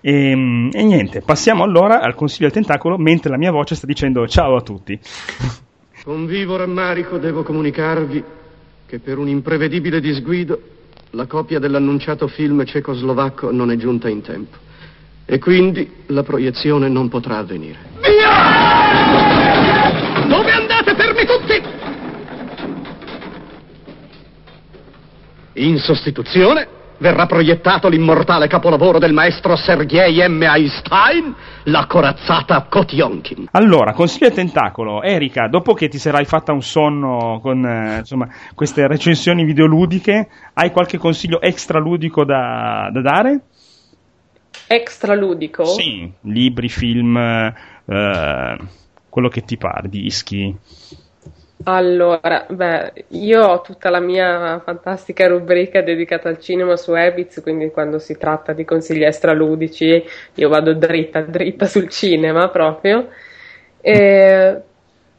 E, e niente, passiamo allora al consiglio del tentacolo mentre la mia voce sta dicendo ciao a tutti. Con vivo rammarico devo comunicarvi che per un imprevedibile disguido la copia dell'annunciato film cecoslovacco non è giunta in tempo. E quindi la proiezione non potrà avvenire. Dove andate, fermi tutti? In sostituzione verrà proiettato l'immortale capolavoro del maestro Sergei M. Einstein, la corazzata Kotionkin. Allora, consiglio a tentacolo. Erika, dopo che ti sarai fatta un sonno con eh, insomma, queste recensioni videoludiche, hai qualche consiglio extra ludico da, da dare? Extra ludico? Sì, libri, film, eh, quello che ti pare, dischi. Allora, beh, io ho tutta la mia fantastica rubrica dedicata al cinema su Ebitz, quindi quando si tratta di consigli extraludici io vado dritta dritta sul cinema proprio. E,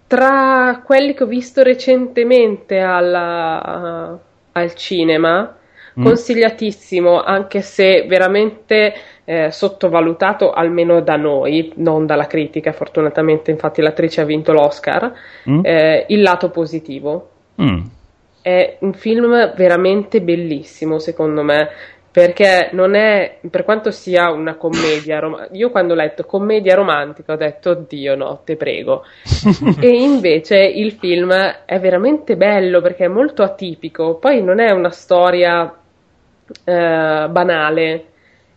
tra quelli che ho visto recentemente alla, al cinema, Mm. consigliatissimo, anche se veramente eh, sottovalutato, almeno da noi, non dalla critica, fortunatamente infatti l'attrice ha vinto l'Oscar, Mm? eh, Il lato positivo. Mm. È un film veramente bellissimo, secondo me, perché non è, per quanto sia una commedia, rom- io quando ho letto commedia romantica ho detto, oddio no, te prego. e invece il film è veramente bello perché è molto atipico, poi non è una storia eh, banale.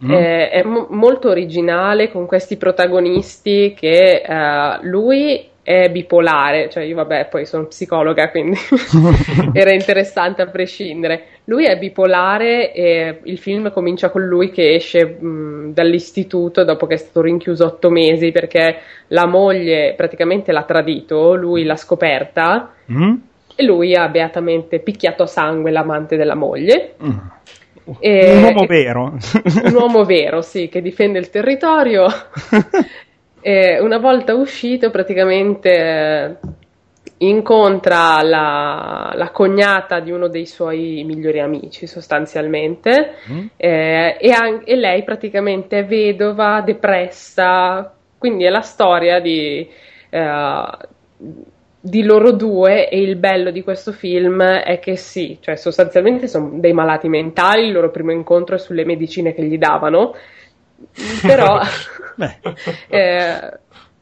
Mm. Eh, è mo- molto originale con questi protagonisti che eh, lui è bipolare, cioè io vabbè poi sono psicologa quindi era interessante a prescindere. Lui è bipolare e il film comincia con lui che esce mh, dall'istituto dopo che è stato rinchiuso otto mesi perché la moglie praticamente l'ha tradito, lui l'ha scoperta Mm? e lui ha beatamente picchiato a sangue l'amante della moglie. Mm. E- Un uomo vero. un uomo vero, sì, che difende il territorio. E una volta uscito, praticamente eh, incontra la, la cognata di uno dei suoi migliori amici, sostanzialmente, Mm. eh, e, an- e lei praticamente è vedova, depressa. Quindi è la storia di. eh, di loro due e il bello di questo film è che sì, cioè sostanzialmente sono dei malati mentali, il loro primo incontro è sulle medicine che gli davano, però, eh,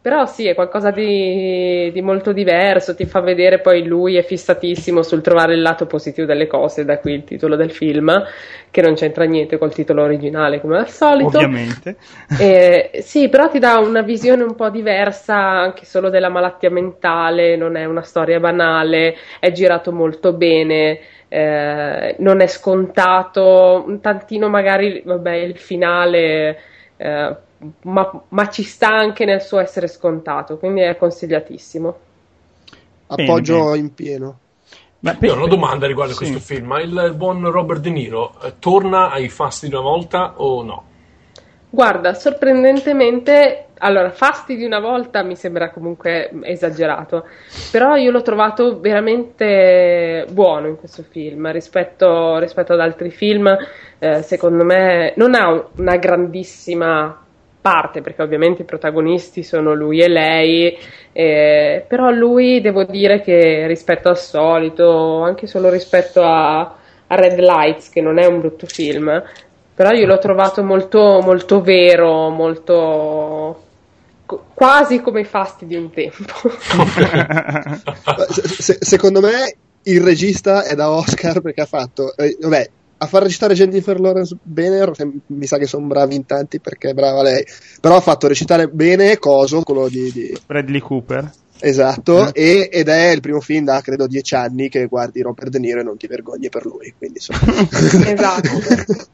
però sì, è qualcosa di, di molto diverso, ti fa vedere poi lui è fissatissimo sul trovare il lato positivo delle cose, da qui il titolo del film, che non c'entra niente col titolo originale come al solito. ovviamente. Eh, sì, però ti dà una visione un po' diversa anche solo della malattia mentale, non è una storia banale, è girato molto bene, eh, non è scontato, un tantino magari, vabbè, il finale, eh, ma, ma ci sta anche nel suo essere scontato, quindi è consigliatissimo. Appoggio bene. in pieno. Ma Io ho una per- domanda riguardo a sì. questo film, ma il buon Robert De Niro eh, torna ai fasti di una volta o no? Guarda, sorprendentemente, allora, fasti di una volta mi sembra comunque esagerato, però io l'ho trovato veramente buono in questo film rispetto, rispetto ad altri film. eh, secondo me non ha una grandissima parte, perché ovviamente i protagonisti sono lui e lei, eh, però lui devo dire che rispetto al solito, anche solo rispetto a, a Red Lights, che non è un brutto film, però io l'ho trovato molto, molto vero, molto quasi come i fasti di un tempo. Se- secondo me il regista è da Oscar perché ha fatto, eh, vabbè, a far recitare Jennifer Lawrence bene, mi sa che sono bravi in tanti perché è brava lei, però ha fatto recitare bene Coso, quello di, di- Bradley Cooper. esatto, e- ed è il primo film da credo dieci anni che guardi Robert De Niro e non ti vergogni per lui, quindi insomma. Esatto.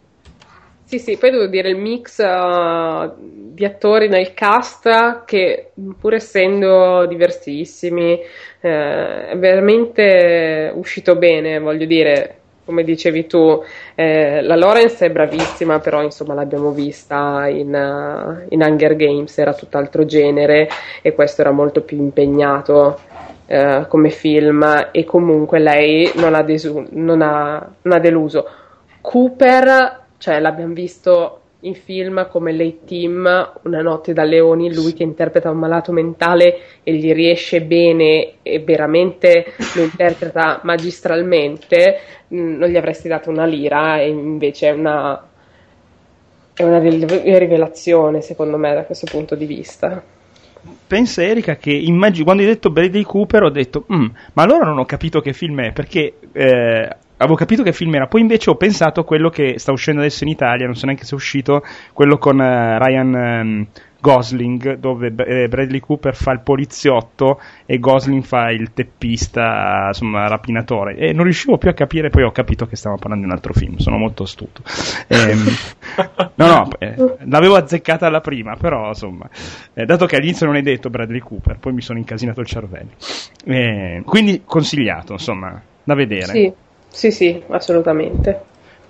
Sì, sì, poi devo dire il mix uh, di attori nel cast che pur essendo diversissimi eh, è veramente uscito bene, voglio dire, come dicevi tu, eh, la Lawrence è bravissima, però insomma l'abbiamo vista in, uh, in Hunger Games, era tutt'altro genere e questo era molto più impegnato eh, come film e comunque lei non ha, desu- non ha- non ha deluso. Cooper, cioè l'abbiamo visto in film come Late Team, Una notte da leoni, lui che interpreta un malato mentale e gli riesce bene e veramente lo interpreta magistralmente, mh, non gli avresti dato una lira e invece è una è una rivelazione, secondo me, da questo punto di vista. Pensa Erika che immagino, quando hai detto Bradley Cooper ho detto, "Mm, ma allora non ho capito che film è, perché eh, avevo capito che film era, poi invece ho pensato a quello che sta uscendo adesso in Italia, non so neanche se è uscito, quello con eh, Ryan ehm, Gosling, dove eh, Bradley Cooper fa il poliziotto e Gosling fa il teppista, insomma, rapinatore. E non riuscivo più a capire, poi ho capito che stavamo parlando di un altro film, sono molto astuto. Ehm, no, no, eh, l'avevo azzeccata alla prima, però insomma, eh, dato che all'inizio non hai detto Bradley Cooper, poi mi sono incasinato il cervello. Eh, quindi consigliato, insomma, da vedere. Sì, sì, sì, assolutamente.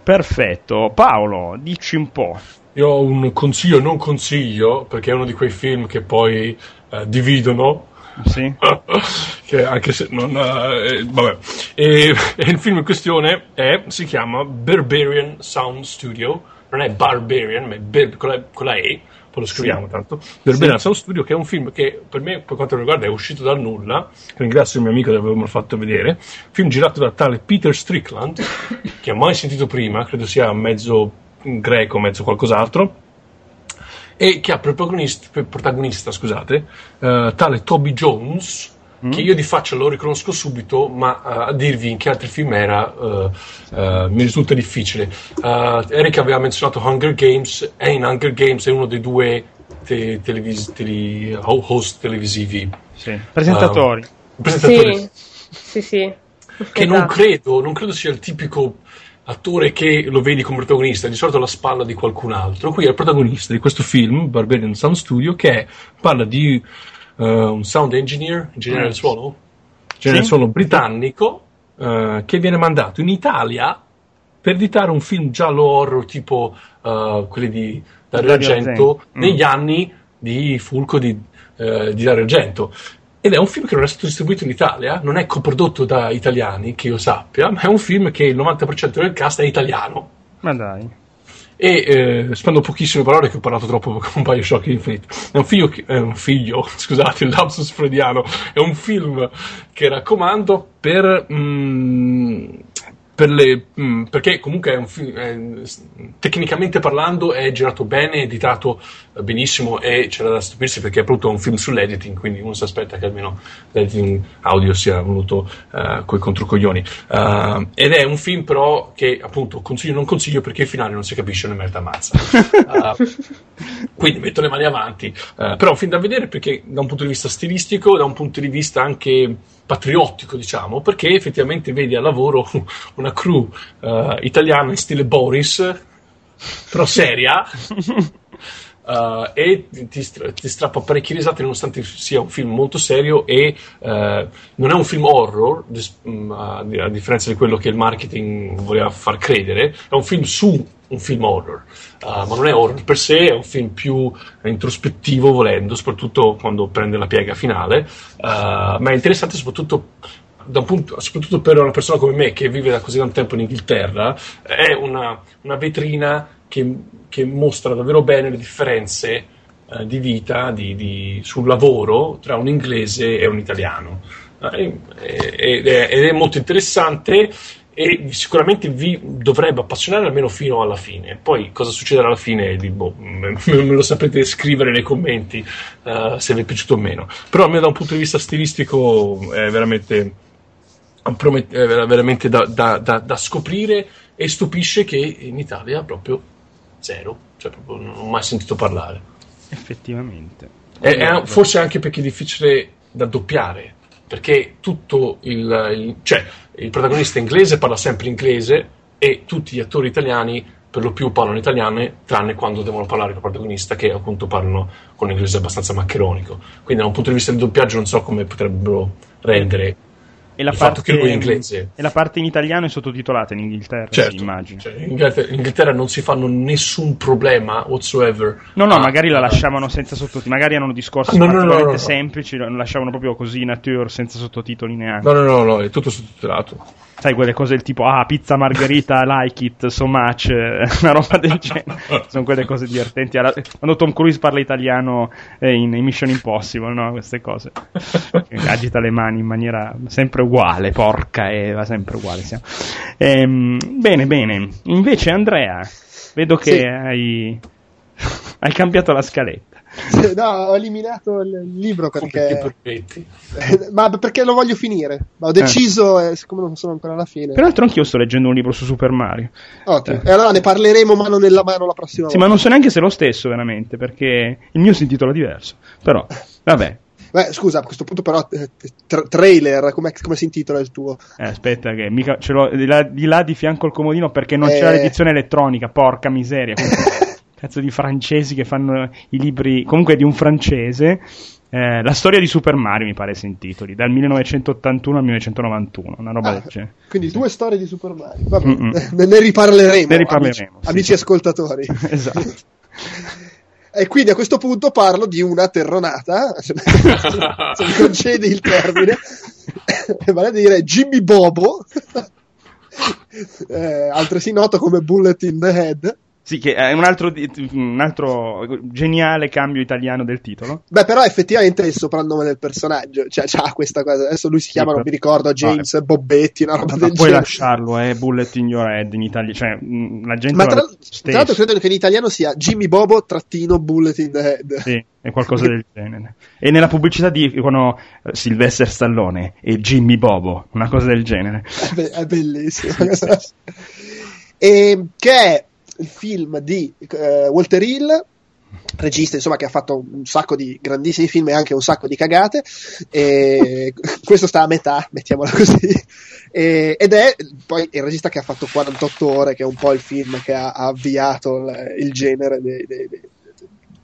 Perfetto. Paolo, dici un po'. Io ho un consiglio non consiglio, perché è uno di quei film che poi eh, dividono. Sì. che anche se non. eh, vabbè. E, e il film in questione è, si chiama Barbarian Sound Studio. Non è Barbarian, ma è Ber- con, la, con la E. Poi lo scriviamo Sì. tanto. Barbarian Sound Studio, che è un film che per me, per quanto mi riguarda, è uscito dal nulla. Ringrazio il mio amico di avermelo fatto vedere. Film girato da tale Peter Strickland, che ho mai sentito prima, credo sia mezzo greco, mezzo qualcos'altro e che ha per protagonista, per protagonista scusate, eh, tale Toby Jones, che io di faccia lo riconosco subito, ma eh, a dirvi in che altri film era eh, eh, mi risulta difficile. Eric aveva menzionato Hunger Games, è in Hunger Games, è uno dei due te- televis- tele- host televisivi. Sì. Presentatori. Presentatori Sì, sì, sì. che non Esatto. credo, non credo sia il tipico attore che lo vedi come protagonista, di solito alla spalla di qualcun altro. Qui è il protagonista di questo film, Barbarian Sound Studio, che parla di eh, un sound engineer, ingegnere del suono, ingegnere del Sì. suono britannico, eh, che viene mandato in Italia per editare un film giallo horror tipo eh, quelli di Dario Argento. Mm. negli anni di Fulco di, di Dario Argento. Ed è un film che non è stato distribuito in Italia, non è coprodotto da italiani, che io sappia, ma è un film che il 90% del cast è italiano. Ma dai. E eh, spendo pochissime parole che ho parlato troppo con Bioshock Infinite. È un figlio, è un figlio, scusate, il lapsus freudiano, è un film che raccomando per, mm, per le, mm, perché comunque è un film, è- tecnicamente parlando è girato bene, editato eh, benissimo e c'era da stupirsi perché è appunto un film sull'editing, quindi uno si aspetta che almeno l'editing audio sia venuto eh, coi controcoglioni. Eh, ed è un film però che appunto consiglio non consiglio perché il finale non si capisce né merda mazza. Eh, quindi metto le mani avanti. Eh, però è un film da vedere perché da un punto di vista stilistico, da un punto di vista anche patriottico, diciamo, perché effettivamente vedi al lavoro una crew eh, italiana in stile Boris, però seria. eh, e ti, stra- ti strappa parecchie risate nonostante sia un film molto serio e eh, non è un film horror dis- mm, a differenza di quello che il marketing voleva far credere è un film su un film horror Uh, ma non è horror per sé è un film più introspettivo volendo soprattutto quando prende la piega finale Uh, ma è interessante soprattutto punto, soprattutto per una persona come me che vive da così tanto tempo in Inghilterra, è una, una vetrina che, che mostra davvero bene le differenze eh, di vita, di, di- sul lavoro tra un inglese e un italiano. Eh, è, ed è molto interessante e sicuramente vi dovrebbe appassionare almeno fino alla fine. Poi cosa succederà alla fine boh, me, lo saprete scrivere nei commenti eh, se vi è piaciuto o meno. Però almeno da un punto di vista stilistico è veramente è ver- veramente da, da- da- da scoprire e stupisce che in Italia proprio zero, cioè proprio non ho mai sentito parlare. Effettivamente. E- è forse anche perché è difficile da doppiare, perché tutto il, il- cioè, il protagonista inglese parla sempre inglese e tutti gli attori italiani per lo più parlano italiano, tranne quando devono parlare con il protagonista che appunto parlano con un inglese abbastanza maccheronico. Quindi da un punto di vista del doppiaggio non so come potrebbero rendere E la, parte, e la parte in italiano è sottotitolata in Inghilterra, Certo, immagino. cioè, in Inghilterra, in Inghilterra non si fanno nessun problema whatsoever. No, no, a- magari la lasciavano senza sottotitoli, magari erano discorsi No, no, no, no, semplici, lo lasciavano proprio così nature, senza sottotitoli neanche. No, no, no, no, è tutto sottotitolato. Sai, quelle cose del tipo, ah, pizza margherita, like it so much, eh, una roba del genere. Sono quelle cose divertenti. Alla- Quando Tom Cruise parla italiano eh, in, in Mission Impossible, no? Queste cose. Agita le mani in maniera sempre uguale, porca, e va sempre uguale. siamo. Ehm, bene, bene. Invece, Andrea, vedo che Sì. hai Hai cambiato la scaletta. no, ho eliminato il libro perché. Permetti. ma perché lo voglio finire. Ma ho deciso, e siccome non sono ancora alla fine. Peraltro, anch'io sto leggendo un libro su Super Mario. Ottimo. E allora ne parleremo mano nella mano la prossima Sì, volta. ma non so neanche se è lo stesso, veramente, perché il mio si intitola diverso. Però, vabbè. Beh, scusa, a questo punto però eh, tra- trailer, come si intitola il tuo? Eh, aspetta, che mica ce l'ho di là, di là di fianco al comodino perché non Eh. c'è l'edizione elettronica, porca miseria. Cazzo di francesi che fanno i libri, comunque di un francese. eh, la storia di Super Mario mi pare si intitoli, dal 1981 al 1991, una roba Ah, del genere. Quindi due storie di Super Mario. Vabbè, ne riparleremo. Ne riparleremo, Amici, sì. amici ascoltatori. esatto. E quindi a questo punto parlo di una terronata, se mi concedi il termine, vale a dire Jimmy Bobo, eh, altresì noto come Bullet in the Head. Sì, che è un altro, un altro geniale cambio italiano del titolo. Beh, però effettivamente è il soprannome del personaggio, cioè c'ha questa cosa. Adesso lui si chiama, non mi ricordo, James Bobbetti, una roba Ma del puoi genere. lasciarlo, eh, Bullet in your head in Italia, cioè mh, la gente Ma tra, ha tra l'altro credo che in italiano sia Jimmy Bobo trattino Bullet in the Head. Sì, è qualcosa del genere. E nella pubblicità dicono eh, Sylvester Stallone e Jimmy Bobo, una cosa del genere. È, be- è bellissimo. e, che è il film di eh, Walter Hill, regista insomma che ha fatto un sacco di grandissimi film e anche un sacco di cagate. E questo sta a metà, mettiamola così. E- ed è poi il regista che ha fatto 48 ore, che è un po' il film che ha, ha avviato il, il genere dei, dei- dei-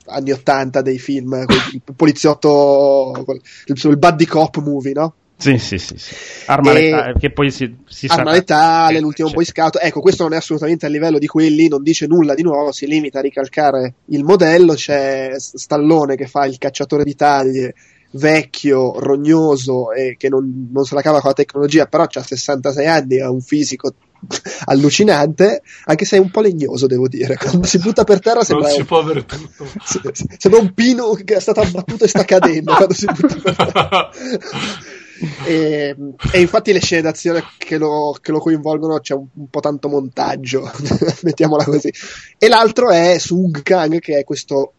anni 80 dei film, il poliziotto, il, il buddy cop movie, no? Sì, sì, sì. sì. Arma E- letale, che poi si, si Arma sa- letale, l'ultimo Cioè, Boy Scout. Ecco, questo non è assolutamente a livello di quelli, non dice nulla di nuovo, si limita a ricalcare il modello. C'è Stallone che fa il cacciatore di taglie, vecchio, rognoso e che non, non se la cava con la tecnologia, però ha 66 anni, ha un fisico allucinante, anche se è un po' legnoso, devo dire. Quando si butta per terra Non sembra, si un, può avere tutto. sembra un pino che è stato abbattuto e sta cadendo quando si butta per terra. E, e infatti le scene d'azione che lo, che lo coinvolgono c'è un, un po' tanto montaggio, mettiamola così. E l'altro è Sung Kang, che è questo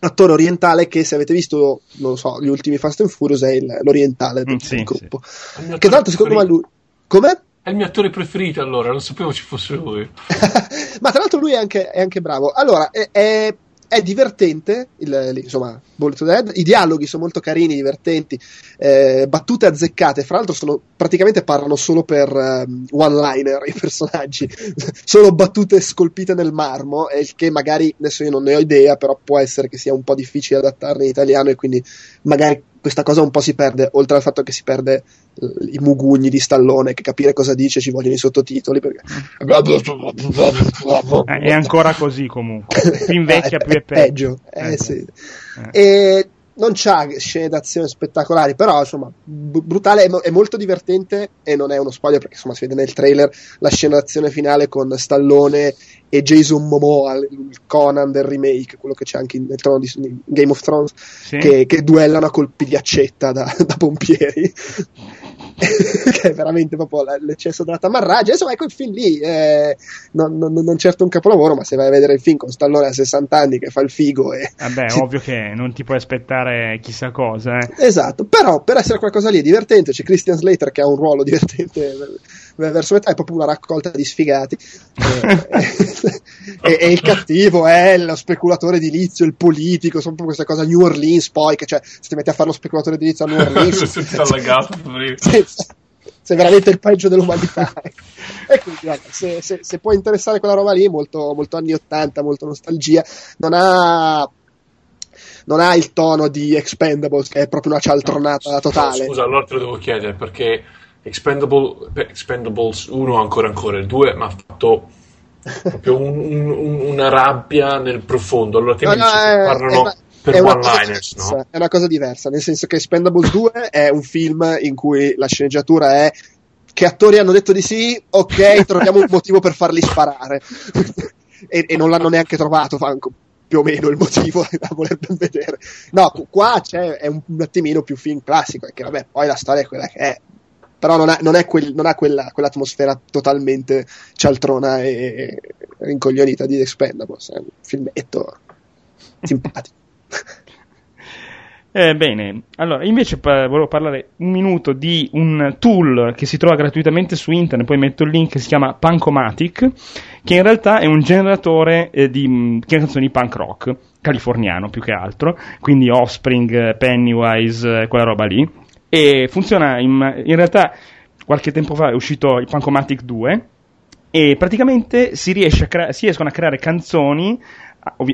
attore orientale che se avete visto, non lo so, gli ultimi Fast and Furious è il- l'orientale del, Mm, sì, gruppo. Mio Che tra l'altro secondo me lui... Come? È il mio attore preferito allora, non sapevo ci fosse lui. Ma tra l'altro lui è anche, è anche bravo. Allora, è, è- è divertente, il- insomma, Bullet to the Head. I dialoghi sono molto carini, divertenti, eh, battute azzeccate. Fra l'altro, sono, praticamente parlano solo per ehm, one-liner i personaggi, solo battute scolpite nel marmo. E il che magari adesso io non ne ho idea, però può essere che sia un po' difficile adattarne in italiano e quindi magari questa cosa un po' si perde, oltre al fatto che si perde eh, i mugugni di Stallone, che capire cosa dice ci vogliono i sottotitoli. Perché... È ancora così comunque. Più invecchia, Eh, più è peggio. peggio. Eh, Eh, sì. Eh. E non c'ha scene d'azione spettacolari, però insomma, b- brutale, è, mo- è molto divertente e non è uno spoiler perché insomma si vede nel trailer la scena d'azione finale con Stallone e Jason Momoa, il Conan del remake, quello che c'è anche in, nel trono di, in Game of Thrones, Sì. che, che duellano a colpi di accetta da, da pompieri. che è veramente proprio l'eccesso della tamarraggia. Insomma, ecco il film lì, eh, non, non- non certo un capolavoro, ma se vai a vedere il film con Stallone a 60 anni che fa il figo e, Vabbè, si- ovvio che non ti puoi aspettare chissà cosa. Eh. Esatto, però per essere qualcosa lì è divertente, c'è Christian Slater che ha un ruolo divertente ver- verso metà, è proprio una raccolta di sfigati. e, e il cattivo è lo speculatore edilizio, il politico, sono proprio queste cose New Orleans poi, che cioè se ti metti a fare lo speculatore edilizio a New Orleans Tutti allagato, poverino. sei, sei veramente il peggio dell'umanità. e quindi guarda, se, se- se può interessare quella roba lì, molto, molto anni 80, molto nostalgia, non ha non ha il tono di Expendables che è proprio una cialtronata No, totale. Scusa, allora te lo devo chiedere perché Expendable, Expendables 1 ancora ancora, il 2 mi ha fatto proprio un- un- un- una rabbia nel profondo. Allora te No, mi no, è- parlano è- per è one-liners, diversa, no? È una cosa diversa, nel senso che Expendables 2 è un film in cui la sceneggiatura è che attori hanno detto di sì, ok, troviamo un motivo per farli sparare. e, e non l'hanno neanche trovato, Franco, più o meno il motivo da voler ben vedere. No, qu- qua c'è, è un, un attimino più film classico, perché vabbè, poi la storia è quella che è. Però non ha, non è quel- non ha quella, quell'atmosfera totalmente cialtrona e, e rincoglionita di Expendables. È un filmetto simpatico. Eh, bene, allora invece pa- volevo parlare un minuto di un tool che si trova gratuitamente su internet, poi metto il link, si chiama Punkomatic, che in realtà è un generatore eh, di mh, canzoni punk rock, californiano più che altro, quindi Offspring, eh, Pennywise, eh, quella roba lì, e funziona in, in realtà qualche tempo fa è uscito il Punkomatic 2 e praticamente si, crea- si riescono a creare canzoni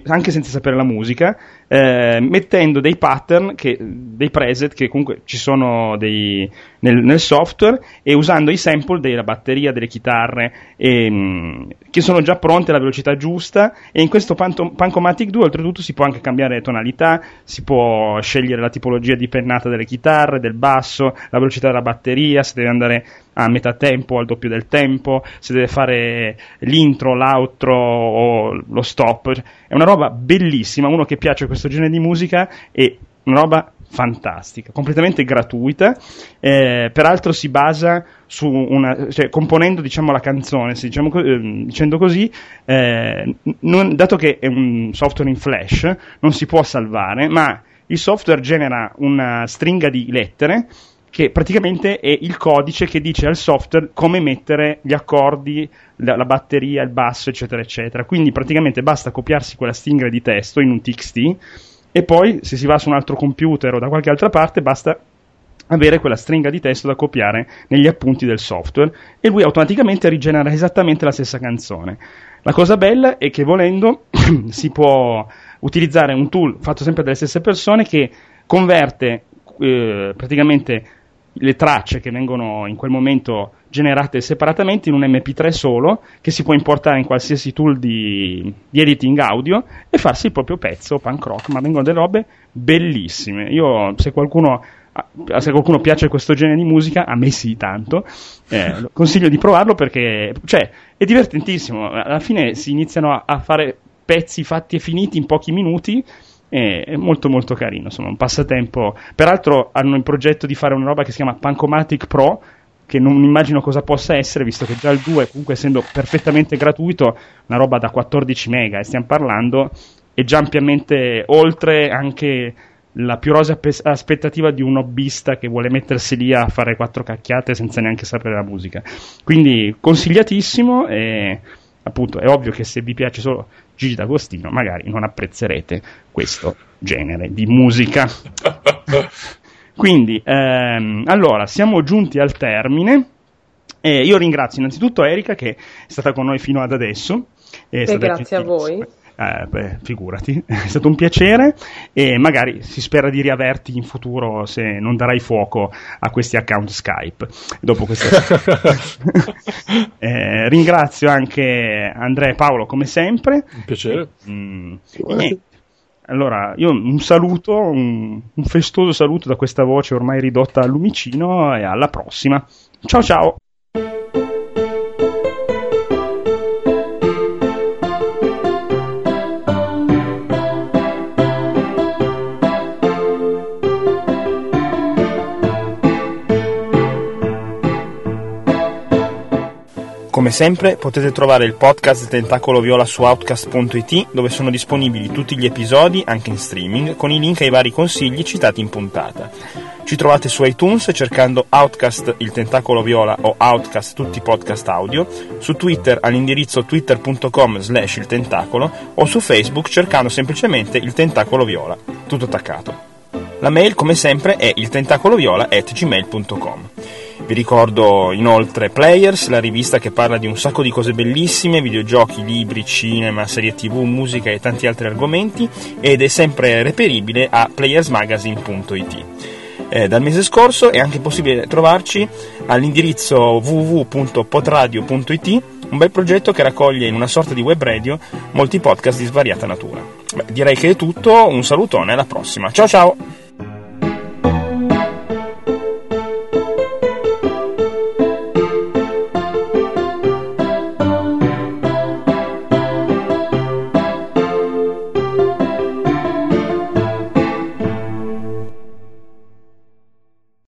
anche senza sapere la musica, eh, mettendo dei pattern, che, dei preset che comunque ci sono dei, nel, nel, software e usando i sample della batteria, delle chitarre, e, mh, che sono già pronte alla velocità giusta. E in questo Panto- Pancomatic 2, oltretutto, si può anche cambiare tonalità, si può scegliere la tipologia di pennata delle chitarre, del basso, la velocità della batteria, se deve andare a metà tempo al doppio del tempo, se deve fare l'intro, l'outro o lo stop. È una roba bellissima, uno che piace questo genere di musica e una roba fantastica, completamente gratuita, eh, peraltro si basa su una, cioè componendo diciamo la canzone, diciamo, eh, dicendo così, eh, non, dato che è un software in flash, non si può salvare, ma il software genera una stringa di lettere che praticamente è il codice che dice al software come mettere gli accordi, la, la, batteria, il basso, eccetera, eccetera. Quindi praticamente basta copiarsi quella stringa di testo in un TXT e poi se si va su un altro computer o da qualche altra parte basta avere quella stringa di testo da copiare negli appunti del software e lui automaticamente rigenera esattamente la stessa canzone. La cosa bella è che volendo si può utilizzare un tool fatto sempre dalle stesse persone che converte eh, praticamente le tracce che vengono in quel momento generate separatamente in un MP3 solo che si può importare in qualsiasi tool di, di, editing audio e farsi il proprio pezzo punk rock, ma vengono delle robe bellissime. Io, se qualcuno, se qualcuno piace questo genere di musica, a me sì, tanto, eh, consiglio di provarlo perché cioè, è divertentissimo. Alla fine si iniziano a, a fare pezzi fatti e finiti in pochi minuti è molto molto carino, insomma, un passatempo. Peraltro hanno in progetto di fare una roba che si chiama Pancomatic Pro, che non immagino cosa possa essere, visto che già il 2, comunque essendo perfettamente gratuito, una roba da 14 mega, e stiamo parlando, è già ampiamente oltre anche la più rosa aspettativa di un hobbista che vuole mettersi lì a fare quattro cacchiate senza neanche sapere la musica. Quindi consigliatissimo e appunto è ovvio che se vi piace solo Gigi D'Agostino magari non apprezzerete questo genere di musica. Quindi, ehm, allora, siamo giunti al termine. Eh, io ringrazio innanzitutto Erika che è stata con noi fino ad adesso. E grazie a voi. Eh, beh, figurati, è stato un piacere e magari si spera di riaverti in futuro se non darai fuoco a questi account Skype. Dopo questa... eh, ringrazio anche Andrea e Paolo come sempre. Un piacere. Mm, allora, io un saluto, un, un festoso saluto da questa voce ormai ridotta al lumicino e alla prossima. Ciao ciao! Come sempre potete trovare il podcast Tentacolo Viola su outcast.it dove sono disponibili tutti gli episodi anche in streaming con i link ai vari consigli citati in puntata. Ci trovate su iTunes cercando Outcast il Tentacolo Viola o Outcast tutti i podcast audio, su Twitter all'indirizzo twitter.com slash il tentacolo o su Facebook cercando semplicemente il Tentacolo Viola, tutto attaccato. La mail come sempre è il tentacoloviola at gmail.com. Vi ricordo inoltre Players, la rivista che parla di un sacco di cose bellissime, videogiochi, libri, cinema, serie tv, musica e tanti altri argomenti ed è sempre reperibile a playersmagazine.it. Eh, dal mese scorso è anche possibile trovarci all'indirizzo www.potradio.it, un bel progetto che raccoglie in una sorta di web radio molti podcast di svariata natura. Beh, direi che è tutto, un salutone, alla prossima. Ciao ciao!